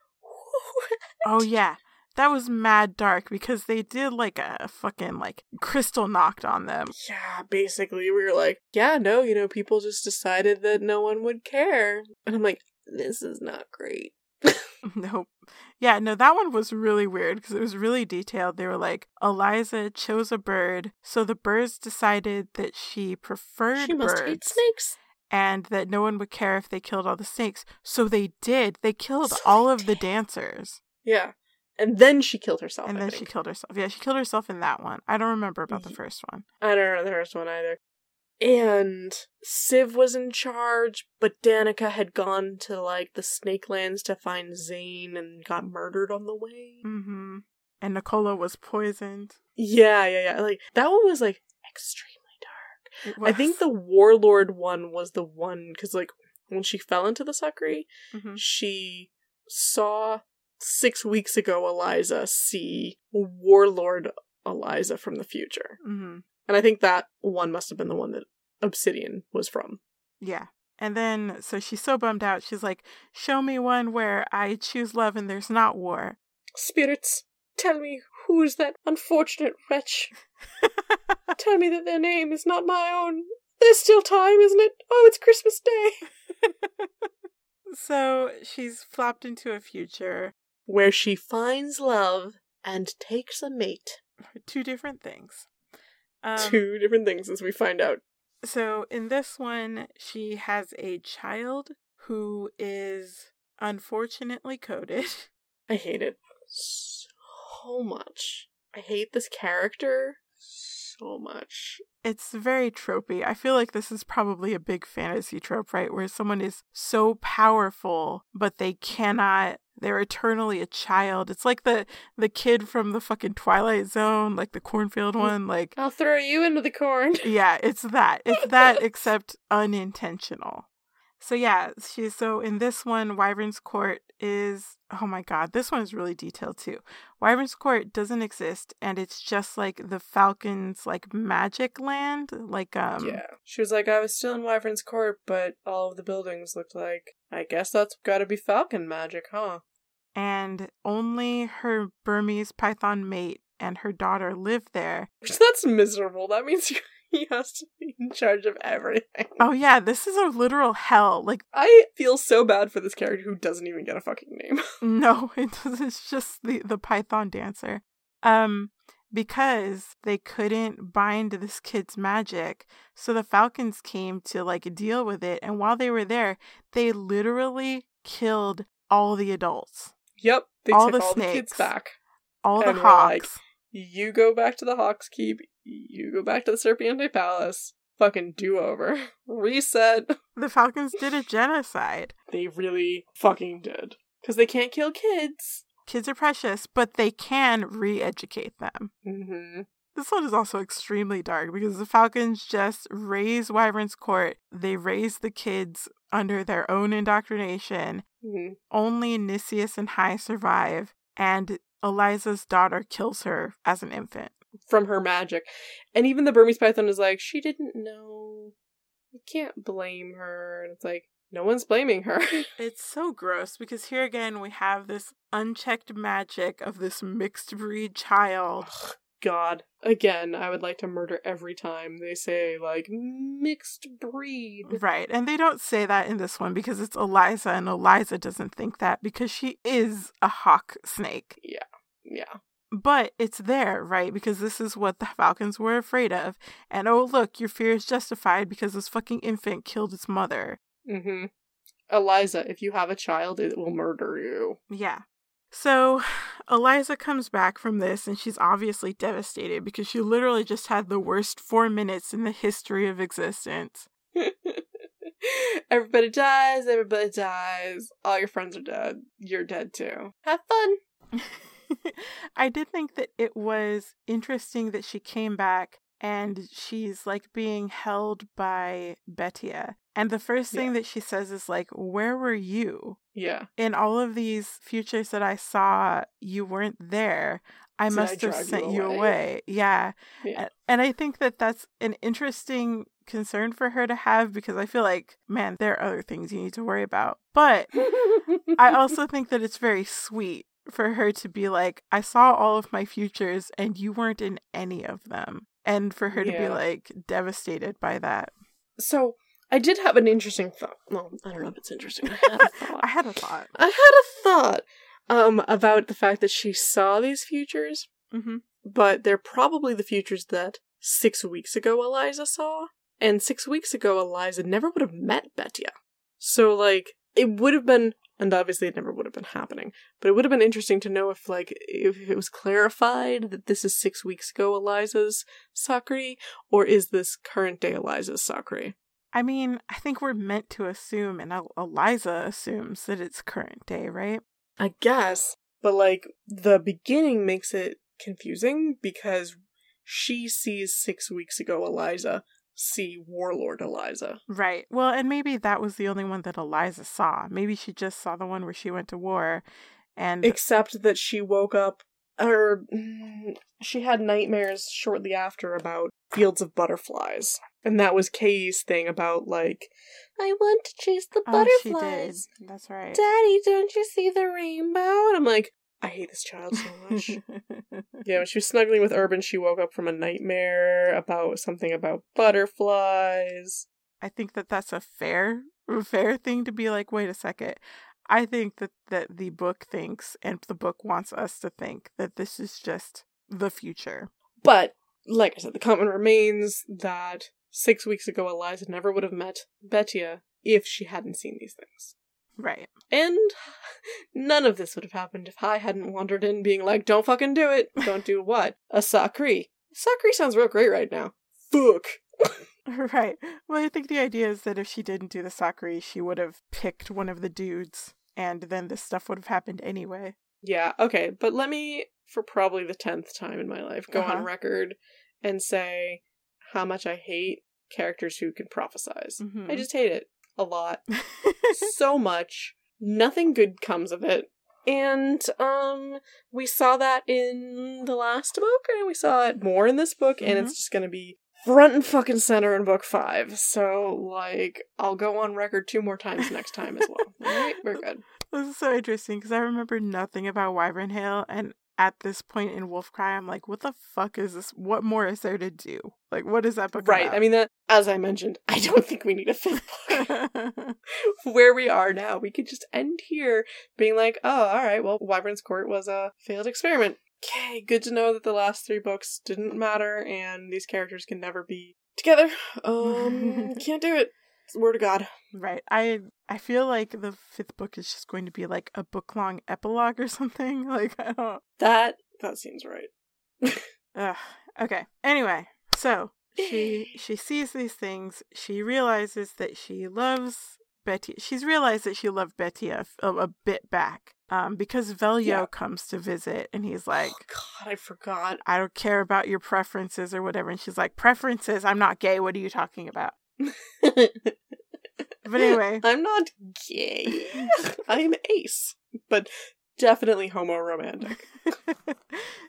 Speaker 2: oh yeah. That was mad dark because they did like a fucking like Kristallnacht on them.
Speaker 1: yeah, basically, we were like, yeah, no, you know, people just decided that no one would care. And I'm like, this is not great.
Speaker 2: Nope. Yeah, no, that one was really weird because it was really detailed. They were like, Eliza chose a bird, so the birds decided that she preferred
Speaker 1: She must hate snakes.
Speaker 2: and that no one would care if they killed all the snakes. So they did. They killed
Speaker 1: So
Speaker 2: all
Speaker 1: they
Speaker 2: of the dancers.
Speaker 1: Yeah. And then she killed herself.
Speaker 2: and
Speaker 1: I
Speaker 2: then
Speaker 1: think.
Speaker 2: she killed herself. Yeah, she killed herself in that one. I don't remember about the first one.
Speaker 1: I don't remember the first one either. And Civ was in charge, but Danica had gone to like the Snake Lands to find Zane and got murdered on the way.
Speaker 2: Mm-hmm. And Nicola was poisoned.
Speaker 1: Yeah, yeah, yeah. Like that one was like extremely dark. I think the Warlord one was the one because like when she fell into the Sakri,
Speaker 2: Mhm.
Speaker 1: she saw six weeks ago Eliza see Warlord Eliza from the future.
Speaker 2: Mhm.
Speaker 1: And I think that one must have been the one that Obsidian was from.
Speaker 2: Yeah. And then, so she's so bummed out. She's like, Show me one where I choose love and there's not war.
Speaker 1: Spirits, tell me who's that unfortunate wretch. Tell me that their name is not my own. There's still time, isn't it? Oh, it's Christmas Day.
Speaker 2: so she's flopped into a future.
Speaker 1: Where she finds love and takes a mate.
Speaker 2: Two different things. Um,
Speaker 1: Two different things as we find out.
Speaker 2: So in this one, she has a child who is unfortunately coded.
Speaker 1: I hate it so much. I hate this character so much.
Speaker 2: It's very tropey. I feel like this is probably a big fantasy trope, right? Where someone is so powerful, but they cannot they're eternally a child. It's like the the kid from the fucking Twilight Zone, like the cornfield mm. one, like
Speaker 1: I'll throw you into the corn.
Speaker 2: yeah, it's that. It's that except unintentional. So yeah, she's so in this one, Wyvern's Court is oh my god, this one is really detailed too. Wyvern's Court doesn't exist, and it's just like the Falcons like magic land. Like um
Speaker 1: yeah. She was like, I was still in Wyvern's Court, but all of the buildings looked like. I guess that's gotta be Falcon magic, huh?
Speaker 2: and only her Burmese python mate and her daughter live there.
Speaker 1: That's miserable. That means he has to be in charge of everything.
Speaker 2: Oh yeah, this is a literal hell. Like
Speaker 1: I feel so bad for this character who doesn't even get a fucking name.
Speaker 2: No, it it's just the the python dancer. Um because they couldn't bind this kid's magic. So the Falcons came to like deal with it and while they were there, they literally killed all the adults.
Speaker 1: yep, they
Speaker 2: All
Speaker 1: took
Speaker 2: the
Speaker 1: all the kids back.
Speaker 2: All the
Speaker 1: we're like,
Speaker 2: hawks.
Speaker 1: You go back to the Hawks Keep. You go back to the Serpiente Palace. Fucking do over. Reset.
Speaker 2: the Falcons did a genocide.
Speaker 1: They really fucking did. Because they can't kill kids.
Speaker 2: Kids are precious, but they can re-educate them.
Speaker 1: Mm-hmm.
Speaker 2: This one is also extremely dark because the Falcons just raise Wyvern's Court. They raise the kids under their own indoctrination.
Speaker 1: hmm
Speaker 2: Only Nicias and Hai survive, and Eliza's daughter kills her as an infant.
Speaker 1: From her magic. And even the Burmese Python is like, she didn't know. You can't blame her. And it's like, no one's blaming her.
Speaker 2: It's so gross because here again we have this unchecked magic of this mixed breed child.
Speaker 1: God. Again, I would like to murder every time they say, like, mixed breed.
Speaker 2: Right, and they don't say that in this one because it's Eliza, and Eliza doesn't think that because she is a hawk snake.
Speaker 1: Yeah. Yeah.
Speaker 2: But it's there, right? Because this is what the Falcons were afraid of. And oh, look, your fear is justified because this fucking infant killed its mother.
Speaker 1: Mm-hmm. Eliza, if you have a child, it will murder you.
Speaker 2: Yeah. So Eliza comes back from this and she's obviously devastated because she literally just had the worst four minutes in the history of existence.
Speaker 1: everybody dies, everybody dies. All your friends are dead. You're dead too. Have fun.
Speaker 2: I did think that it was interesting that she came back and she's like being held by Betia. And the first thing yeah. that she says is like, "Where were you?"
Speaker 1: Yeah.
Speaker 2: In all of these futures that I saw, you weren't there. I Did must I have sent you away. you away. Yeah. yeah. And I think that that's an interesting concern for her to have because I feel like, man, there are other things you need to worry about. But I also think that it's very sweet for her to be like, I saw all of my futures and you weren't in any of them. And for her yeah. to be like devastated by that.
Speaker 1: So I did have an interesting thought. Well, I don't know if it's interesting. I had a thought.
Speaker 2: I had a thought.
Speaker 1: I had a thought um, about the fact that she saw these futures,
Speaker 2: mm-hmm.
Speaker 1: but they're probably the futures that six weeks ago Eliza saw. And six weeks ago, Eliza never would have met Betia. So, like, it would have been and obviously it never would have been happening. But it would have been interesting to know if like if it was clarified that this is six weeks ago Eliza's Sakri, or is this current day Eliza's Sakri?
Speaker 2: I mean, I think we're meant to assume, and Eliza assumes that it's current day, right?
Speaker 1: I guess, but like the beginning makes it confusing because she sees six weeks ago Eliza see Warlord Eliza.
Speaker 2: Right. Well, and maybe that was the only one that Eliza saw. Maybe she just saw the one where she went to war and
Speaker 1: except that she woke up or mm, she had nightmares shortly after about fields of butterflies. And that was Kay's thing about like I want to chase the butterflies. Oh,
Speaker 2: did. That's right.
Speaker 1: Daddy, don't you see the rainbow? And I'm like, I hate this child so much. yeah, when she was snuggling with Urban, she woke up from a nightmare about something about butterflies.
Speaker 2: I think that that's a fair, fair thing to be like. Wait a second. I think that that the book thinks, and the book wants us to think that this is just the future.
Speaker 1: But like I said, the comment remains that six weeks ago, Eliza never would have met Betia if she hadn't seen these things.
Speaker 2: Right.
Speaker 1: And none of this would have happened if I hadn't wandered in being like, don't fucking do it. Don't do what? A Sakri. Sakri sounds real great right now. Fuck.
Speaker 2: right. Well, I think the idea is that if she didn't do the Sakri, she would have picked one of the dudes, and then this stuff would have happened anyway.
Speaker 1: Yeah, okay. But let me, for probably the tenth time in my life, go uh-huh. on record and say how much I hate characters who can prophesize. Mm-hmm. I just hate it a lot. so much. Nothing good comes of it. And um we saw that in the last book and we saw it more in this book mm-hmm. and it's mm-hmm. just going to be front and fucking center in book 5. So like I'll go on record two more times next time as well. All right, we're good.
Speaker 2: This is so interesting because I remember nothing about Wyvernhail and at this point in Wolfcry, I'm like, what the fuck is this? What more is there to do? Like, what is that book
Speaker 1: right.
Speaker 2: About?
Speaker 1: I mean, that as I mentioned, I don't think we need a fifth book. Where we are now, we could just end here, being like, oh, all right, well, Wyvern's Court was a failed experiment. Okay, good to know that the last three books didn't matter, and these characters can never be together. Um, can't do it. Word of God.
Speaker 2: Right. I I feel like the fifth book is just going to be like a book long epilogue or something. Like I don't
Speaker 1: That that seems right.
Speaker 2: Ugh. Okay. Anyway, so she she sees these things. She realizes that she loves Betty. She's realized that she loved Betty a, a, bit back. Um, because Velio yeah. comes to visit and he's like, oh,
Speaker 1: God, I forgot.
Speaker 2: I don't care about your preferences or whatever. And she's like, Preferences? I'm not gay. What are you talking about? but anyway,
Speaker 1: I'm not gay. I'm ace, but definitely homo romantic.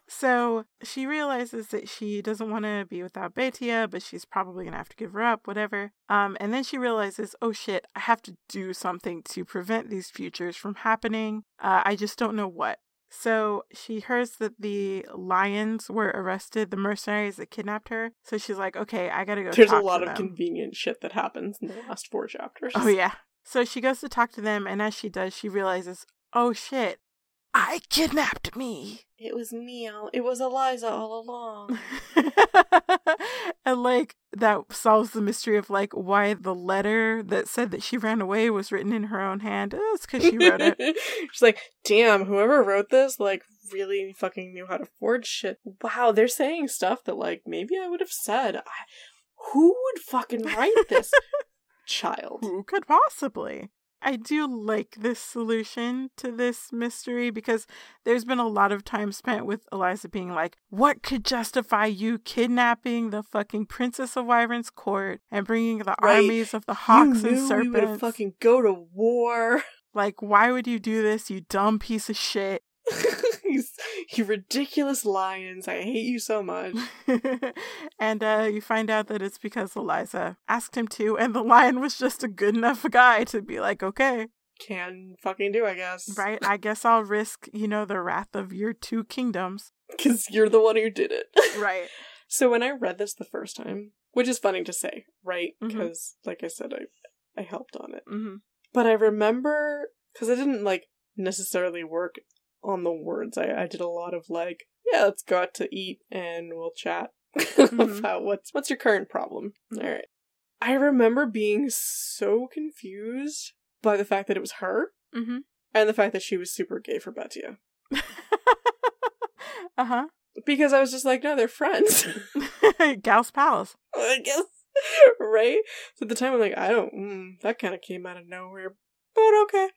Speaker 2: so she realizes that she doesn't want to be without Betia, but she's probably gonna have to give her up, whatever. Um, and then she realizes, oh shit, I have to do something to prevent these futures from happening. Uh, I just don't know what. So she hears that the lions were arrested, the mercenaries that kidnapped her. So she's like, okay, I gotta go.
Speaker 1: There's a lot of them. convenient shit that happens in the last four chapters.
Speaker 2: Oh, yeah. So she goes to talk to them, and as she does, she realizes, oh shit, I kidnapped me.
Speaker 1: It was me. All, it was Eliza all along.
Speaker 2: and like that solves the mystery of like why the letter that said that she ran away was written in her own hand. Oh, it's because she wrote it.
Speaker 1: She's like, damn, whoever wrote this, like, really fucking knew how to forge shit. Wow, they're saying stuff that, like, maybe I would have said. I, who would fucking write this? Child.
Speaker 2: Who could possibly? I do like this solution to this mystery because there's been a lot of time spent with Eliza being like, what could justify you kidnapping the fucking Princess of Wyvern's court and bringing the
Speaker 1: Right.
Speaker 2: armies of the hawks
Speaker 1: you
Speaker 2: and
Speaker 1: knew we would fucking go to war.
Speaker 2: Like, why would you do this, you dumb piece of shit?
Speaker 1: you, you ridiculous lions. I hate you so much.
Speaker 2: and uh, you find out that it's because Eliza asked him to, and the lion was just a good enough guy to be like, okay,
Speaker 1: Can fucking do, I guess.
Speaker 2: right, I guess I'll risk, you know, the wrath of your two kingdoms.
Speaker 1: Because you're the one who did it.
Speaker 2: Right.
Speaker 1: So when I read this the first time, which is funny to say, right? Because, like I said, I I helped on it.
Speaker 2: hmm
Speaker 1: But I remember because I didn't like necessarily work on the words. I I did a lot of like, yeah, let's go out to eat and we'll chat
Speaker 2: Mhm.
Speaker 1: about what's what's your current problem.
Speaker 2: Mhm.
Speaker 1: All right. I remember being so confused by the fact that it was her
Speaker 2: hmm
Speaker 1: and the fact that she was super gay for Betia.
Speaker 2: uh huh.
Speaker 1: Because I was just like, no, they're friends.
Speaker 2: Gal's Palace.
Speaker 1: I guess. right? So at the time, I'm like, I don't, mm, that kind of came out of nowhere. But okay.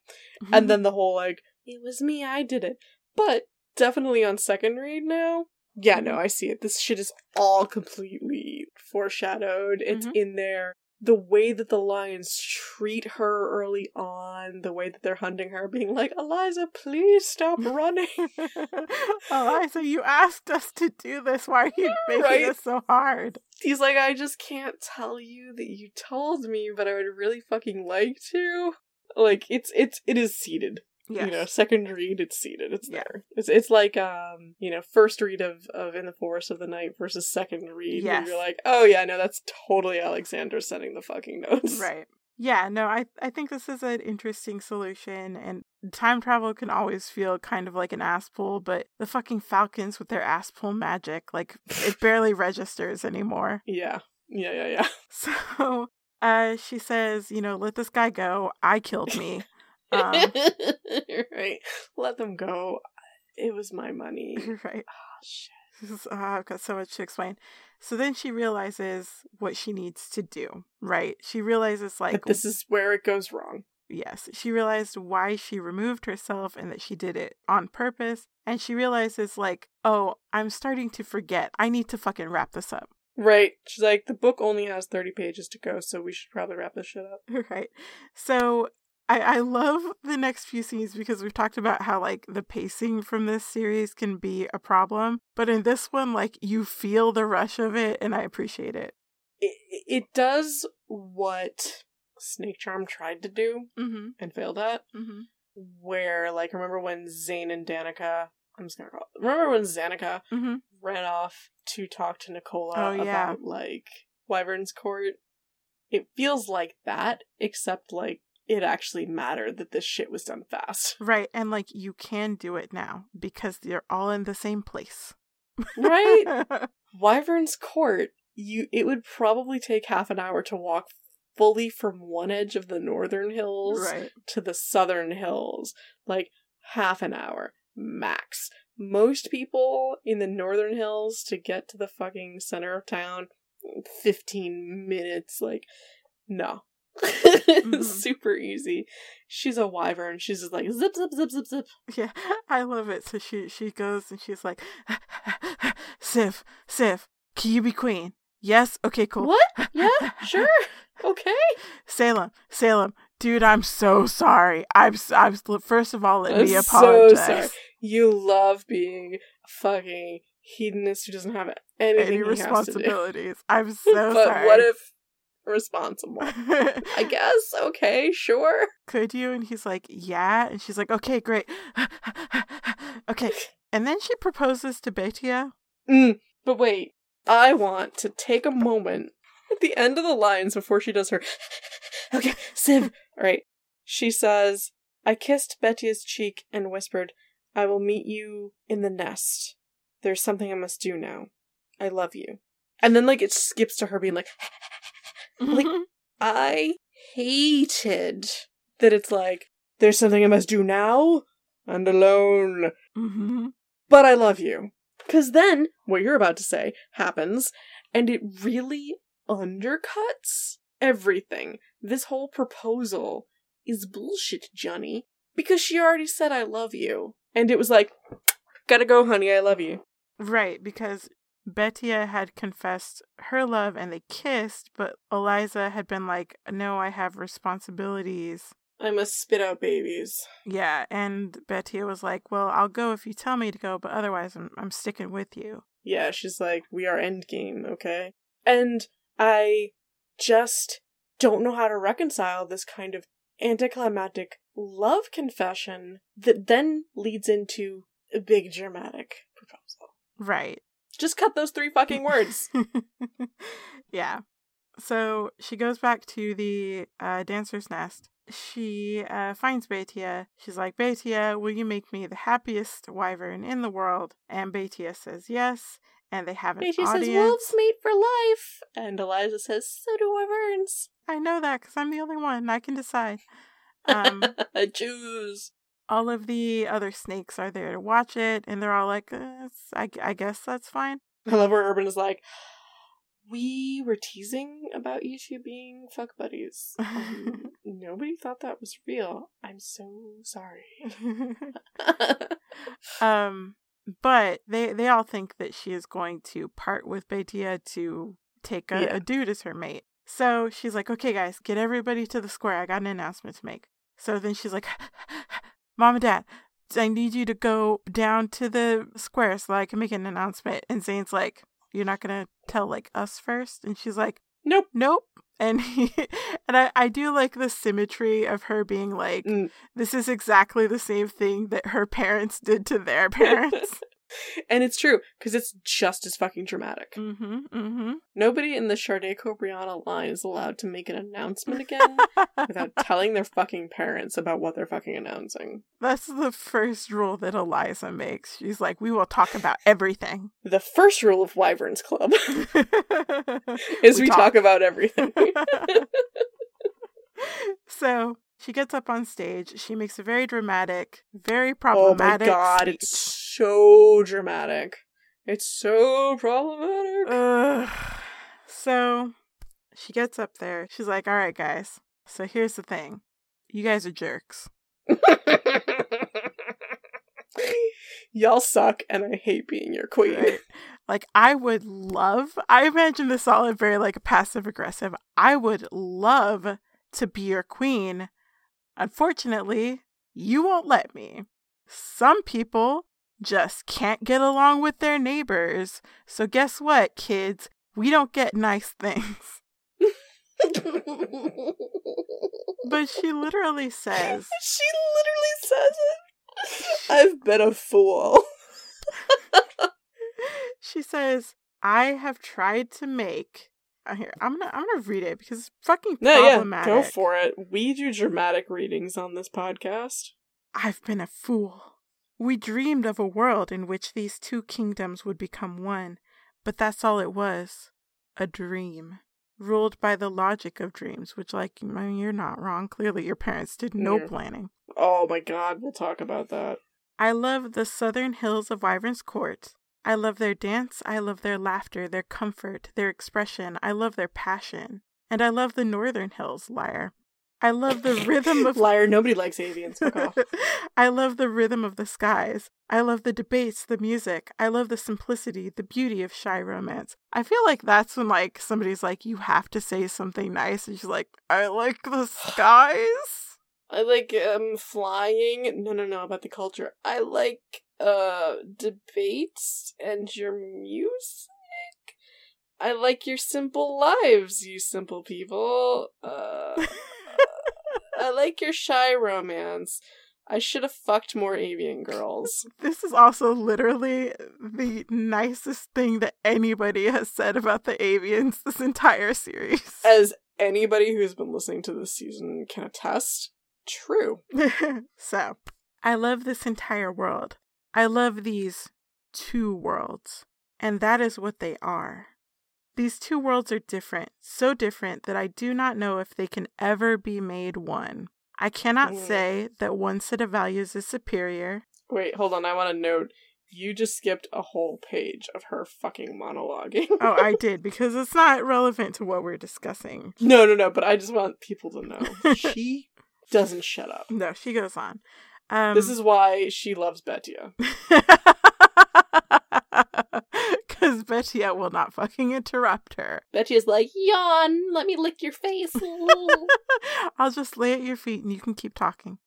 Speaker 2: Mm-hmm.
Speaker 1: And then the whole, like, it was me, I did it. But definitely on second read now. Yeah, no, I see it. This shit is all completely foreshadowed. It's
Speaker 2: Mhm.
Speaker 1: in there. The way that the lions treat her early on, the way that they're hunting her, being like, Eliza, please stop running.
Speaker 2: Eliza, you asked us to do this. Why are you making
Speaker 1: Right?
Speaker 2: this so hard?
Speaker 1: He's like, I just can't tell you that you told me, but I would really fucking like to. Like, it's it's it is seated.
Speaker 2: Yes.
Speaker 1: You know, second read, it's seated. It's
Speaker 2: Yeah.
Speaker 1: there. It's it's like um, you know, first read of of In the Forest of the Night versus second read. where
Speaker 2: Yes.
Speaker 1: you're like, oh yeah, no, that's totally Alexander sending the fucking notes.
Speaker 2: Right. Yeah, no, I I think this is an interesting solution and time travel can always feel kind of like an ass pull, but the fucking Falcons with their ass pull magic, like it barely registers anymore.
Speaker 1: Yeah. Yeah, yeah, yeah.
Speaker 2: So uh she says, you know, let this guy go. I killed me. Um,
Speaker 1: right. Let them go. It was my money.
Speaker 2: right.
Speaker 1: Oh, shit.
Speaker 2: Is- uh, I've got so much to explain. So then she realizes what she needs to do, right? She realizes, like,
Speaker 1: But this is where it goes wrong.
Speaker 2: yes, she realized why she removed herself and that she did it on purpose. And she realizes, like, oh, I'm starting to forget. I need to fucking wrap this up.
Speaker 1: Right. She's like, the book only has 30 pages to go, so we should probably wrap this shit up.
Speaker 2: right. So I, I love the next few scenes because we've talked about how like the pacing from this series can be a problem. But in this one, like you feel the rush of it and I appreciate it.
Speaker 1: It, it does what Snakecharm tried to do
Speaker 2: Mm-hmm.
Speaker 1: and failed at,
Speaker 2: Mm-hmm.
Speaker 1: where, like, remember when Zane and Danica, I'm just gonna call it, remember when Zanika
Speaker 2: Mm-hmm.
Speaker 1: ran off to talk to Nicola
Speaker 2: Oh, yeah.
Speaker 1: about, like, Wyvern's Court? It feels like that, except, like, it actually mattered that this shit was done fast.
Speaker 2: Right. And like you can do it now because they're all in the same place.
Speaker 1: Right? Wyvern's Court, you it would probably take half an hour to walk fully from one edge of the northern hills
Speaker 2: right.
Speaker 1: to the southern hills. Like half an hour max. Most people in the northern hills to get to the fucking center of town 15 minutes like no.
Speaker 2: Mhm.
Speaker 1: Super easy. She's a wyvern. She's just like zip zip zip zip zip.
Speaker 2: Yeah, I love it. So she she goes and she's like, Sif, Sif, can you be queen? Yes. Okay. Cool.
Speaker 1: What? Yeah, sure. Okay.
Speaker 2: Salem, Salem, dude, I'm so sorry. I'm I'm first of all, let
Speaker 1: I'm
Speaker 2: me
Speaker 1: so
Speaker 2: apologize.
Speaker 1: sorry. You love being a fucking hedonist who doesn't have anything
Speaker 2: Any
Speaker 1: he has to do.
Speaker 2: responsibilities? I'm so
Speaker 1: but
Speaker 2: sorry.
Speaker 1: But what if responsible? I guess. Okay, sure.
Speaker 2: Could you? And he's like, yeah. And she's like, okay, great. okay. And then she proposes to Betia.
Speaker 1: Mm, but wait, I want to take a moment at the end of the lines before she does her. okay, Siv. All right. She says, "I kissed Betty's cheek and whispered." I will meet you in the nest. There's something I must do now. I love you. And then like it skips to her being like Like- I hated that it's like there's something I must do now and alone.
Speaker 2: Mm-hmm.
Speaker 1: But I love you. Cause then what you're about to say happens and it really undercuts everything. This whole proposal is bullshit, Johnny. Because she already said I love you. And it was like, gotta go, honey, I love you.
Speaker 2: Right, because Betia had confessed her love and they kissed, but Eliza had been like, No, I have responsibilities.
Speaker 1: I must spit out babies.
Speaker 2: Yeah, and Betia was like, Well, I'll go if you tell me to go, but otherwise I'm I'm sticking with you.
Speaker 1: Yeah, she's like, we are endgame, okay? And I just don't know how to reconcile this kind of anticlimactic love confession that then leads into a big dramatic proposal.
Speaker 2: Right.
Speaker 1: Just cut those three fucking words.
Speaker 2: yeah. So she goes back to the uh, dancer's nest. She uh, finds Betia. She's like, Betia, will you make me the happiest wyvern in the world? And Betia says yes. And they have an
Speaker 1: she
Speaker 2: audience.
Speaker 1: says, wolves mate for life. And Eliza says, so do wyverns.
Speaker 2: I know that because I'm the only one. I can decide. Um,
Speaker 1: Choose.
Speaker 2: All of the other snakes are there to watch it, and they're all like, it's- I, I guess that's fine.
Speaker 1: I love where Urban is like, we were teasing about you two being fuck buddies. Um, nobody thought that was real. I'm so sorry.
Speaker 2: um, but they they all think that she is going to part with Betia to take a,
Speaker 1: Yeah.
Speaker 2: a dude as her mate. So she's like, "Okay, guys, get everybody to the square. I got an announcement to make." So then she's like, "Mom and Dad, I need you to go down to the square so I can make an announcement." And Zane's like, "You're not gonna tell like us first? And she's like,
Speaker 1: nope.
Speaker 2: "Nope." And he, and I, I do like the symmetry of her being like,
Speaker 1: Mm.
Speaker 2: this is exactly the same thing that her parents did to their parents.
Speaker 1: And it's true, because it's just as fucking dramatic.
Speaker 2: mm-hmm, mm-hmm.
Speaker 1: Nobody in the Shardae Cobriana line is allowed to make an announcement again without telling their fucking parents about what they're fucking announcing.
Speaker 2: That's the first rule that Eliza makes. She's like, we will talk about everything.
Speaker 1: The first rule of Wyverns Club is we, talk. about everything.
Speaker 2: so she gets up on stage. She makes a very dramatic, very problematic.
Speaker 1: oh my god,
Speaker 2: speech.
Speaker 1: it's so dramatic. It's so problematic.
Speaker 2: Ugh. So she gets up there. She's like, all right, guys. So here's the thing you guys are jerks.
Speaker 1: Y'all suck, and I hate being your queen.
Speaker 2: Right. Like I would love I imagine this all in very like passive aggressive. I would love to be your queen. Unfortunately, you won't let me. Some people just can't get along with their neighbors. So guess what, kids? We don't get nice things. But she literally says
Speaker 1: she literally says it. I've been a fool.
Speaker 2: she says, I have tried to make here, I'm gonna I'm gonna read it because it's fucking
Speaker 1: No, yeah,
Speaker 2: problematic.
Speaker 1: go for it. We do dramatic readings on this podcast.
Speaker 2: I've been a fool. We dreamed of a world in which these two kingdoms would become one, but that's all it was a dream. Ruled by the logic of dreams, which, like, I mean, you're not wrong. Clearly, your parents did no
Speaker 1: Yeah.
Speaker 2: planning.
Speaker 1: Oh my god, we'll talk about that.
Speaker 2: I love the southern hills of Wyvern's Court. I love their dance. I love their laughter, their comfort, their expression. I love their passion. And I love the northern hills, lyre. I love the rhythm of
Speaker 1: Liar, nobody likes avians.
Speaker 2: I love the rhythm of the skies. I love the debates, the music. I love the simplicity, the beauty of shy romance. I feel like that's when like somebody's like, you have to say something nice, and she's like, I like the skies.
Speaker 1: I like um flying. No, no, no, about the culture. I like uh debates and your music. I like your simple lives, you simple people. Uh I like your shy romance. I should have fucked more avian girls.
Speaker 2: This is also literally the nicest thing that anybody has said about the avians this entire series.
Speaker 1: As anybody who's been listening to this season can attest, true.
Speaker 2: so, I love this entire world. I love these two worlds. And that is what they are. These two worlds are different, so different that I do not know if they can ever be made one. I cannot
Speaker 1: Mm.
Speaker 2: say that one set of values is superior.
Speaker 1: Wait, hold on. I want to note you just skipped a whole page of her fucking monologuing.
Speaker 2: Oh, I did, because it's not relevant to what we're discussing.
Speaker 1: no, no, no. But I just want people to know she doesn't shut up.
Speaker 2: No, she goes on. Um,
Speaker 1: this is why she loves Betia.
Speaker 2: Because Betia will not fucking interrupt her.
Speaker 1: Betia's like, yawn. Let me lick your face.
Speaker 2: I'll just lay at your feet and you can keep talking.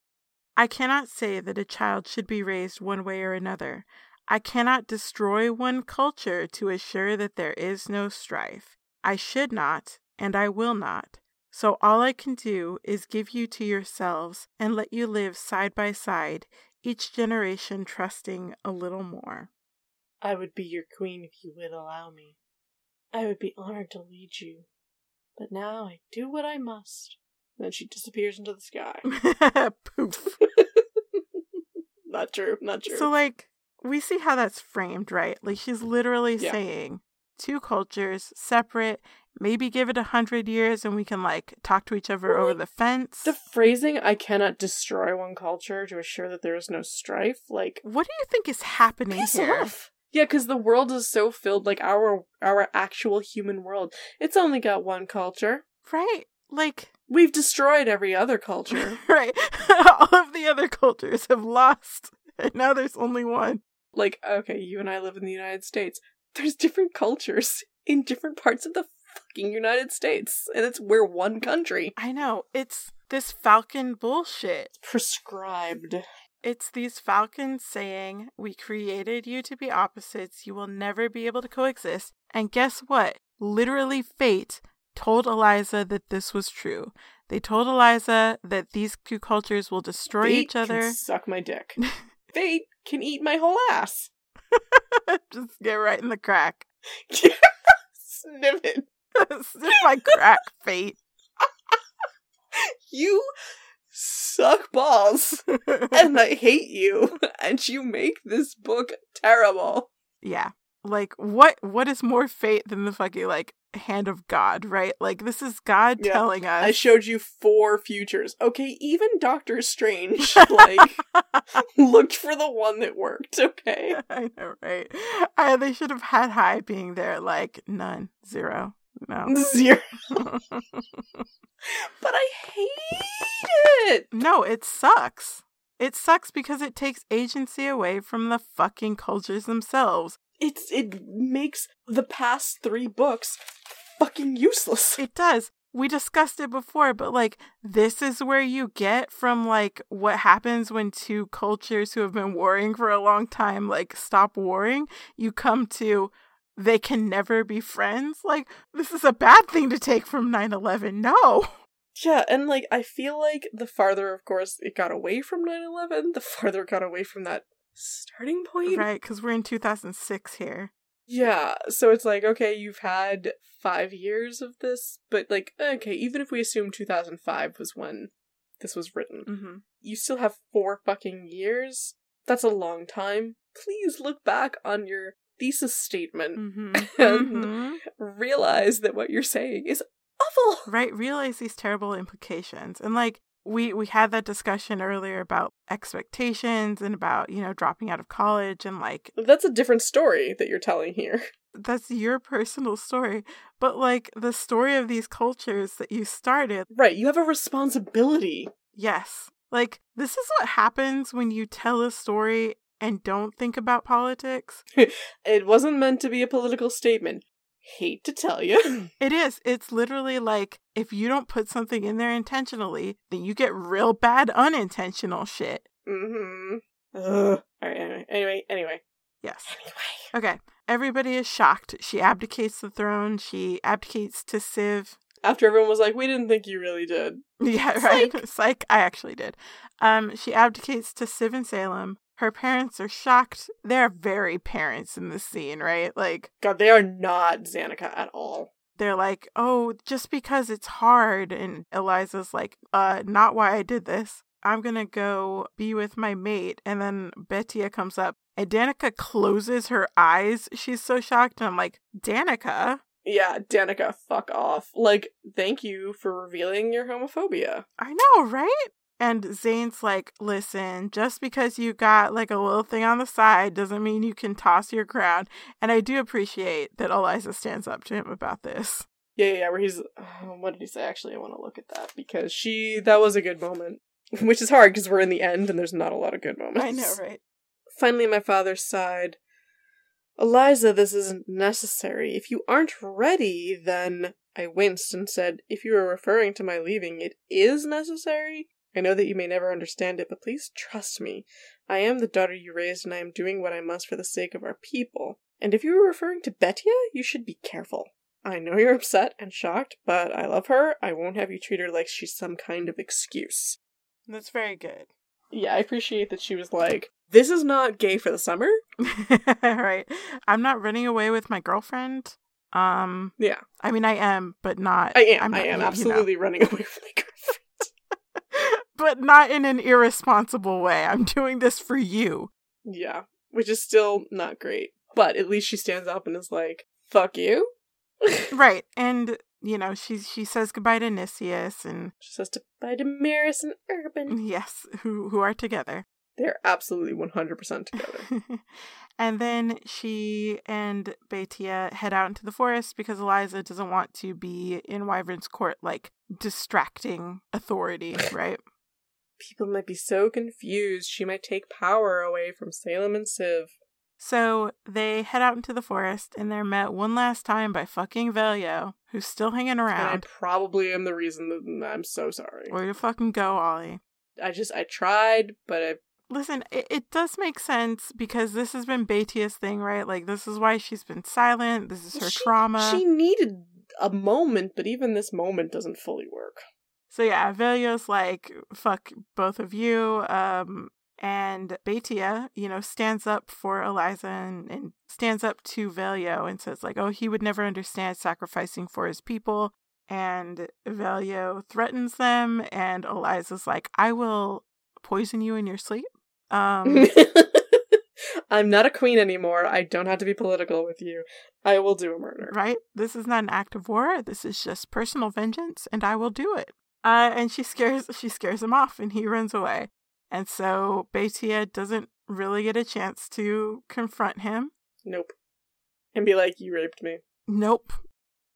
Speaker 2: I cannot say that a child should be raised one way or another. I cannot destroy one culture to assure that there is no strife. I should not, and I will not. So all I can do is give you to yourselves and let you live side by side, each generation trusting a little more.
Speaker 1: I would be your queen if you would allow me. I would be honored to lead you. But now I do what I must. Then she disappears into the sky.
Speaker 2: Poof.
Speaker 1: not true, not true.
Speaker 2: So, like, we see how that's framed, right? Like, she's literally
Speaker 1: Yeah.
Speaker 2: saying two cultures separate. Maybe give it a hundred years and we can like talk to each other over the fence.
Speaker 1: the phrasing, I cannot destroy one culture to assure that there is no strife, like,
Speaker 2: what do you think is happening
Speaker 1: piss
Speaker 2: here?
Speaker 1: off. Yeah, because the world is so filled, like our our actual human world. It's only got one culture.
Speaker 2: Right? Like,
Speaker 1: We've destroyed every other culture.
Speaker 2: right? All of the other cultures have lost, and now there's only one.
Speaker 1: like, okay, you and I live in the United States. There's different cultures in different parts of the fucking United States, and it's we're one country.
Speaker 2: I know it's this Falcon bullshit.
Speaker 1: Prescribed.
Speaker 2: It's these falcons saying, We created you to be opposites. You will never be able to coexist. And guess what? Literally, fate told Eliza that this was true. They told Eliza that these two cultures will destroy
Speaker 1: Fate
Speaker 2: each other.
Speaker 1: Suck my dick. Fate can eat my whole ass.
Speaker 2: Just get right in the crack.
Speaker 1: Sniff it.
Speaker 2: Sniff my crack, fate.
Speaker 1: You suck balls, and I hate you, and you make this book terrible.
Speaker 2: yeah. Like what what is more fate than the fucking like hand of God, right? Like this is God
Speaker 1: Yeah.
Speaker 2: telling us
Speaker 1: I showed you four futures. Okay, even Doctor Strange like looked for the one that worked. Okay,
Speaker 2: I know, right? I, they should have had high being there, like none, zero, no.
Speaker 1: zero. But I hate it.
Speaker 2: no, it sucks. It sucks because it takes agency away from the fucking cultures themselves.
Speaker 1: It's it makes the past three books fucking useless.
Speaker 2: It does. We discussed it before, but like, this is where you get from like what happens when two cultures who have been warring for a long time like stop warring. You come to they can never be friends. Like, this is a bad thing to take from 9 11. No.
Speaker 1: Yeah, and like I feel like the farther, of course, it got away from 9-11, the farther it got away from that starting point.
Speaker 2: Right, because we're in 2006 here.
Speaker 1: Yeah, so it's like, okay, you've had five years of this, but like, okay, even if we assume 2005 was when this was written,
Speaker 2: Mm-hmm.
Speaker 1: you still have four fucking years. That's a long time. Please look back on your thesis statement.
Speaker 2: Mm-hmm.
Speaker 1: And-
Speaker 2: Mhm.
Speaker 1: Realize that what you're saying is awful.
Speaker 2: Right, realize these terrible implications. And like, we, we had that discussion earlier about expectations and about, you know, dropping out of college and like
Speaker 1: That's a different story that you're telling here.
Speaker 2: that's your personal story. But like the story of these cultures that you started,
Speaker 1: Right, you have a responsibility.
Speaker 2: yes. Like this is what happens when you tell a story and don't think about politics.
Speaker 1: It wasn't meant to be a political statement. Hate to tell you.
Speaker 2: It is. It's literally like if you don't put something in there intentionally, then you get real bad unintentional shit.
Speaker 1: mm-hmm. Ugh. Alright, anyway, anyway, anyway.
Speaker 2: Yes.
Speaker 1: Anyway.
Speaker 2: Okay. Everybody is shocked. She abdicates the throne. She abdicates to Civ.
Speaker 1: After everyone was like, we didn't think you really did.
Speaker 2: Yeah, right. Psych. I actually did. Um, she abdicates to Civ and Salem. Her parents are shocked. They're very parents in this scene, right? Like
Speaker 1: God, they are not Zanika at all.
Speaker 2: they're like, "Oh, just because it's hard," and Eliza's like, "Uh, not why I did this." I'm gonna go be with my mate. And then Betia comes up and Danica closes her eyes. She's so shocked. And I'm like, Danica?
Speaker 1: Yeah, Danica, fuck off. Like, thank you for revealing your homophobia.
Speaker 2: I know, right? And Zane's like, listen, just because you got like a little thing on the side doesn't mean you can toss your crown. And I do appreciate that Eliza stands up to him about this.
Speaker 1: Yeah, yeah, yeah where he's, what did he say? Actually, I want to look at that because she, that was a good moment. Which is hard because we're in the end and there's not a lot of good moments.
Speaker 2: I know, right?
Speaker 1: Finally, my father sighed. Eliza, this isn't necessary. If you aren't ready, then. I winced and said, If you are referring to my leaving, it is necessary? I know that you may never understand it, but please trust me. I am the daughter you raised, and I am doing what I must for the sake of our people. And if you were referring to Betia, you should be careful. I know you're upset and shocked, but I love her. I won't have you treat her like she's some kind of excuse.
Speaker 2: That's very good.
Speaker 1: Yeah, I appreciate that she was like, this is not gay for the summer.
Speaker 2: right. I'm not running away with my girlfriend. Um
Speaker 1: Yeah.
Speaker 2: I mean I am, but not
Speaker 1: I am. I am
Speaker 2: you know.
Speaker 1: absolutely running away with my girlfriend.
Speaker 2: But not in an irresponsible way. I'm doing this for you.
Speaker 1: Yeah. Which is still not great. But at least she stands up and is like, fuck you.
Speaker 2: Right. And you know, she she says goodbye to Nicias and
Speaker 1: She says goodbye to Maris and Urban.
Speaker 2: yes, who who are together.
Speaker 1: They're absolutely 100% together.
Speaker 2: and then she and Betia head out into the forest because Eliza doesn't want to be in Wyvern's court, like distracting authority, right?
Speaker 1: People might be so confused. She might take power away from Salem and Civ.
Speaker 2: So they head out into the forest and they're met one last time by fucking Velyo, who's still hanging around.
Speaker 1: And I probably am the reason that I'm so sorry.
Speaker 2: Where you fucking go, Ollie?
Speaker 1: I just, I tried, but I
Speaker 2: Listen, it, it does make sense because this has been Betia's thing, right? Like, this is why she's been silent. This is her
Speaker 1: she,
Speaker 2: trauma.
Speaker 1: She needed a moment, but even this moment doesn't fully work.
Speaker 2: So yeah, Velyo's like, fuck both of you. Um, and Betia, you know, stands up for Eliza and, and stands up to Velyo and says, like, oh, he would never understand sacrificing for his people. And Velyo threatens them, and Eliza's like, I will poison you in your sleep. Um,
Speaker 1: I'm not a queen anymore. I don't have to be political with you. I will do a murder.
Speaker 2: right? This is not an act of war. This is just personal vengeance, and I will do it. Uh, and she scares she scares him off, and he runs away. And so Betia doesn't really get a chance to confront him.
Speaker 1: Nope. And be like, you raped me.
Speaker 2: Nope.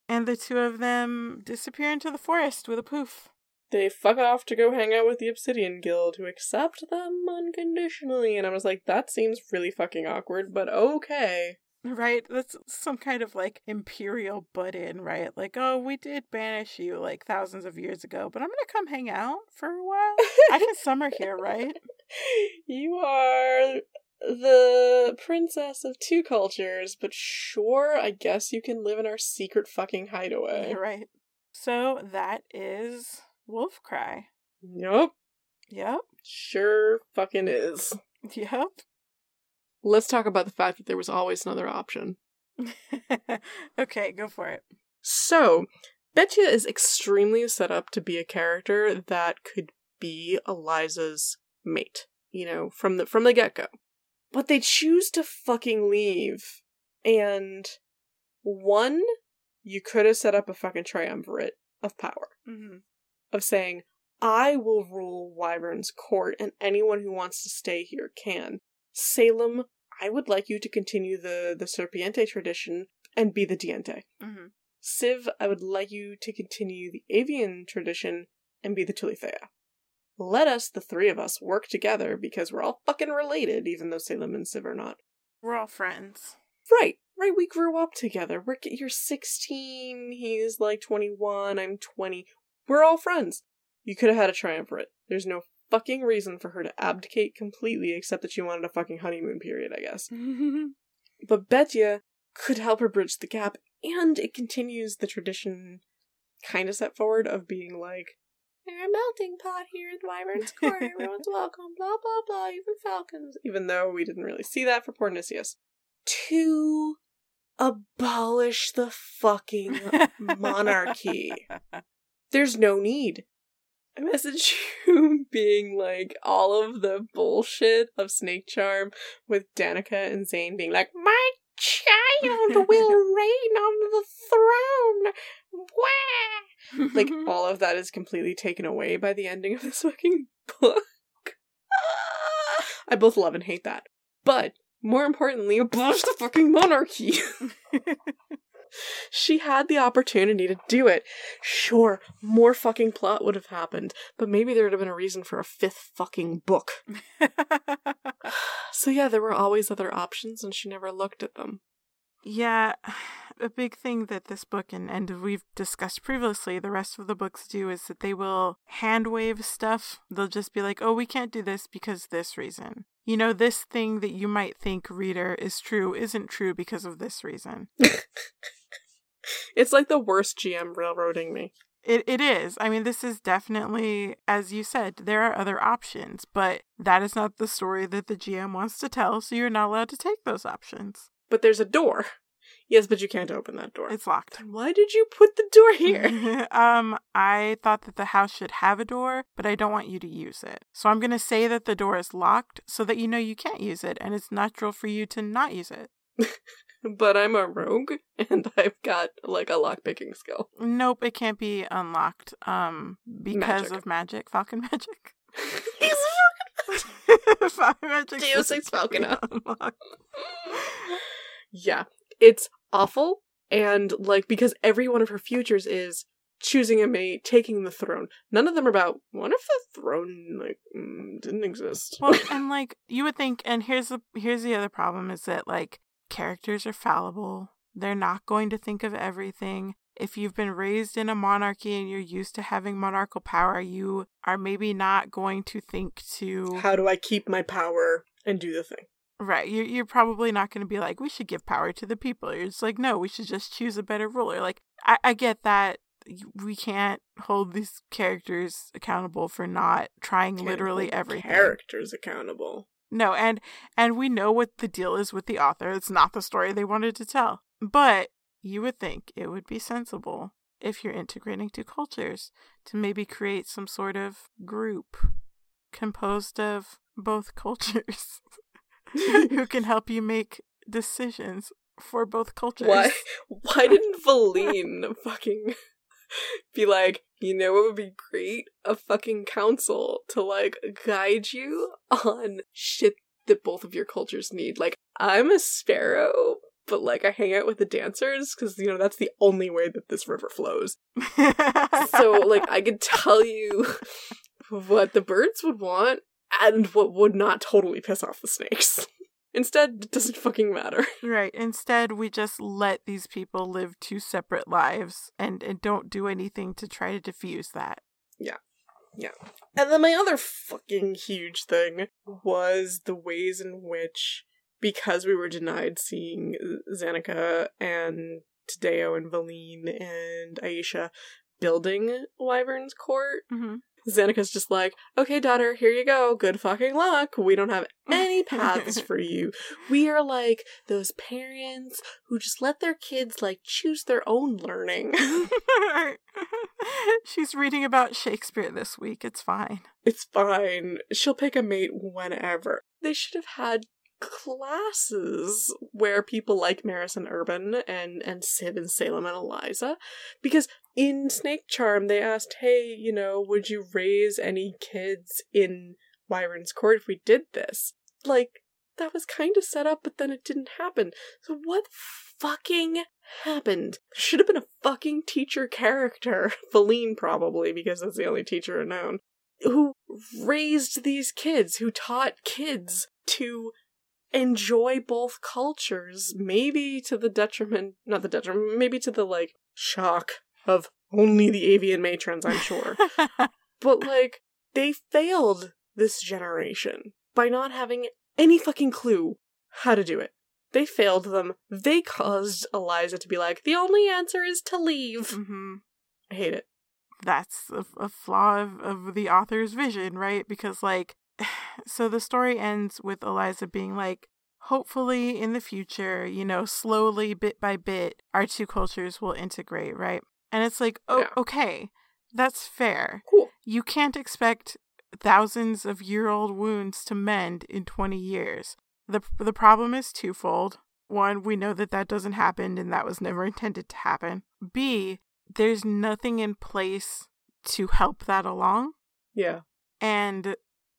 Speaker 2: And the two of them disappear into the forest with a poof.
Speaker 1: They fuck off to go hang out with the Obsidian Guild, who accept them unconditionally. And I was like, that seems really fucking awkward, but okay.
Speaker 2: Right? That's some kind of like imperial butt in, right? Like, oh, we did banish you like thousands of years ago, but I'm gonna come hang out for a while. I can summer here, right?
Speaker 1: You are the princess of two cultures, but sure, I guess you can live in our secret fucking hideaway.
Speaker 2: Right. So that is Wolfcry.
Speaker 1: Yep.
Speaker 2: Yep.
Speaker 1: Sure fucking is.
Speaker 2: Yep.
Speaker 1: Let's talk about the fact that there was always another option.
Speaker 2: okay, go for it.
Speaker 1: So, Betia is extremely set up to be a character that could be Eliza's mate, you know, from the from the get-go. But they choose to fucking leave. And one, you could have set up a fucking triumvirate of power.
Speaker 2: Mm-hmm.
Speaker 1: Of saying, I will rule Wyvern's court and anyone who wants to stay here can. Salem, I would like you to continue the, the Serpiente tradition and be the Diente.
Speaker 2: Mm-hmm.
Speaker 1: Civ, I would like you to continue the avian tradition and be the Tuuli Thea. Let us, the three of us, work together because we're all fucking related, even though Salem and Civ are not.
Speaker 2: We're all friends.
Speaker 1: Right, right, we grew up together. We're, you're 16, he's like 21, I'm 20. We're all friends. You could have had a triumvirate. There's no fucking reason for her to abdicate completely except that she wanted a fucking honeymoon period, I guess. But Betia could help her bridge the gap, and it continues the tradition kind of set forward of being like, We're a melting pot here in Wyvern's Court, everyone's welcome, blah blah blah, even falcons. Even though we didn't really see that for poor Nicias. To abolish the fucking monarchy. There's no need. I message you being like all of the bullshit of Snakecharm with Danica and Zane being like, My child will reign on the throne. Wah! Like all of that is completely taken away by the ending of this fucking book. I both love and hate that. But more importantly, abolish the fucking monarchy. She had the opportunity to do it. Sure, more fucking plot would have happened, but maybe there would have been a reason for a fifth fucking book. so yeah, there were always other options and she never looked at them.
Speaker 2: Yeah, a big thing that this book and, and we've discussed previously, the rest of the books do is that they will hand wave stuff. They'll just be like, oh, we can't do this because this reason. You know, this thing that you might think, reader, is true isn't true because of this reason.
Speaker 1: it's like the worst GM railroading me.
Speaker 2: It it is. I mean, this is definitely, as you said, there are other options, but that is not the story that the GM wants to tell, so you're not allowed to take those options.
Speaker 1: But there's a door. Yes, but you can't open that door.
Speaker 2: It's locked.
Speaker 1: Then why did you put the door here?
Speaker 2: um, I thought that the house should have a door, but I don't want you to use it. So I'm going to say that the door is locked so that you know you can't use it and it's natural for you to not use it.
Speaker 1: but I'm a rogue and I've got like a lock picking skill.
Speaker 2: Nope, it can't be unlocked um because magic. of magic, falcon magic. He's
Speaker 1: falcon magic. Deus Ex Falcon. yeah, it's awful and like because every one of her futures is choosing a mate, taking the throne. None of them are about what if the throne like mm, didn't exist.
Speaker 2: Well, and like you would think, and here's the here's the other problem is that like characters are fallible. They're not going to think of everything. If you've been raised in a monarchy and you're used to having monarchical power, you are maybe not going to think to
Speaker 1: how do I keep my power and do the thing.
Speaker 2: Right. You're, you're probably not going to be like, we should give power to the people. You're just like, no, we should just choose a better ruler. Like, I, I get that we can't hold these characters accountable for not trying can't literally everything.
Speaker 1: Characters accountable.
Speaker 2: No, and and we know what the deal is with the author. It's not the story they wanted to tell. But you would think it would be sensible if you're integrating two cultures to maybe create some sort of group composed of both cultures. who can help you make decisions for both cultures.
Speaker 1: Why why didn't Valine fucking be like, you know what would be great? A fucking council to like guide you on shit that both of your cultures need. Like, I'm a sparrow, but like I hang out with the dancers because you know that's the only way that this river flows. so like I could tell you what the birds would want and what would not totally piss off the snakes. Instead, it doesn't fucking matter.
Speaker 2: Right. Instead, we just let these people live two separate lives and, and don't do anything to try to diffuse that.
Speaker 1: Yeah. Yeah. And then my other fucking huge thing was the ways in which, because we were denied seeing Zanika and Tadeo and Valine and Aisha building Wyvern's Court,
Speaker 2: mm-hmm.
Speaker 1: Zanika's just like, okay, daughter, here you go. Good fucking luck. We don't have any paths for you. We are like those parents who just let their kids like choose their own learning.
Speaker 2: She's reading about Shakespeare this week. It's fine.
Speaker 1: It's fine. She'll pick a mate whenever. They should have had classes where people like Maris and Urban and and Sid and Salem and Eliza because in Snakecharm they asked hey you know would you raise any kids in Wyvern's court if we did this? Like that was kind of set up but then it didn't happen. So what fucking happened? Should have been a fucking teacher character Valine probably because that's the only teacher known who raised these kids who taught kids to enjoy both cultures, maybe to the detriment, not the detriment, maybe to the like shock of only the avian matrons, I'm sure. but like, they failed this generation by not having any fucking clue how to do it. They failed them. They caused Eliza to be like, the only answer is to leave.
Speaker 2: Mm-hmm.
Speaker 1: I hate it.
Speaker 2: That's a, a flaw of, of the author's vision, right? Because, like, so the story ends with Eliza being like, hopefully in the future, you know, slowly, bit by bit, our two cultures will integrate, right? And it's like, oh, yeah. okay, that's fair.
Speaker 1: Cool.
Speaker 2: you can't expect thousands of year old wounds to mend in 20 years. The, the problem is twofold. One, we know that that doesn't happen and that was never intended to happen. B, there's nothing in place to help that along.
Speaker 1: Yeah.
Speaker 2: And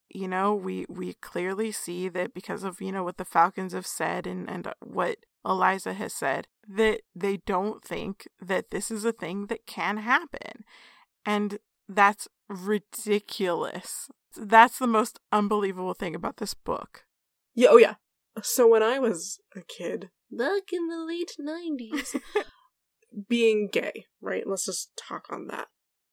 Speaker 2: you know, we we clearly see that because of, you know, what the Falcons have said and and what Eliza has said that they don't think that this is a thing that can happen. And that's ridiculous. That's the most unbelievable thing about this book.
Speaker 1: Yeah, oh yeah. So when I was a kid, back in the late 90s, being gay, right? Let's just talk on that.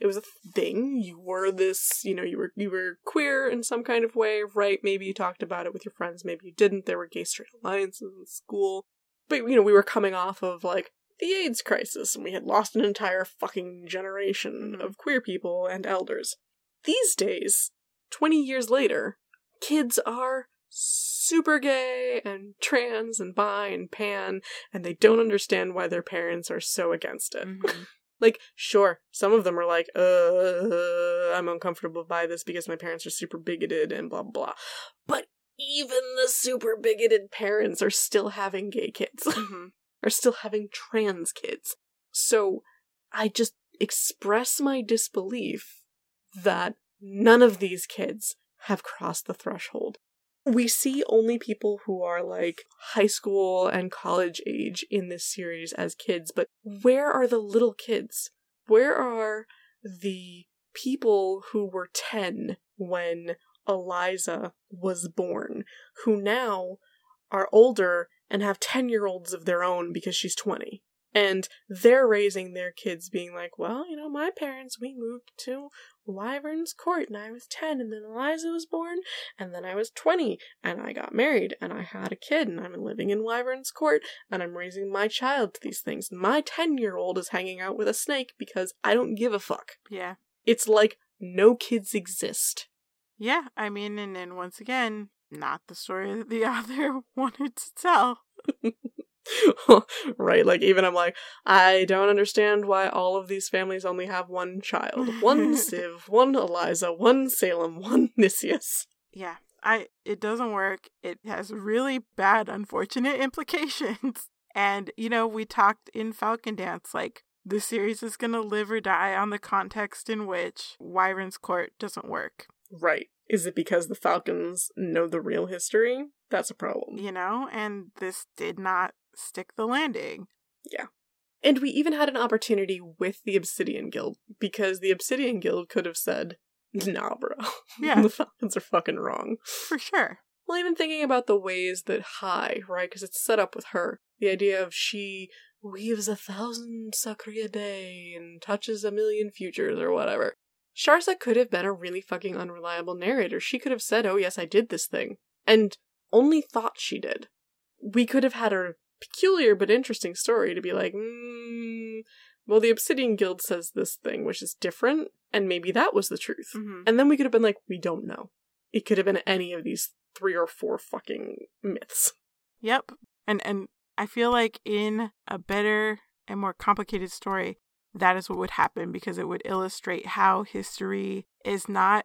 Speaker 1: It was a thing. You were this, you know, you were you were queer in some kind of way, right? Maybe you talked about it with your friends, maybe you didn't. There were gay straight alliances in school. But you know, we were coming off of like the AIDS crisis and we had lost an entire fucking generation of queer people and elders. These days, 20 years later, kids are super gay and trans and bi and pan, and they don't understand why their parents are so against it. Mm-hmm. Like, sure, some of them are like, uh, I'm uncomfortable by this because my parents are super bigoted and blah, blah, blah. But even the super bigoted parents are still having gay kids, mm-hmm. are still having trans kids. So I just express my disbelief that none of these kids have crossed the threshold. We see only people who are like high school and college age in this series as kids, but where are the little kids? Where are the people who were 10 when Eliza was born, who now are older and have 10 year olds of their own because she's 20? And they're raising their kids being like, well, you know, my parents, we moved to Wyverns Court and I was 10 and then Eliza was born and then I was 20 and I got married and I had a kid and I'm living in Wyverns Court and I'm raising my child to these things. My 10 year old is hanging out with a snake because I don't give a fuck.
Speaker 2: Yeah.
Speaker 1: It's like no kids exist.
Speaker 2: Yeah, I mean, and then once again, not the story that the author wanted to tell.
Speaker 1: right, like even I'm like, I don't understand why all of these families only have one child. One Siv, one Eliza, one Salem, one Nicias.
Speaker 2: Yeah. I it doesn't work. It has really bad unfortunate implications. And you know, we talked in Falcondance like the series is going to live or die on the context in which Wyvern's Court doesn't work.
Speaker 1: Right. Is it because the Falcons know the real history? That's a problem.
Speaker 2: You know, and this did not stick the landing.
Speaker 1: Yeah. And we even had an opportunity with the Obsidian Guild because the Obsidian Guild could have said, nah, bro. Yeah. the Falcons are fucking wrong.
Speaker 2: For sure.
Speaker 1: Well, even thinking about the ways that Hai, right? Because it's set up with her. The idea of she weaves a thousand sakri a day and touches a million futures or whatever. Sharsa could have been a really fucking unreliable narrator. She could have said, oh, yes, I did this thing, and only thought she did. We could have had a peculiar but interesting story to be like, mm, well, the Obsidian Guild says this thing, which is different, and maybe that was the truth. Mm-hmm. And then we could have been like, we don't know. It could have been any of these three or four fucking myths.
Speaker 2: Yep. And and I feel like in a better and more complicated story, that is what would happen because it would illustrate how history is not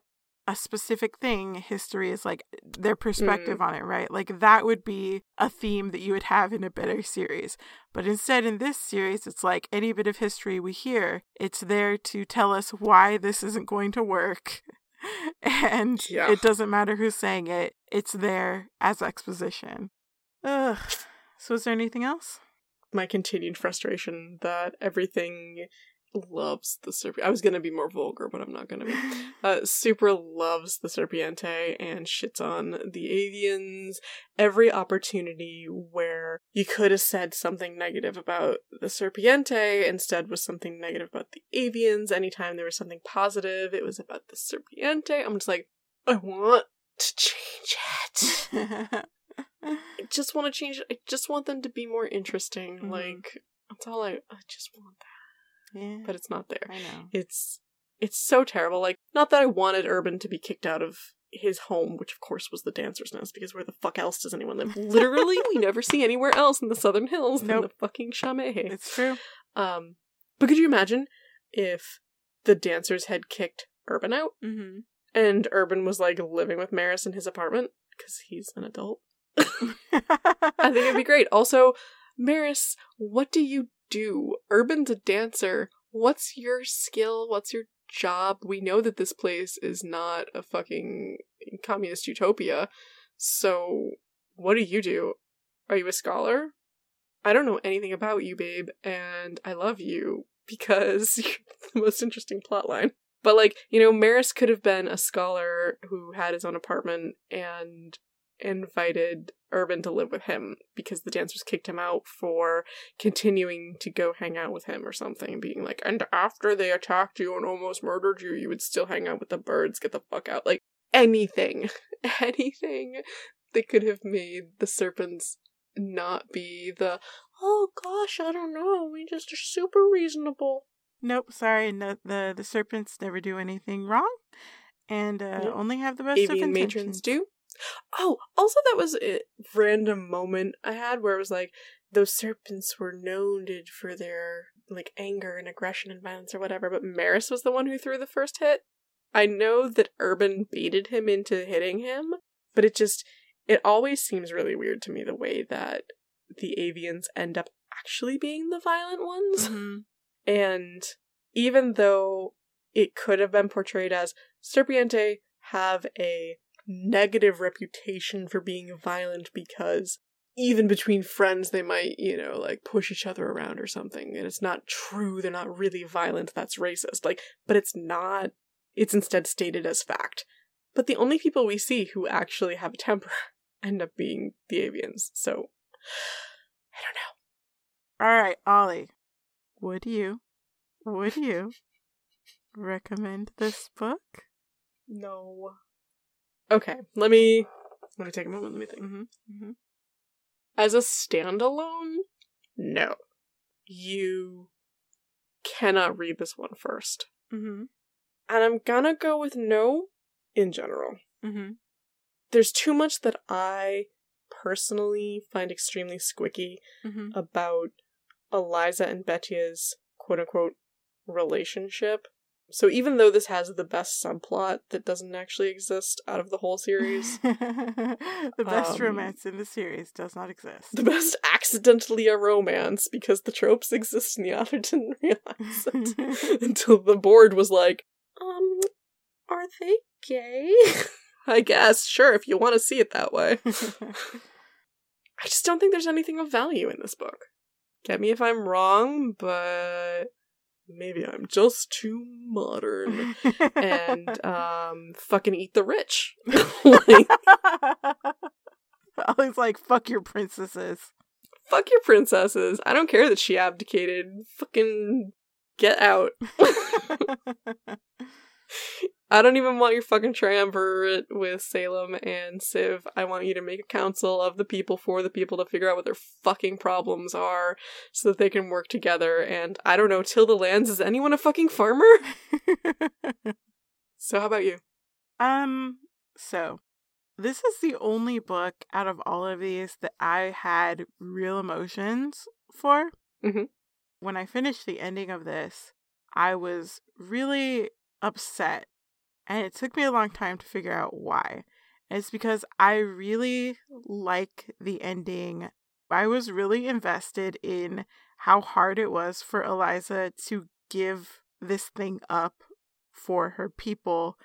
Speaker 2: a specific thing. History is like their perspective mm. on it, right? Like that would be a theme that you would have in a better series. But instead, in this series, it's like any bit of history we hear, it's there to tell us why this isn't going to work. and yeah. it doesn't matter who's saying it, it's there as exposition. Ugh. So, is there anything else?
Speaker 1: My continued frustration that everything loves the serpiente. I was gonna be more vulgar, but I'm not gonna be. Uh, super loves the serpiente and shits on the avians. Every opportunity where you could have said something negative about the serpiente instead was something negative about the avians. Anytime there was something positive, it was about the serpiente. I'm just like, I want to change it. I just want to change it. I just want them to be more interesting. Mm-hmm. Like that's all I. I just want that.
Speaker 2: Yeah,
Speaker 1: but it's not there.
Speaker 2: I know.
Speaker 1: It's it's so terrible. Like not that I wanted Urban to be kicked out of his home, which of course was the dancer's nest, because where the fuck else does anyone live? Literally, we never see anywhere else in the Southern Hills nope. than the fucking Shamehe.
Speaker 2: It's true.
Speaker 1: Um, but could you imagine if the dancers had kicked Urban out.
Speaker 2: Mm-hmm.
Speaker 1: And Urban was like living with Maris in his apartment because he's an adult. I think it'd be great. Also, Maris, what do you do? Urban's a dancer. What's your skill? What's your job? We know that this place is not a fucking communist utopia. So, what do you do? Are you a scholar? I don't know anything about you, babe, and I love you because you're the most interesting plotline. But like, you know, Maris could have been a scholar who had his own apartment and invited Urban to live with him because the dancers kicked him out for continuing to go hang out with him or something, being like, and after they attacked you and almost murdered you, you would still hang out with the birds, get the fuck out. Like anything, anything that could have made the serpents not be the, oh gosh, I don't know, we just are super reasonable.
Speaker 2: Nope, sorry, no, the the serpents never do anything wrong, and uh,
Speaker 1: Nope.
Speaker 2: only have the best of
Speaker 1: Avian
Speaker 2: intentions.
Speaker 1: matrons do. Oh, also that was a random moment I had where it was like those serpents were noted for their like anger and aggression and violence or whatever, but Maris was the one who threw the first hit. I know that Urban baited him into hitting him, but it just it always seems really weird to me the way that the avians end up actually being the violent ones.
Speaker 2: Mhm.
Speaker 1: And even though it could have been portrayed as Serpiente have a negative reputation for being violent because even between friends they might, you know, like push each other around or something. And it's not true, they're not really violent, that's racist. Like, but it's not. It's instead stated as fact. But the only people we see who actually have a temper end up being the avians. So I don't know.
Speaker 2: All right, Ollie, would you, would you recommend this book?
Speaker 1: No. Okay, let me let me take a moment. Let me think.
Speaker 2: Mm-hmm. Mm-hmm.
Speaker 1: As a standalone, no. You cannot read this one first,
Speaker 2: Mm-hmm.
Speaker 1: and I'm gonna go with no in general.
Speaker 2: Mm-hmm.
Speaker 1: There's too much that I personally find extremely squicky
Speaker 2: Mm-hmm.
Speaker 1: about Eliza and Betia's quote unquote relationship. So even though this has the best subplot that doesn't actually exist out of the whole series,
Speaker 2: the best
Speaker 1: Um,
Speaker 2: romance in the series does not exist.
Speaker 1: the best accidentally a romance because the tropes exist and the author didn't realize it until the board was like, um, are they gay? I guess, sure, if you want to see it that way. I just don't think there's anything of value in this book. Get me if I'm wrong, but maybe I'm just too modern. And um fucking eat the rich. like,
Speaker 2: Ollie's like, fuck your princesses.
Speaker 1: fuck your princesses. I don't care that she abdicated. Fucking get out. I don't even want your fucking triumvirate with Salem and Civ. I want you to make a council of the people for the people to figure out what their fucking problems are so that they can work together. And I don't know, till the Lands, is anyone a fucking farmer? So how about you?
Speaker 2: um, so this is the only book out of all of these that I had real emotions for.
Speaker 1: Mhm.
Speaker 2: When I finished the ending of this, I was really upset. And it took me a long time to figure out why. And it's because I really like the ending. I was really invested in how hard it was for Eliza to give this thing up for her people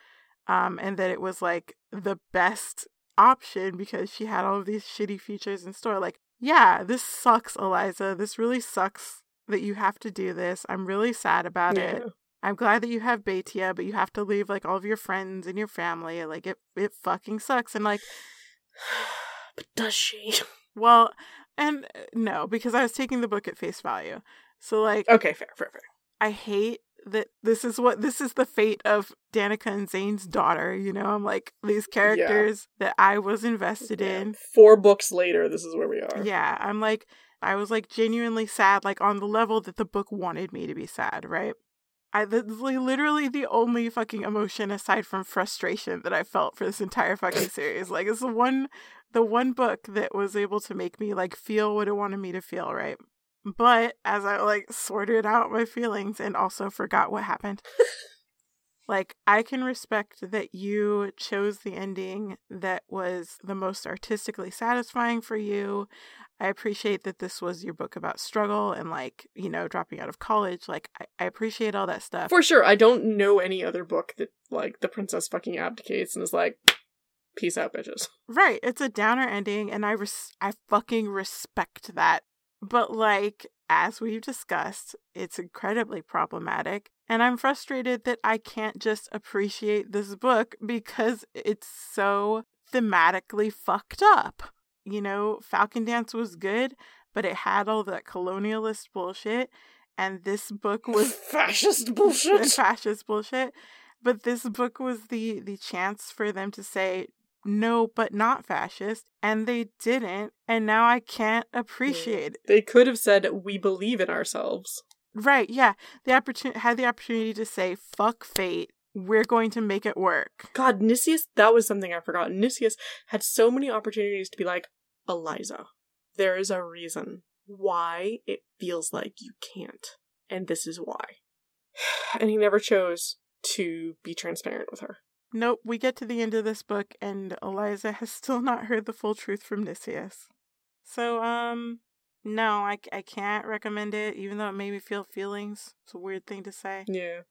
Speaker 2: um and that it was like the best option because she had all of these shitty features in store like yeah this sucks eliza this really sucks that you have to do this i'm really sad about it i'm glad that you have betia but you have to leave like all of your friends and your family like it it fucking sucks and like
Speaker 1: but does she?
Speaker 2: well and uh, no because i was taking the book at face value so like
Speaker 1: Okay, fair, fair, fair.
Speaker 2: I hate that this is what this is the fate of Danica and Zane's daughter, you know? I'm like these characters that I was invested
Speaker 1: Yeah.
Speaker 2: in.
Speaker 1: Four books later, this is where we are.
Speaker 2: Yeah, I'm like I was like genuinely sad like on the level that the book wanted me to be sad, right? I that's literally the only fucking emotion aside from frustration that I felt for this entire fucking series. Like it's the one the one book that was able to make me like feel what it wanted me to feel, right? But as I like sorted out my feelings and also forgot what happened, Like, I can respect that you chose the ending that was the most artistically satisfying for you. I appreciate that this was your book about struggle and, like, you know, dropping out of college. Like, I, I appreciate all that stuff.
Speaker 1: For sure. I don't know any other book that, like, the princess fucking abdicates and is like, peace out, bitches.
Speaker 2: Right. It's a downer ending, and I, res- I fucking respect that. But, like, as we've discussed, it's incredibly problematic. And I'm frustrated that I can't just appreciate this book because it's so thematically fucked up. You know, Falcondance was good, but it had all that colonialist bullshit. And this book was
Speaker 1: fascist bullshit.
Speaker 2: fascist bullshit. But this book was the the chance for them to say no, but not fascist, and they didn't, and now I can't appreciate it.
Speaker 1: They could have said we believe in ourselves.
Speaker 2: Right, yeah. The opportunity had the opportunity to say fuck fate. We're going to make it work.
Speaker 1: God, Nicias, that was something I forgot. Nicias had so many opportunities to be like, Eliza, there is a reason why it feels like you can't. And this is why. And he never chose to be transparent with her.
Speaker 2: Nope, we get to the end of this book and Eliza has still not heard the full truth from Nicias. So, um, no, I, I can't recommend it, even though it made me feel feelings. It's a weird thing to say.
Speaker 1: Yeah.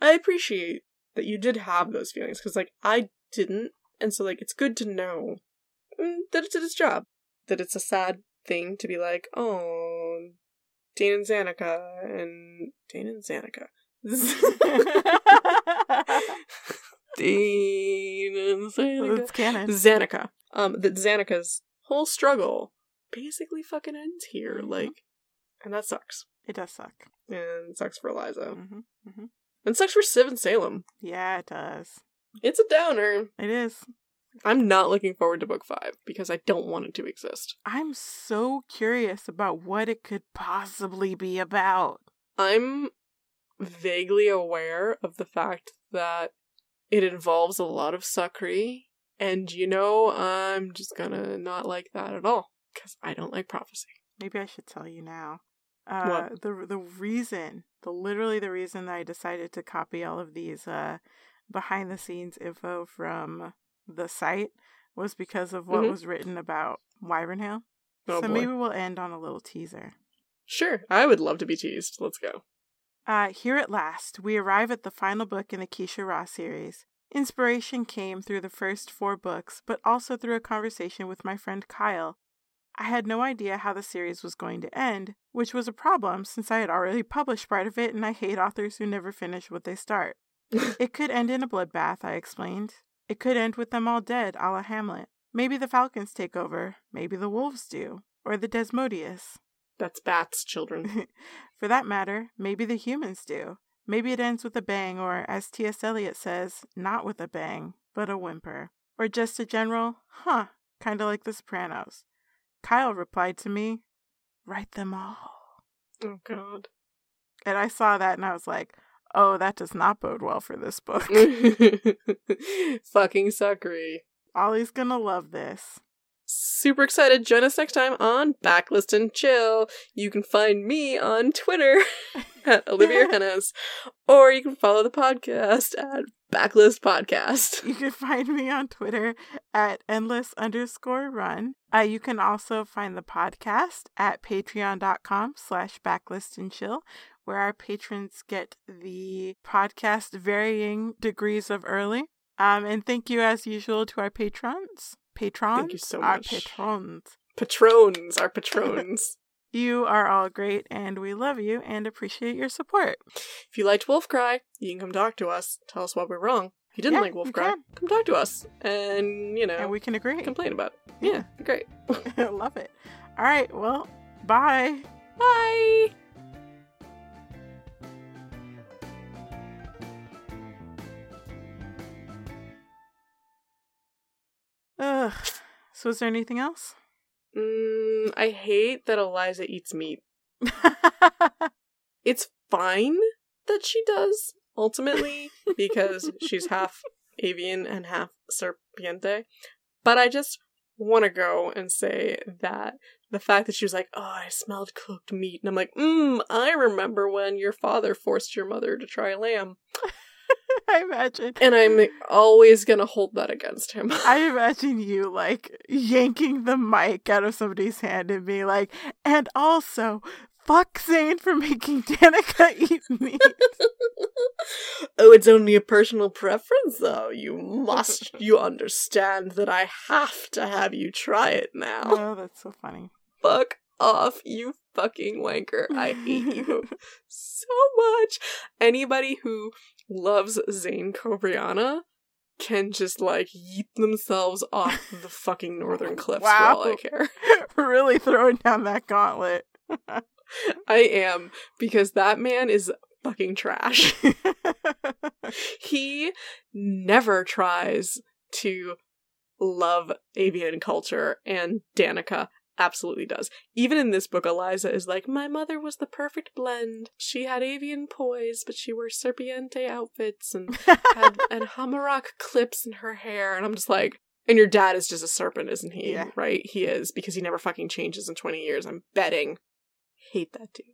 Speaker 1: I appreciate that you did have those feelings, because, like, I didn't. And so, like, it's good to know mm, that it did its job. That it's a sad thing to be like, oh, Dane and Zanika, and Dane and Zanika. Dane and Zanika.
Speaker 2: It's canon.
Speaker 1: Zanika. Um, that Zanika's whole struggle basically fucking ends here.
Speaker 2: Mhm.
Speaker 1: Like, and that sucks.
Speaker 2: It does suck.
Speaker 1: And sucks for Eliza.
Speaker 2: hmm hmm
Speaker 1: And sucks for Civ and Salem.
Speaker 2: Yeah, it does.
Speaker 1: It's a downer.
Speaker 2: It is.
Speaker 1: I'm not looking forward to book five because I don't want it to exist.
Speaker 2: I'm so curious about what it could possibly be about.
Speaker 1: I'm vaguely aware of the fact that it involves a lot of Sakri, and you know, I'm just gonna not like that at all because I don't like prophecy.
Speaker 2: Maybe I should tell you now. Uh, the the reason, the literally the reason that I decided to copy all of these uh, behind the scenes info from the site was because of what
Speaker 1: Mhm.
Speaker 2: was written about Wyvernhail.
Speaker 1: Oh
Speaker 2: so
Speaker 1: boy.
Speaker 2: maybe we'll end on a little teaser.
Speaker 1: Sure, I would love to be teased. Let's go.
Speaker 2: Uh, here at last, we arrive at the final book in the Kiesha'ra series. Inspiration came through the first four books, but also through a conversation with my friend Kyle. I had no idea how the series was going to end, which was a problem since I had already published part of it and I hate authors who never finish what they start. it could end in a bloodbath, I explained. It could end with them all dead, a la Hamlet. Maybe the Falcons take over, maybe the Wolves do, or the Desmodus.
Speaker 1: That's bats, children.
Speaker 2: For that matter, maybe the humans do. Maybe it ends with a bang, or as T.S. Eliot says, not with a bang, but a whimper. Or just a general, huh, kinda like The Sopranos. Kyle replied to me, write them all.
Speaker 1: oh god.
Speaker 2: And I saw that and I was like, oh, that does not bode well for this book.
Speaker 1: Fucking suckery.
Speaker 2: Ollie's gonna love this.
Speaker 1: Super excited. Join us next time on Backlist and Chill. You can find me on Twitter at Olivia Hennes, or you can follow the podcast at Backlist Podcast.
Speaker 2: You can find me on Twitter at endless underscore run. Uh, you can also find the podcast at patreon.com slash backlist and chill, where our patrons get the podcast varying degrees of early. Um, and thank you as usual to our patrons. Patrons?
Speaker 1: Thank you so
Speaker 2: Our patrons.
Speaker 1: Patrons, our patrons.
Speaker 2: You are all great and we love you and appreciate your support.
Speaker 1: if you liked Wolfcry, you can come talk to us. Tell us why we're wrong. If you didn't
Speaker 2: Yeah,
Speaker 1: like Wolfcry,
Speaker 2: can.
Speaker 1: come talk to us. And, you know,
Speaker 2: And we can agree.
Speaker 1: complain about it. Yeah, great.
Speaker 2: love it. All right, well, bye.
Speaker 1: Bye.
Speaker 2: Ugh. So is there anything else?
Speaker 1: Mm, I hate that Eliza eats meat. It's fine that she does, ultimately, because she's half avian and half serpiente. But I just want to go and say that the fact that she was like, oh, I smelled cooked meat. And I'm like, mmm, I remember when your father forced your mother to try lamb.
Speaker 2: I imagine.
Speaker 1: And I'm always gonna hold that against him.
Speaker 2: I imagine you like yanking the mic out of somebody's hand and being like, and also, fuck Zane for making Danica eat meat.
Speaker 1: oh, it's only a personal preference, though. You must, you understand that I have to have you try it now.
Speaker 2: oh, that's so funny.
Speaker 1: Fuck off, you fucking wanker. I hate you so much. Anybody who loves Zane Cobriana can just like yeet themselves off the fucking northern cliffs for all I care.
Speaker 2: really throwing down that gauntlet.
Speaker 1: I am because that man is fucking trash. he never tries to love avian culture, and Danica absolutely does. Even in this book, Eliza is like, My mother was the perfect blend. She had avian poise, but she wore serpiente outfits and had Anhamirak clips in her hair. And I'm just like, and your dad is just a serpent, isn't he?
Speaker 2: Yeah.
Speaker 1: Right? He is, because he never fucking changes in 20 years. I'm betting. Hate that dude.